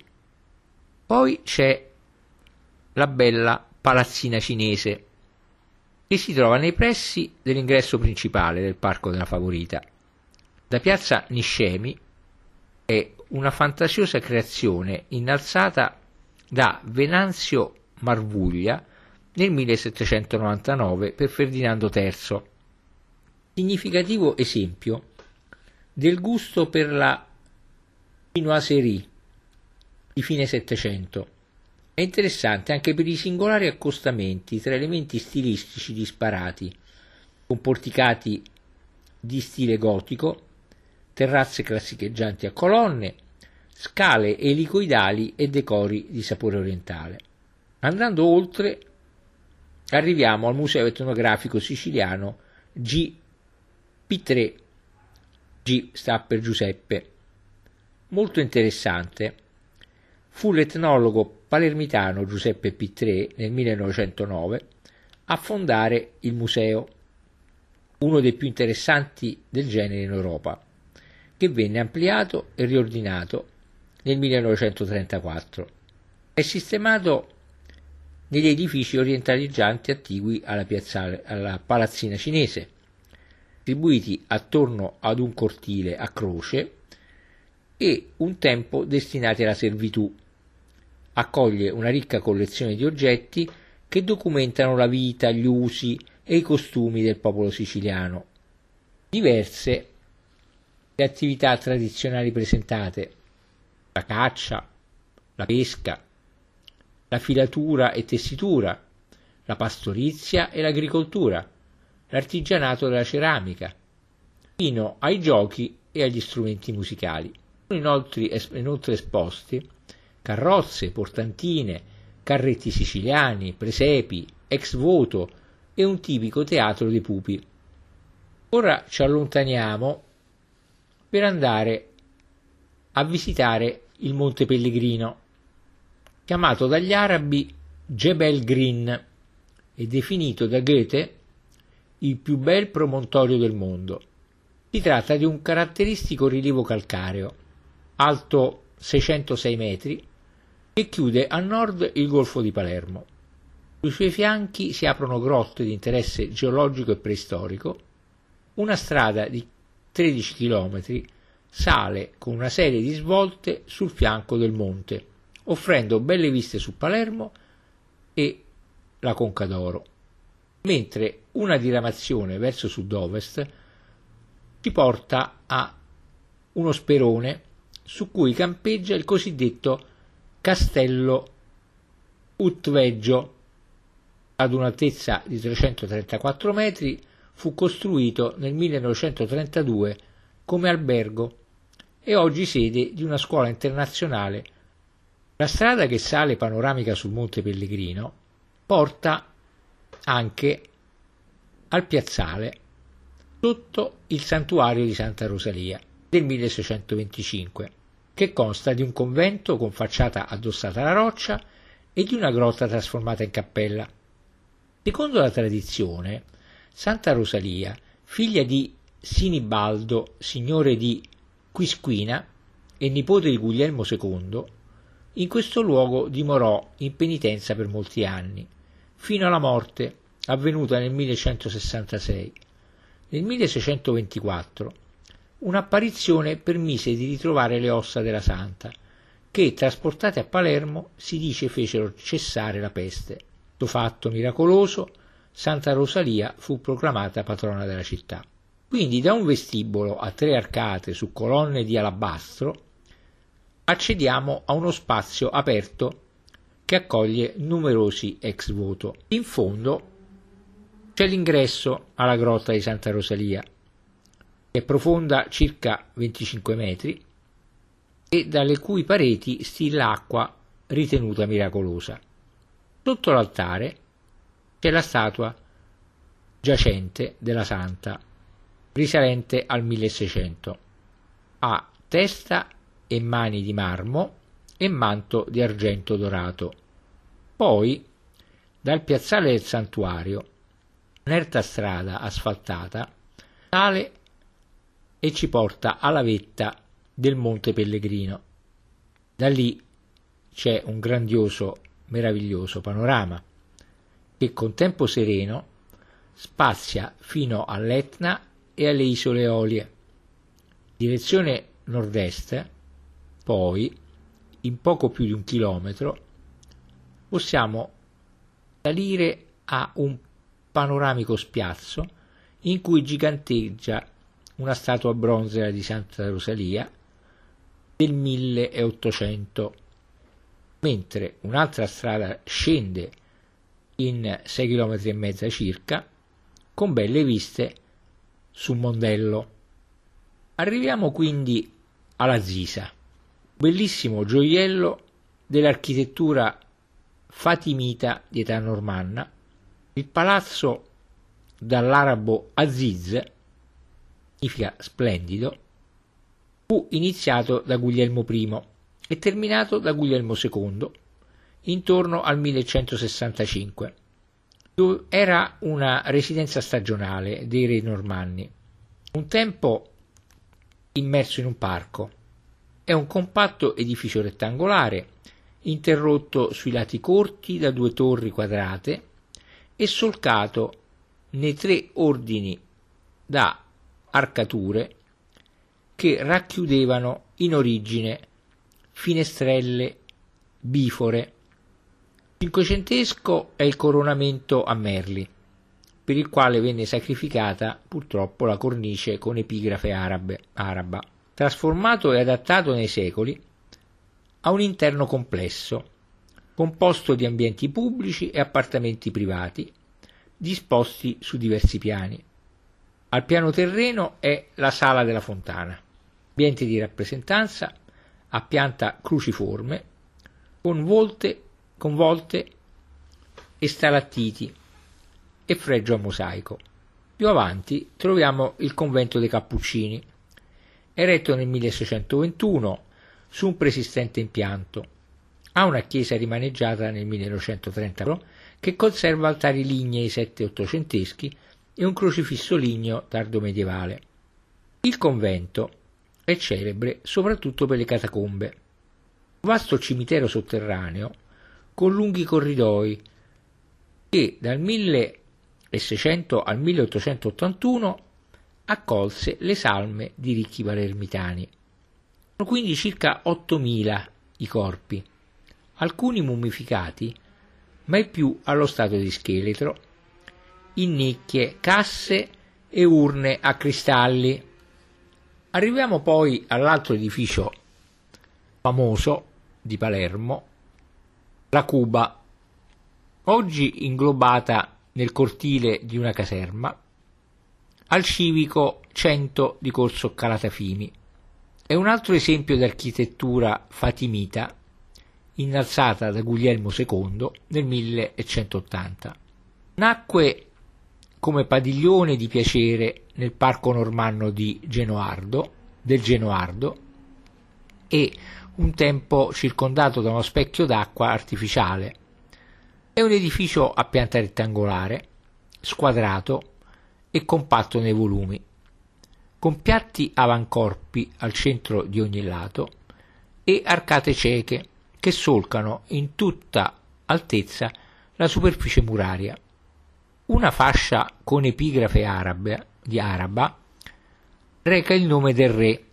Poi c'è la bella palazzina cinese che si trova nei pressi dell'ingresso principale del Parco della Favorita. Da piazza Niscemi è una fantasiosa creazione innalzata da Venanzio Marvuglia nel 1799 per Ferdinando III. Significativo esempio del gusto per la chinoiserie, di fine Settecento. È interessante anche per i singolari accostamenti tra elementi stilistici disparati, con porticati di stile gotico, terrazze classicheggianti a colonne, scale elicoidali e decori di sapore orientale. Andando oltre, arriviamo al Museo etnografico siciliano GP3. G sta per Giuseppe. Molto interessante. Fu l'etnologo palermitano Giuseppe P3 nel 1909 a fondare il museo, uno dei più interessanti del genere in Europa, che venne ampliato e riordinato nel 1934. È sistemato negli edifici orientaleggianti attigui alla, piazzale, alla palazzina cinese, distribuiti attorno ad un cortile a croce e un tempo destinati alla servitù. Accoglie una ricca collezione di oggetti che documentano la vita, gli usi e i costumi del popolo siciliano. Diverse le attività tradizionali presentate, la caccia, la pesca, la filatura e tessitura, la pastorizia e l'agricoltura, l'artigianato della ceramica, fino ai giochi e agli strumenti musicali. Sono inoltre, inoltre esposti carrozze, portantine, carretti siciliani, presepi, ex voto e un tipico teatro dei pupi. Ora ci allontaniamo per andare a visitare il Monte Pellegrino, chiamato dagli arabi Jebel Green e definito da Goethe il più bel promontorio del mondo. Si tratta di un caratteristico rilievo calcareo, alto 606 metri, che chiude a nord il Golfo di Palermo. Sui suoi fianchi si aprono grotte di interesse geologico e preistorico, una strada di 13 km sale con una serie di svolte sul fianco del monte, offrendo belle viste su Palermo e la Conca d'Oro, mentre una diramazione verso sud-ovest ci porta a uno sperone su cui campeggia il cosiddetto Castello Utveggio. Ad un'altezza di 334 metri fu costruito nel 1932 come albergo e oggi sede di una scuola internazionale. La strada che sale panoramica sul Monte Pellegrino porta anche al piazzale sotto il santuario di Santa Rosalia del 1625, che consta di un convento con facciata addossata alla roccia e di una grotta trasformata in cappella. Secondo la tradizione, Santa Rosalia, figlia di Sinibaldo, signore di Quisquina e nipote di Guglielmo II, in questo luogo dimorò in penitenza per molti anni, fino alla morte avvenuta nel 1166. Nel 1624 un'apparizione permise di ritrovare le ossa della santa, che, trasportate a Palermo, si dice fecero cessare la peste. Questo fatto miracoloso, Santa Rosalia fu proclamata patrona della città. Quindi da un vestibolo a tre arcate su colonne di alabastro accediamo a uno spazio aperto che accoglie numerosi ex voto. In fondo c'è l'ingresso alla grotta di Santa Rosalia, è profonda circa 25 metri e dalle cui pareti stilla acqua ritenuta miracolosa. Sotto l'altare c'è la statua giacente della santa risalente al 1600. Ha testa e mani di marmo e manto di argento dorato. Poi, dal piazzale del santuario, un'erta strada asfaltata sale e ci porta alla vetta del Monte Pellegrino. Da lì c'è un grandioso, meraviglioso panorama che con tempo sereno spazia fino all'Etna e alle isole Eolie. Direzione nord-est, poi, in poco più di un chilometro, possiamo salire a un panoramico spiazzo in cui giganteggia una statua bronzea di Santa Rosalia del 1800. mentre un'altra strada scende in 6 km e mezza circa, con belle viste su Mondello. Arriviamo quindi alla Zisa, bellissimo gioiello dell'architettura fatimita di età normanna, il palazzo dall'arabo Aziz, significa splendido, fu iniziato da Guglielmo I e terminato da Guglielmo II intorno al 1165. Era una residenza stagionale dei re normanni, un tempo immerso in un parco. È un compatto edificio rettangolare, interrotto sui lati corti da due torri quadrate e solcato nei tre ordini da arcature che racchiudevano in origine finestrelle bifore. Cinquecentesco è il coronamento a Merli, per il quale venne sacrificata purtroppo la cornice con epigrafe arabe, araba. Trasformato e adattato nei secoli, ha un interno complesso, composto di ambienti pubblici e appartamenti privati, disposti su diversi piani. Al piano terreno è la sala della fontana, ambiente di rappresentanza a pianta cruciforme, con volte, con volte e stalattiti e fregio a mosaico. Più avanti troviamo il convento dei Cappuccini, eretto nel 1621 su un preesistente impianto. Ha una chiesa rimaneggiata nel 1930 che conserva altari lignei sette ottocenteschi e un crocifisso ligneo tardo medievale. Il convento è celebre soprattutto per le catacombe. Un vasto cimitero sotterraneo con lunghi corridoi che dal 1600 al 1881 accolse le salme di ricchi palermitani. Sono quindi circa 8.000 i corpi, alcuni mummificati, mai più allo stato di scheletro, in nicchie, casse e urne a cristalli. Arriviamo poi all'altro edificio famoso di Palermo, la Cuba, oggi inglobata nel cortile di una caserma, al civico 100 di Corso Calatafimi. È un altro esempio di architettura fatimita innalzata da Guglielmo II nel 1180. Nacque come padiglione di piacere nel parco normanno di Genoardo, del Genoardo e un tempo circondato da uno specchio d'acqua artificiale. È un edificio a pianta rettangolare, squadrato e compatto nei volumi con piatti avancorpi al centro di ogni lato e arcate cieche che solcano in tutta altezza la superficie muraria. Una fascia con epigrafe arabe, di araba reca il nome del re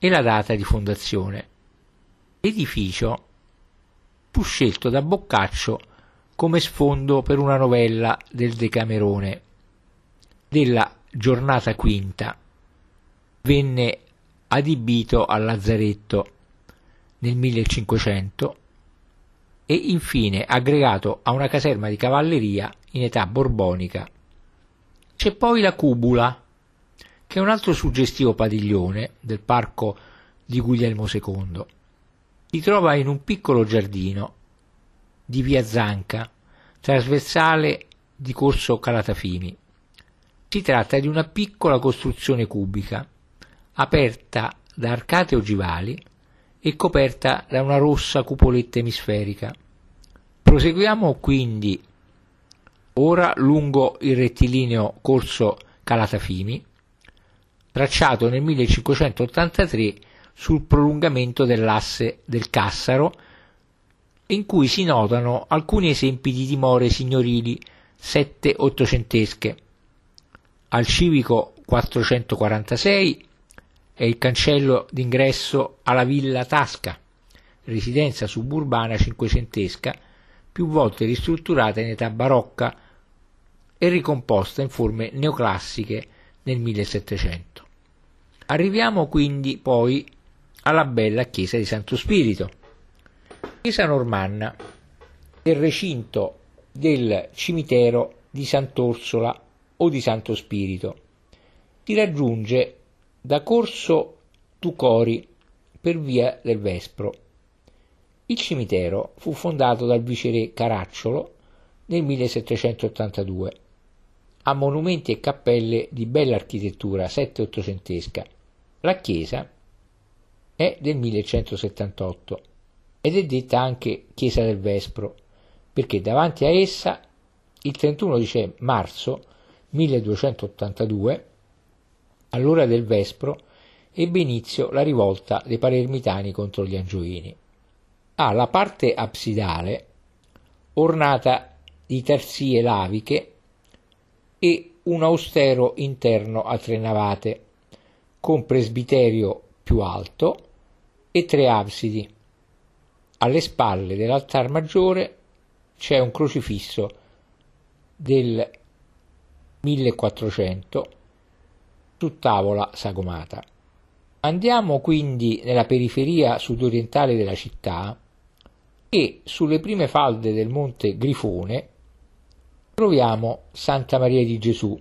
e la data di fondazione. L'edificio fu scelto da Boccaccio come sfondo per una novella del Decamerone della giornata quinta venne adibito al lazzaretto nel 1500 e infine aggregato a una caserma di cavalleria in età borbonica. C'è poi la cubula, che è un altro suggestivo padiglione del parco di Guglielmo II. Si trova in un piccolo giardino di via Zanca, trasversale di corso Calatafimi. Si tratta di una piccola costruzione cubica aperta da arcate ogivali e coperta da una rossa cupoletta emisferica. Proseguiamo quindi ora lungo il rettilineo corso Calatafimi, tracciato nel 1583 sul prolungamento dell'asse del Cassaro, in cui si notano alcuni esempi di dimore signorili sette ottocentesche. Al civico 446 è il cancello d'ingresso alla Villa Tasca, residenza suburbana cinquecentesca, più volte ristrutturata in età barocca e ricomposta in forme neoclassiche nel 1700. Arriviamo quindi poi alla bella chiesa di Santo Spirito, Chiesa normanna del recinto del cimitero di Sant'Orsola o di Santo Spirito. Si raggiunge da Corso Tucori per via del Vespro. Il cimitero fu fondato dal viceré Caracciolo nel 1782. Ha monumenti e cappelle di bella architettura sette-ottocentesca. La chiesa è del 1178 ed è detta anche chiesa del Vespro perché davanti a essa il 31 di marzo 1282, all'ora del Vespro, ebbe inizio la rivolta dei palermitani contro gli angioini. Ha la parte absidale ornata di tarsie laviche e un austero interno a tre navate, con presbiterio più alto e tre absidi. Alle spalle dell'altar maggiore c'è un crocifisso del 1400 su tavola sagomata. Andiamo quindi nella periferia sudorientale della città e sulle prime falde del monte Grifone troviamo Santa Maria di Gesù,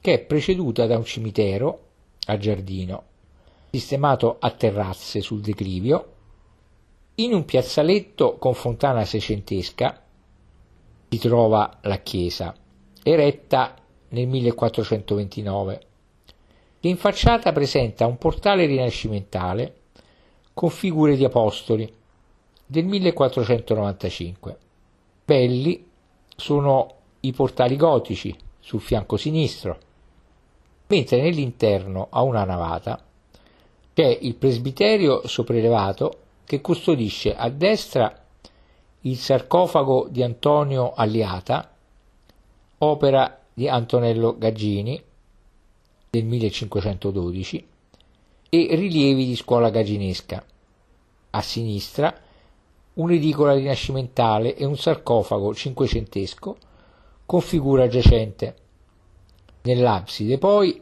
che è preceduta da un cimitero a giardino, sistemato a terrazze sul declivio, in un piazzaletto con fontana seicentesca si trova la chiesa, eretta nel 1429, che in facciata presenta un portale rinascimentale con figure di apostoli del 1495. Belli sono i portali gotici sul fianco sinistro, mentre nell'interno a una navata c'è il presbiterio sopraelevato che custodisce a destra il sarcofago di Antonio Alliata, opera di Antonello Gaggini del 1512, e rilievi di scuola gagginesca. A sinistra un'edicola rinascimentale e un sarcofago cinquecentesco con figura giacente. Nell'abside poi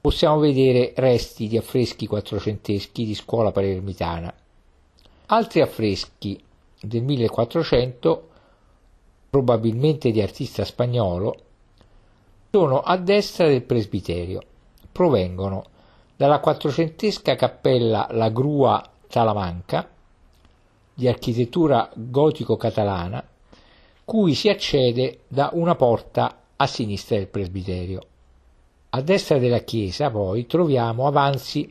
possiamo vedere resti di affreschi quattrocenteschi di scuola palermitana. Altri affreschi del 1400, probabilmente di artista spagnolo, sono a destra del presbiterio. Provengono dalla quattrocentesca cappella La Grua Talamanca, di architettura gotico-catalana, cui si accede da una porta a sinistra del presbiterio. A destra della chiesa, poi, troviamo avanzi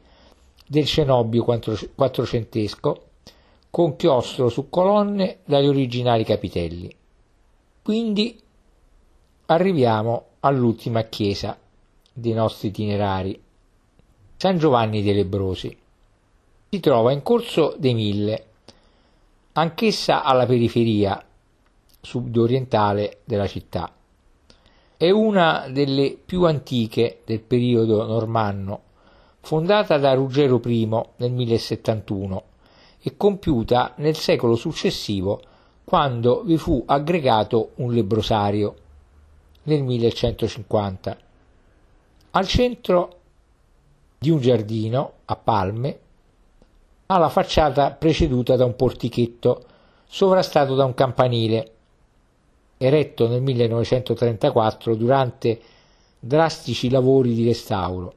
del cenobio quattrocentesco con chiostro su colonne dagli originali capitelli. Quindi arriviamo all'ultima chiesa dei nostri itinerari, San Giovanni dei Lebrosi. Si trova in Corso dei Mille, anch'essa alla periferia sud-orientale della città. È una delle più antiche del periodo normanno, fondata da Ruggero I nel 1071 e compiuta nel secolo successivo quando vi fu aggregato un lebrosario nel 1150. Al centro di un giardino a palme ha la facciata preceduta da un portichetto sovrastato da un campanile eretto nel 1934 durante drastici lavori di restauro.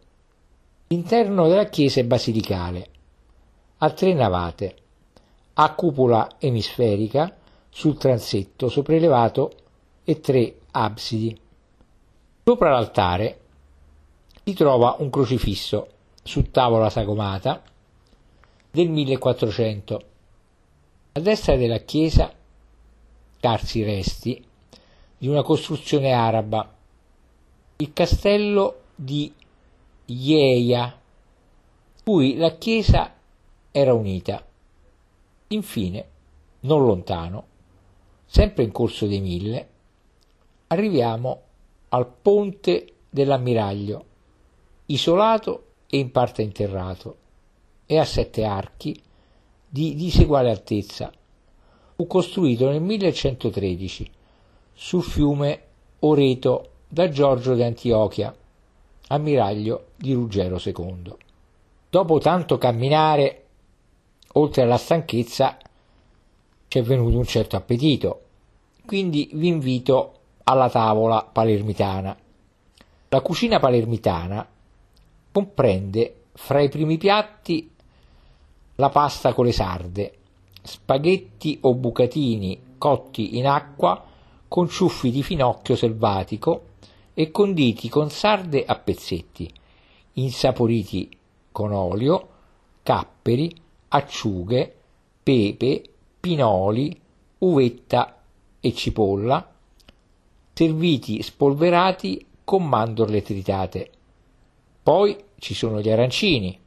L'interno della chiesa è basilicale a tre navate, a cupola emisferica sul transetto sopraelevato e tre absidi. Sopra l'altare si trova un crocifisso su tavola sagomata del 1400. A destra della chiesa scarsi resti di una costruzione araba, il castello di Ieia, cui la chiesa era unita. Infine, non lontano, sempre in corso dei mille, arriviamo al ponte dell'ammiraglio, isolato e in parte interrato, e a sette archi di diseguale altezza. Fu costruito nel 1113 sul fiume Oreto da Giorgio di Antiochia, ammiraglio di Ruggero II. Dopo tanto camminare oltre alla stanchezza, ci è venuto un certo appetito. Quindi vi invito alla tavola palermitana. La cucina palermitana comprende fra i primi piatti la pasta con le sarde, spaghetti o bucatini cotti in acqua con ciuffi di finocchio selvatico e conditi con sarde a pezzetti, insaporiti con olio, capperi, acciughe, pepe, pinoli, uvetta e cipolla, serviti spolverati con mandorle tritate. Poi ci sono gli arancini,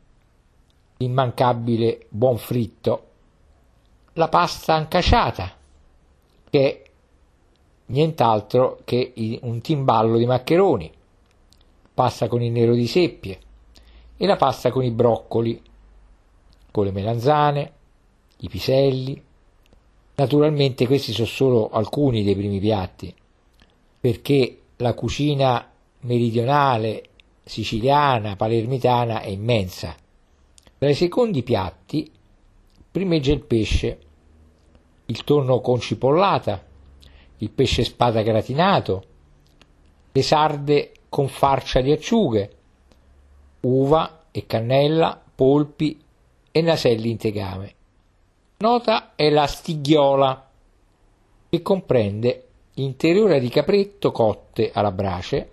l'immancabile buon fritto, la pasta ancaciata, che nient'altro che un timballo di maccheroni, pasta con il nero di seppie e la pasta con i broccoli, con le melanzane, i piselli. Naturalmente questi sono solo alcuni dei primi piatti, perché la cucina meridionale siciliana, palermitana è immensa. Tra i secondi piatti primeggia il pesce, il tonno con cipollata, il pesce spada gratinato, le sarde con farcia di acciughe, uva e cannella, polpi e naselli in tegame. Nota è la stighiola, che comprende interiora di capretto cotte alla brace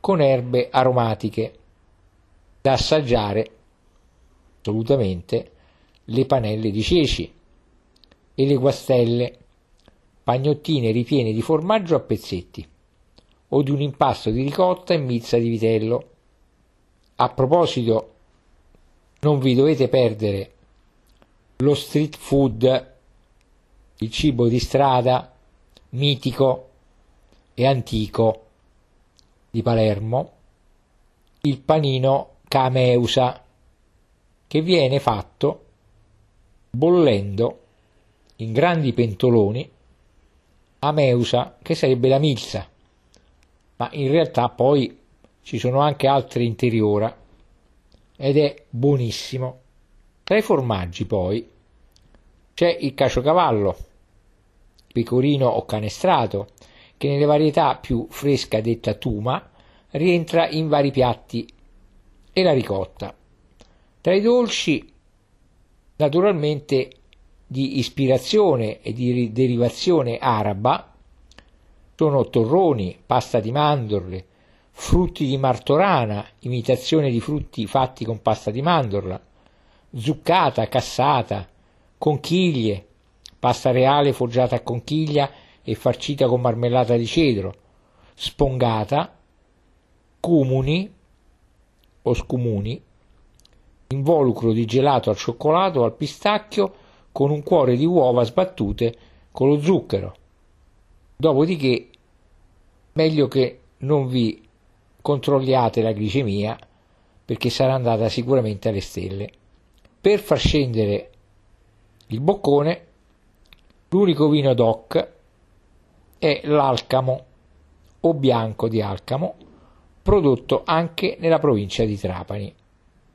con erbe aromatiche da assaggiare assolutamente le panelle di ceci e le guastelle, pagnottine ripiene di formaggio a pezzetti o di un impasto di ricotta e mizza di vitello. A proposito, non vi dovete perdere lo street food, il cibo di strada mitico e antico di Palermo, il panino Cameusa, che viene fatto bollendo in grandi pentoloni a meusa, che sarebbe la milza, ma in realtà poi ci sono anche altre interiora ed è buonissimo. Tra i formaggi poi c'è il caciocavallo, pecorino o canestrato, che nelle varietà più fresca detta tuma rientra in vari piatti e la ricotta. Tra i dolci, naturalmente di ispirazione e di derivazione araba, sono torroni, pasta di mandorle, frutti di martorana, imitazione di frutti fatti con pasta di mandorla, zuccata, cassata, conchiglie, pasta reale foggiata a conchiglia e farcita con marmellata di cedro, spongata, cumuni o scumuni, involucro di gelato al cioccolato o al pistacchio con un cuore di uova sbattute con lo zucchero. Dopodiché, meglio che non vi controlliate la glicemia perché sarà andata sicuramente alle stelle. Per far scendere il boccone, l'unico vino DOC è l'Alcamo o bianco di Alcamo, prodotto anche nella provincia di Trapani.